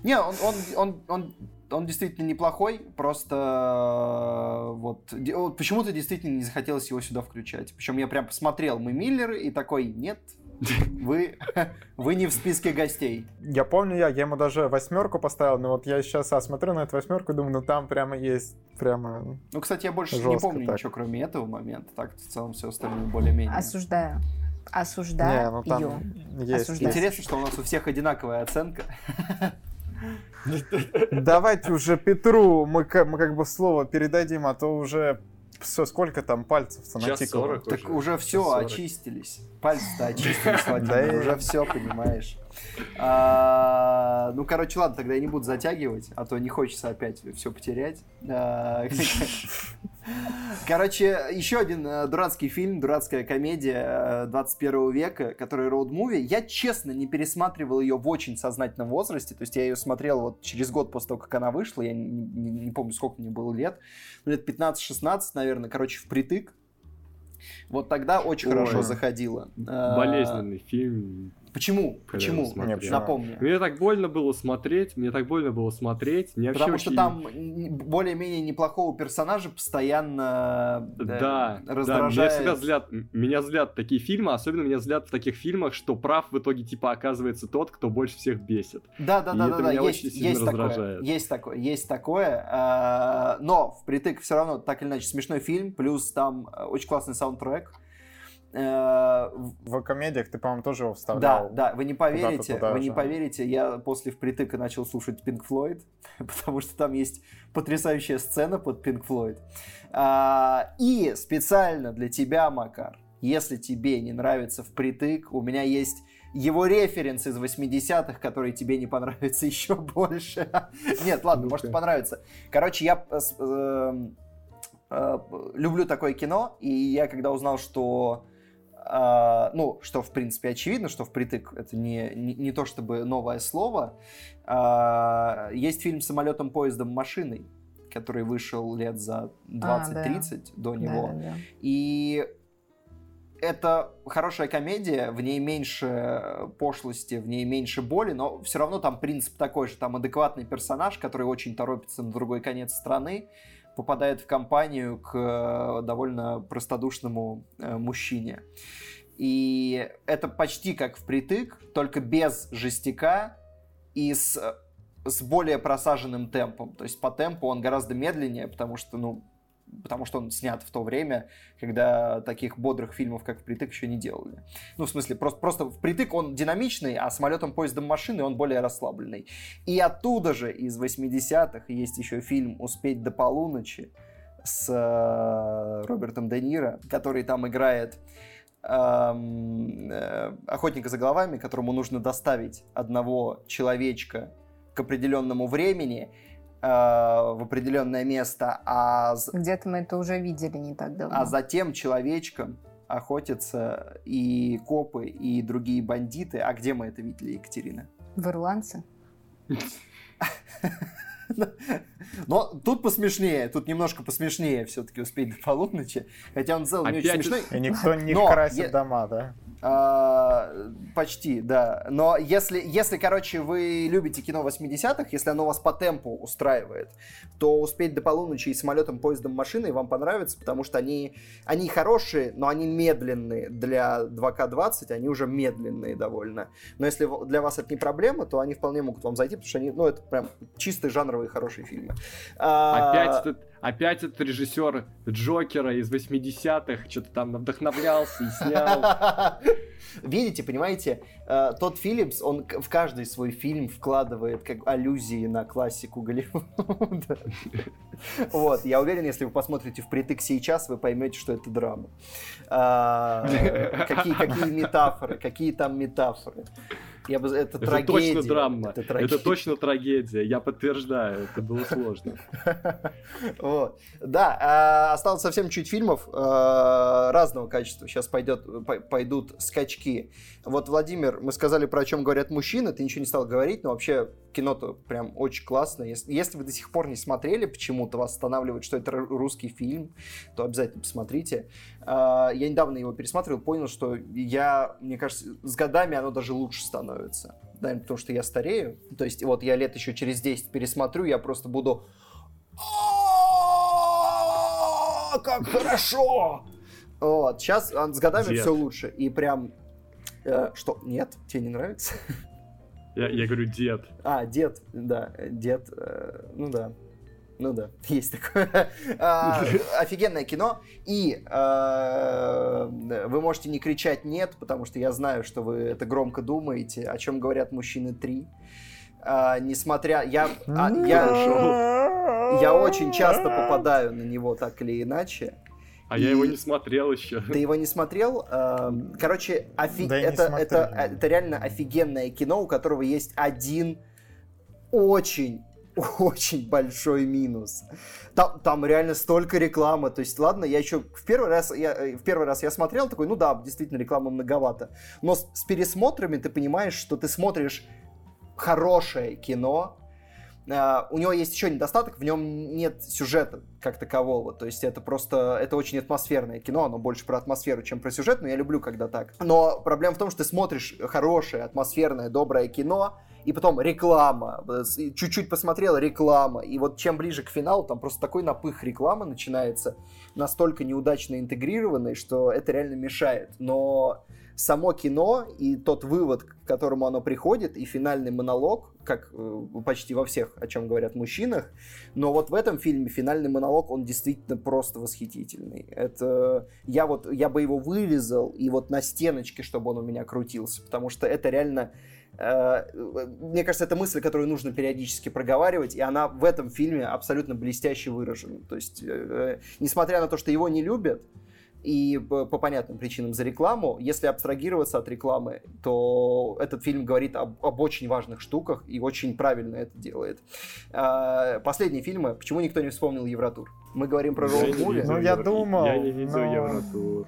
Не, он, он, он, он, он действительно неплохой, просто э, вот, вот почему-то действительно не захотелось его сюда включать. Причем я прям посмотрел «Мы Миллеры» и такой, нет, вы, вы не в списке гостей. Я помню, я, я ему даже восьмерку поставил, но вот я сейчас а, смотрю на эту восьмерку и думаю, ну там прямо есть, прямо... Ну, кстати, я больше не помню так. ничего, кроме этого момента. Так, в целом, все остальное более-менее. Осуждаю. не, Осуждаю ну там её. есть. Осуждаю. Интересно, что у нас у всех одинаковая оценка. Давайте уже Петру мы, ка- мы как бы слово передадим, а то уже все, сколько там пальцев-то натикало. Так Уже. уже все, 40. очистились. Пальцы-то очистились, Владимир, уже все, понимаешь. А, Ну, короче, ладно, тогда я не буду затягивать, а то не хочется опять все потерять. А, Короче, еще один э, дурацкий фильм, дурацкая комедия э, 21 века, который роуд-муви. Я, честно, не пересматривал ее в очень сознательном возрасте. То есть я ее смотрел вот через год после того, как она вышла. Я не, не- не помню, сколько мне было лет. Ну, лет 15-16, наверное. Короче, впритык. Вот тогда очень Ой. хорошо заходило. А, Болезненный фильм. Почему? Почему? почему? Напомни. Мне так больно было смотреть, мне так больно было смотреть. Мне Потому что очень- там более-менее неплохого персонажа постоянно э, Да, да, меня раздражает. всегда злят, меня злят такие фильмы, особенно меня злят в таких фильмах, что прав в итоге типа оказывается тот, кто больше всех бесит. Да, да, И да, это да, да, меня есть, есть такое, есть такое, есть такое, а, но впритык все равно так или иначе смешной фильм, плюс там э, очень классный саундтрек. Э, в- комедиях ты, по-моему, тоже его Да, вставлял. да, вы не поверите, вы не же. поверите, я после впритыка начал слушать Pink Floyd, потому что там есть потрясающая сцена под Pink Floyd. А, и специально для тебя, Макар, если тебе не нравится впритык, у меня есть его референс из 80-х, который тебе не понравится еще больше. Нет, ладно, может понравится. Короче, я э, эм, э, люблю такое кино, и я когда узнал, что а, ну, что, в принципе, очевидно, что впритык это не, не, не то чтобы новое слово. А, есть фильм «Самолетом, поездом, машиной», который вышел лет за 20-30 до него. Да, да, да. И это хорошая комедия, в ней меньше пошлости, в ней меньше боли, но все равно там принцип такой же, там адекватный персонаж, который очень торопится на другой конец страны, попадает в компанию к э, довольно простодушному э, мужчине. И это почти как впритык, только без жестяка и с, с более просаженным темпом. То есть по темпу он гораздо медленнее, потому что, ну, потому что он снят в то время, когда таких бодрых фильмов, как «Впритык», еще не делали. Ну, в смысле, просто, просто «Впритык» он динамичный, а «Самолетом, поездом, машиной» он более расслабленный. И оттуда же, из 80-х, есть еще фильм «Успеть до полуночи» с э, Робертом Де Ниро, который там играет эм, э, охотника за головами, которому нужно доставить одного человечка к определенному времени, в определенное место, а, Где-то мы это уже видели не так давно. а затем человечком охотятся и копы, и другие бандиты. А где мы это видели, Екатерина? В ирландце? Но тут посмешнее, тут немножко посмешнее все-таки успеть до полуночи. Хотя он в целом не очень смешной. И никто не Но красит е- дома, да? А, почти, да. Но если, если, короче, вы любите кино 80-х, если оно вас по темпу устраивает, то успеть до полуночи и самолетом, поездом, машиной вам понравится, потому что они, они хорошие, но они медленные. Для 2К20 они уже медленные довольно. Но если для вас это не проблема, то они вполне могут вам зайти, потому что они, ну, это прям чистые жанровые хорошие фильмы. А, Опять этот, опять этот режиссер Джокера из 80-х что-то там вдохновлялся и снял. Видите, понимаете, э, тот Филлипс, он в каждый свой фильм вкладывает как аллюзии на классику Голливуда. Вот, я уверен, если вы посмотрите впритык сейчас, вы поймете, что это драма. А, Какие, какие метафоры, какие там метафоры. Я бы, это, Это трагедия. точно драма. Это, Это, трагедия. точно трагедия. Я подтверждаю, это было сложно. Вот. Да, а, осталось совсем чуть фильмов а, разного качества. Сейчас пойдет, пой- пойдут скачки. Вот, Владимир, мы сказали про о чем говорят мужчины, ты ничего не стал говорить, но вообще кино-то прям очень классное. Если, если вы до сих пор не смотрели, почему-то вас останавливает, что это ру- русский фильм, то обязательно посмотрите. А, Я недавно его пересматривал, понял, что я, мне кажется, с годами оно даже лучше становится. Наверное, потому что я старею. То есть, вот я лет еще через 10 пересмотрю, я просто буду «А, как хорошо! Вот, сейчас а, с годами все лучше. И прям... э, что, нет? Тебе не нравится? Я, я говорю, дед. А, дед, да, дед, э, ну да. Ну да, есть такое. А, Офигенное кино. И э, вы можете не кричать «нет», потому что я знаю, что вы это громко думаете, о чем говорят мужчины три. А, Несмотря... Я, а, я, я очень часто попадаю на него так или иначе. А я его И- не смотрел еще. Ты его не смотрел? Эм, Короче, офи- Да и не это, смотрел. это, это реально офигенное кино, у которого есть один очень очень большой минус. Там, там реально столько рекламы. То есть, ладно, я еще в первый раз я, э, в первый раз я смотрел, такой, ну да, действительно, рекламы многовато. Но с, с пересмотрами ты понимаешь, что ты смотришь хорошее кино. А, у него есть еще недостаток, в нем нет сюжета как такового. То есть это просто, это очень атмосферное кино, оно больше про атмосферу, чем про сюжет, но я люблю, когда так. Но проблема в том, что ты смотришь хорошее, атмосферное, доброе кино, и потом реклама, чуть-чуть посмотрел, реклама, и вот чем ближе к финалу, там просто такой напых рекламы начинается, настолько неудачно интегрированный, что это реально мешает. Но само кино и тот вывод, к которому оно приходит, и финальный монолог, как э, почти во всех, о чем говорят мужчинах, но вот в этом фильме финальный монолог, он действительно просто восхитительный. Это я вот я бы его вырезал и вот на стеночке, чтобы он у меня крутился, потому что это реально э, мне кажется, это мысль, которую нужно периодически проговаривать, и она в этом фильме абсолютно блестяще выражена. То есть, э, несмотря на то, что его не любят, и по, по понятным причинам за рекламу, если абстрагироваться от рекламы, то этот фильм говорит об, об очень важных штуках и очень правильно это делает. А, Последние фильмы, почему никто не вспомнил Евротур? Мы говорим про Я роуд не муви. видел Ну, я думал, Я не видел но- Евротур.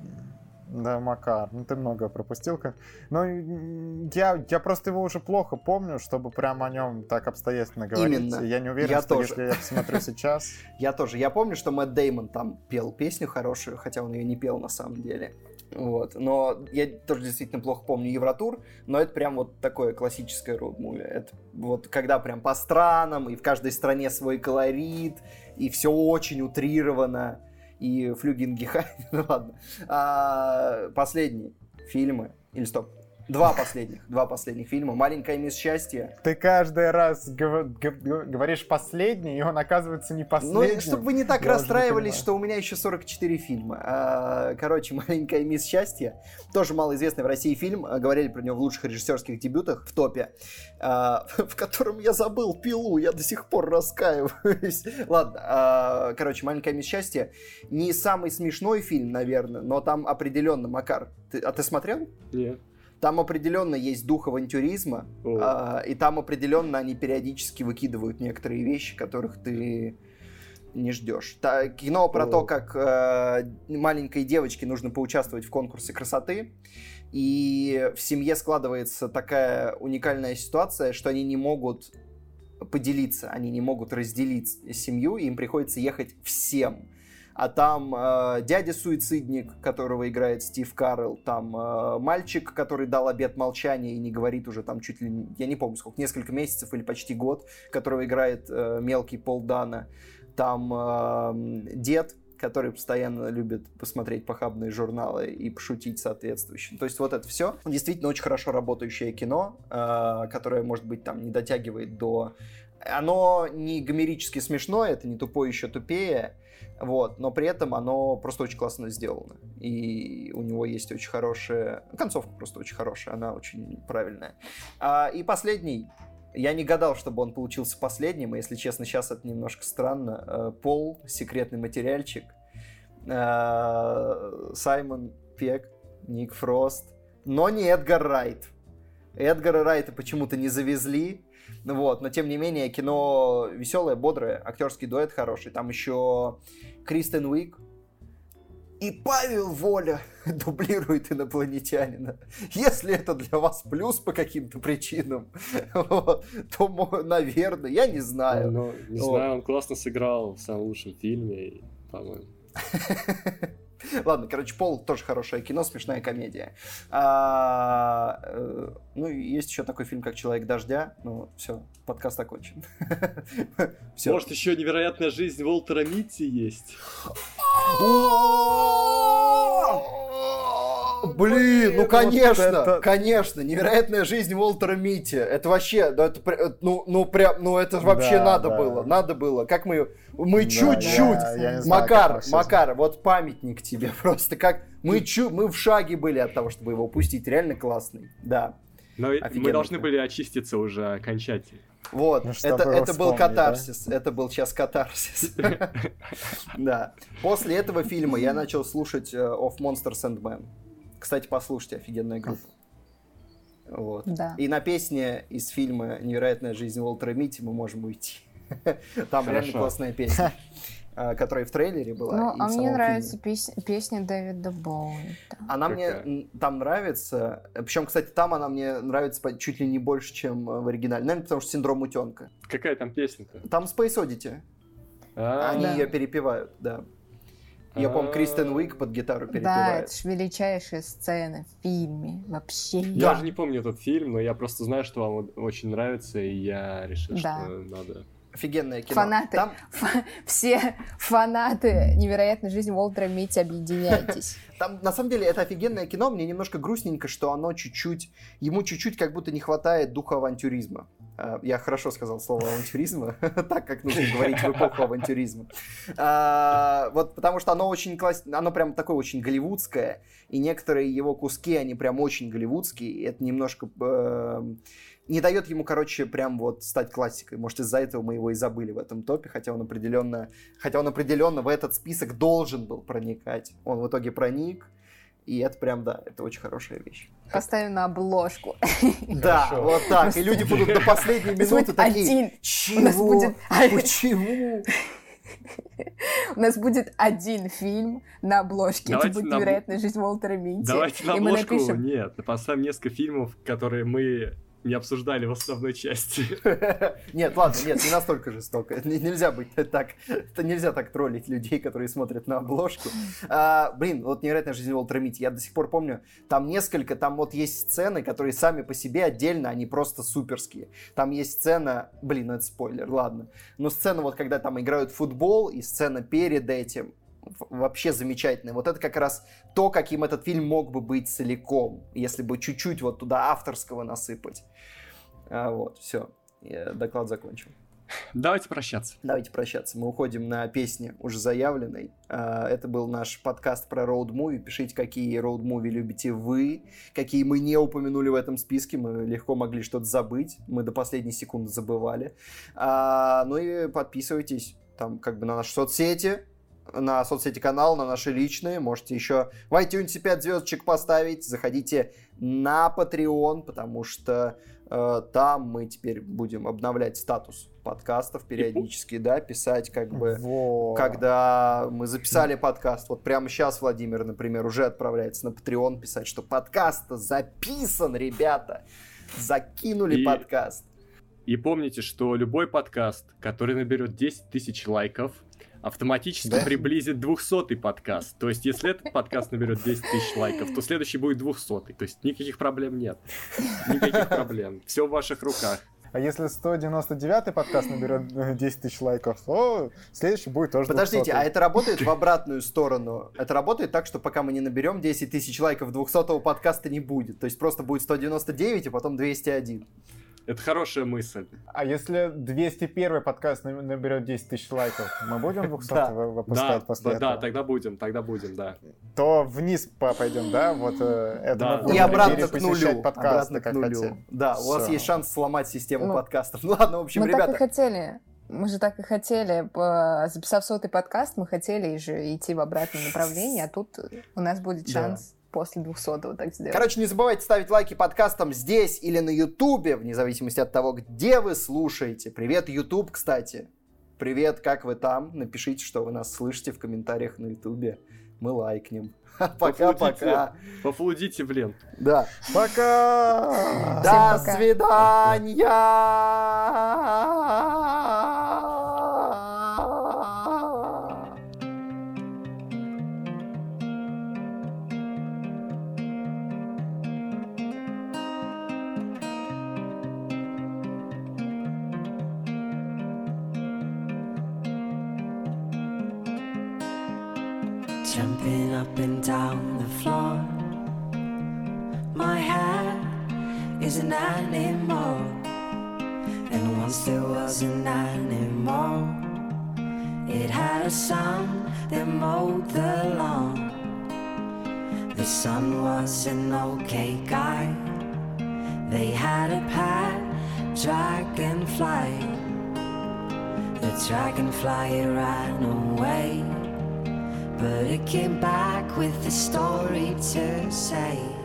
Да, Макар, ну ты много пропустил. как- Ну, я, я просто его уже плохо помню, чтобы прям о нем так обстоятельно говорить. Именно. Я не уверен, Я что тоже. если я посмотрю сейчас... Я тоже. Я помню, что Мэтт Деймон там пел песню хорошую, хотя он ее не пел на самом деле. Вот. Но я тоже действительно плохо помню Евротур, но это прям вот такое классическое роуд муви. Это вот когда прям по странам, и в каждой стране свой колорит, и все очень утрировано, и флюгингехай, ну ладно. А, последние фильмы, или стоп, два последних, два последних фильма. «Маленькая мисс счастье», Ты каждый раз гов- гов- говоришь последний, и он оказывается не Ну, последним. чтобы вы не так Я расстраивались, что у меня еще 44 фильма. А, Короче, «Маленькая мисс счастье», тоже малоизвестный в России фильм, а, говорили про него в лучших режиссерских дебютах в топе, а, в котором я забыл пилу, я до сих пор раскаиваюсь. Ладно, короче, «Маленькая мисс счастье» не самый смешной фильм, наверное, но там определенно, Макар, ты- а ты смотрел? Нет. Там определенно есть дух авантюризма, а, и там определенно они периодически выкидывают некоторые вещи, которых ты не ждешь. Та- кино про О. то, как э, маленькой девочке нужно поучаствовать в конкурсе красоты, и в семье складывается такая уникальная ситуация, что они не могут поделиться, они не могут разделить семью, им приходится ехать всем. А там э, дядя-суицидник, которого играет Стив Карл, там э, мальчик, который дал обед молчания и не говорит уже там чуть ли, я не помню сколько, несколько месяцев или почти год, которого играет э, мелкий Пол Дана, там э, дед, который постоянно любит посмотреть похабные журналы и пошутить соответствующе. То есть вот это все действительно очень хорошо работающее кино, э, которое, может быть, там не дотягивает до... Оно не гомерически смешное, это не тупое еще тупее, вот, но при этом оно просто очень классно сделано. И у него есть очень хорошая... Концовка просто очень хорошая, она очень правильная. А, и последний. Я не гадал, чтобы он получился последним, и, если честно, сейчас это немножко странно. Э, Пол, секретный материальчик. Э, Саймон Пек, Ник Фрост. Но не Эдгар Райт. Эдгара Райта почему-то не завезли. Вот, но тем не менее, кино веселое, бодрое, актерский дуэт хороший. Там еще Кристен Уик и Павел Воля дублирует инопланетянина. Если это для вас плюс по каким-то причинам, вот, то, наверное, я не знаю. Ну, не вот. знаю, он классно сыграл в самом лучшем фильме, по-моему. Ладно, короче, Пол тоже хорошее кино, смешная комедия. А, э, ну, есть еще такой фильм, как Человек дождя. Ну, все, подкаст окончен. все. Может, еще невероятная жизнь Уолтера Митти есть? Блин, ну конечно, это... конечно, невероятная жизнь Уолтера Митти. Это вообще, да, это, ну, ну прям, ну это вообще да, надо да. было, надо было. Как мы, мы чуть-чуть, да, Макар, Макар, вот памятник тебе просто, как мы чу, мы в шаге были от того, чтобы его упустить, реально классный, да. Но мы должны были очиститься уже окончательно. Вот, ну, это, это был катарсис, да? это был сейчас катарсис. Да. После этого фильма я начал слушать э, Of Monsters and Men. Кстати, послушайте, офигенная группа. Вот. Да. И на песне из фильма «Невероятная жизнь Уолтера Митти» мы можем уйти. Там Хорошо. реально классная песня, а, которая в трейлере была. Ну, а мне нравится песня, песня Дэвида Боуи. Она Какая? мне там нравится. Причем, кстати, там она мне нравится чуть ли не больше, чем в оригинале. Наверное, потому что синдром утенка. Какая там песня-то? Там Space Oddity. А-а-а. Они ее перепевают, да. Я помню, Кристен Уик под гитару перепевает. Да, это же величайшая сцена в фильме вообще. Я да. же не помню этот фильм, но я просто знаю, что вам очень нравится, и я решил, да. что надо офигенное кино. Фанаты, Там... фа- все фанаты невероятной жизни Уолтера Митти, объединяйтесь. Там, на самом деле, это офигенное кино. Мне немножко грустненько, что оно чуть-чуть, ему чуть-чуть как будто не хватает духа авантюризма. А, я хорошо сказал слово авантюризма, так как нужно говорить в эпоху авантюризма. А, вот потому что оно очень класс... оно прям такое очень голливудское, и некоторые его куски, они прям очень голливудские, и это немножко э, не дает ему, короче, прям вот стать классикой. Может, из-за этого мы его и забыли в этом топе, хотя он определенно, хотя он определенно в этот список должен был проникать. Он в итоге проник, и это прям, да, это очень хорошая вещь. Поставим на обложку. Да, вот так. И люди будут до последней минуты такие, чего? Почему? У нас будет один фильм на обложке. Давайте это будет на... невероятная жизнь Уолтера Митти. Давайте на обложку. Напишем... Нет, поставим несколько фильмов, которые мы не обсуждали в основной части. Нет, ладно, нет, не настолько жестоко. Нельзя быть так, это нельзя так троллить людей, которые смотрят на обложку. А, блин, вот невероятная жизнь Уолтера Митти. Я до сих пор помню, там несколько, там вот есть сцены, которые сами по себе отдельно, они просто суперские. Там есть сцена, блин, ну это спойлер, ладно. Но сцена вот, когда там играют в футбол, и сцена перед этим, вообще замечательный. Вот это как раз то, каким этот фильм мог бы быть целиком, если бы чуть-чуть вот туда авторского насыпать. А, вот, все, я доклад закончил. Давайте прощаться. Давайте прощаться. Мы уходим на песни уже заявленной. А, это был наш подкаст про роуд-муви. Пишите, какие роуд-муви любите вы, какие мы не упомянули в этом списке. Мы легко могли что-то забыть. Мы до последней секунды забывали. А, ну и подписывайтесь там как бы на наши соцсети, на соцсети канал, на наши личные. Можете еще в iTunes 5 звездочек поставить. Заходите на Patreon, потому что э, там мы теперь будем обновлять статус подкастов периодически, да, писать как бы, Во. когда мы записали подкаст. Вот прямо сейчас Владимир, например, уже отправляется на Patreon писать, что подкаст записан, ребята. Закинули И... подкаст. И помните, что любой подкаст, который наберет 10 тысяч лайков, автоматически Да. приблизит 200 подкаст. То есть, если этот подкаст наберет 10 тысяч лайков, то следующий будет 200 То есть, никаких проблем нет. Никаких проблем. Все в ваших руках. А если 199 подкаст наберет э, 10 тысяч лайков, то следующий будет тоже Подождите, 200. а это работает в обратную сторону? Это работает так, что пока мы не наберем 10 тысяч лайков, 200 подкаста не будет? То есть просто будет 199, а потом 201. Это хорошая мысль. А если 201 подкаст на- наберет 10 тысяч лайков, мы будем 200 Да. вы- Да, выпускать после да, этого? да, тогда будем, тогда будем, да. То вниз по- пойдем, да? Вот э, это Да. мы И обратно к нулю. подкасты, Обратно к нулю. Да, у вас есть шанс сломать систему Ну, подкастов. Ну ладно, в общем, мы так и ребята, хотели. Мы же так и хотели, записав сотый подкаст, мы хотели же идти в обратном направлении, а тут у нас будет Да. После 200 так сделать. Короче, не забывайте ставить лайки подкастам здесь или на Ютубе, вне зависимости от того, где вы слушаете. Привет, Ютуб, кстати. Привет, как вы там? Напишите, что вы нас слышите в комментариях на Ютубе. Мы лайкнем. Пока-пока. Пофлудите в ленту. Да. Пока! До свидания. Up and down the floor. My hair is an animal, and once there was an animal. It had a son that mowed the lawn. The son was an okay guy. They had a pet dragonfly. The dragonfly ran away. But it came back with a story to say.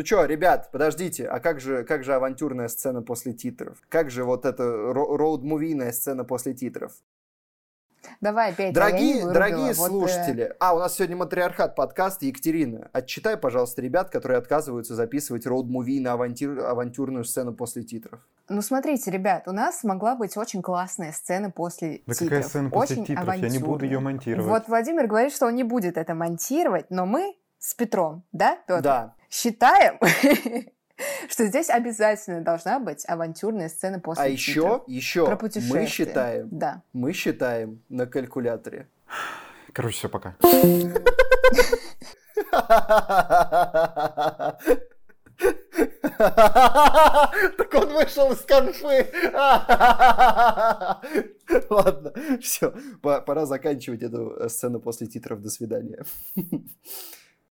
Ну чё, ребят, подождите, а как же, как же авантюрная сцена после титров? Как же вот эта ро- роуд-мувийная сцена после титров? Давай, Петя, не Дорогие, дорогие Вот, э, слушатели, а, у нас сегодня матриархат подкаст. Екатерина, отчитай, пожалуйста, ребят, которые отказываются записывать роуд-муви на авантюр- авантюрную сцену после титров. Ну, смотрите, ребят, у нас могла быть очень классная сцена после Да титров. какая сцена после очень титров? Я не буду авантюрная. ее монтировать. Вот Владимир говорит, что он не будет это монтировать, но мы с Петром, да, Петр, Да. Считаем, что здесь обязательно должна быть авантюрная сцена после А еще, еще Про мы считаем, Да. мы считаем на калькуляторе. Короче, все, пока. Так он вышел из конфы. Ладно, все, пора заканчивать эту э, сцену после титров. До свидания.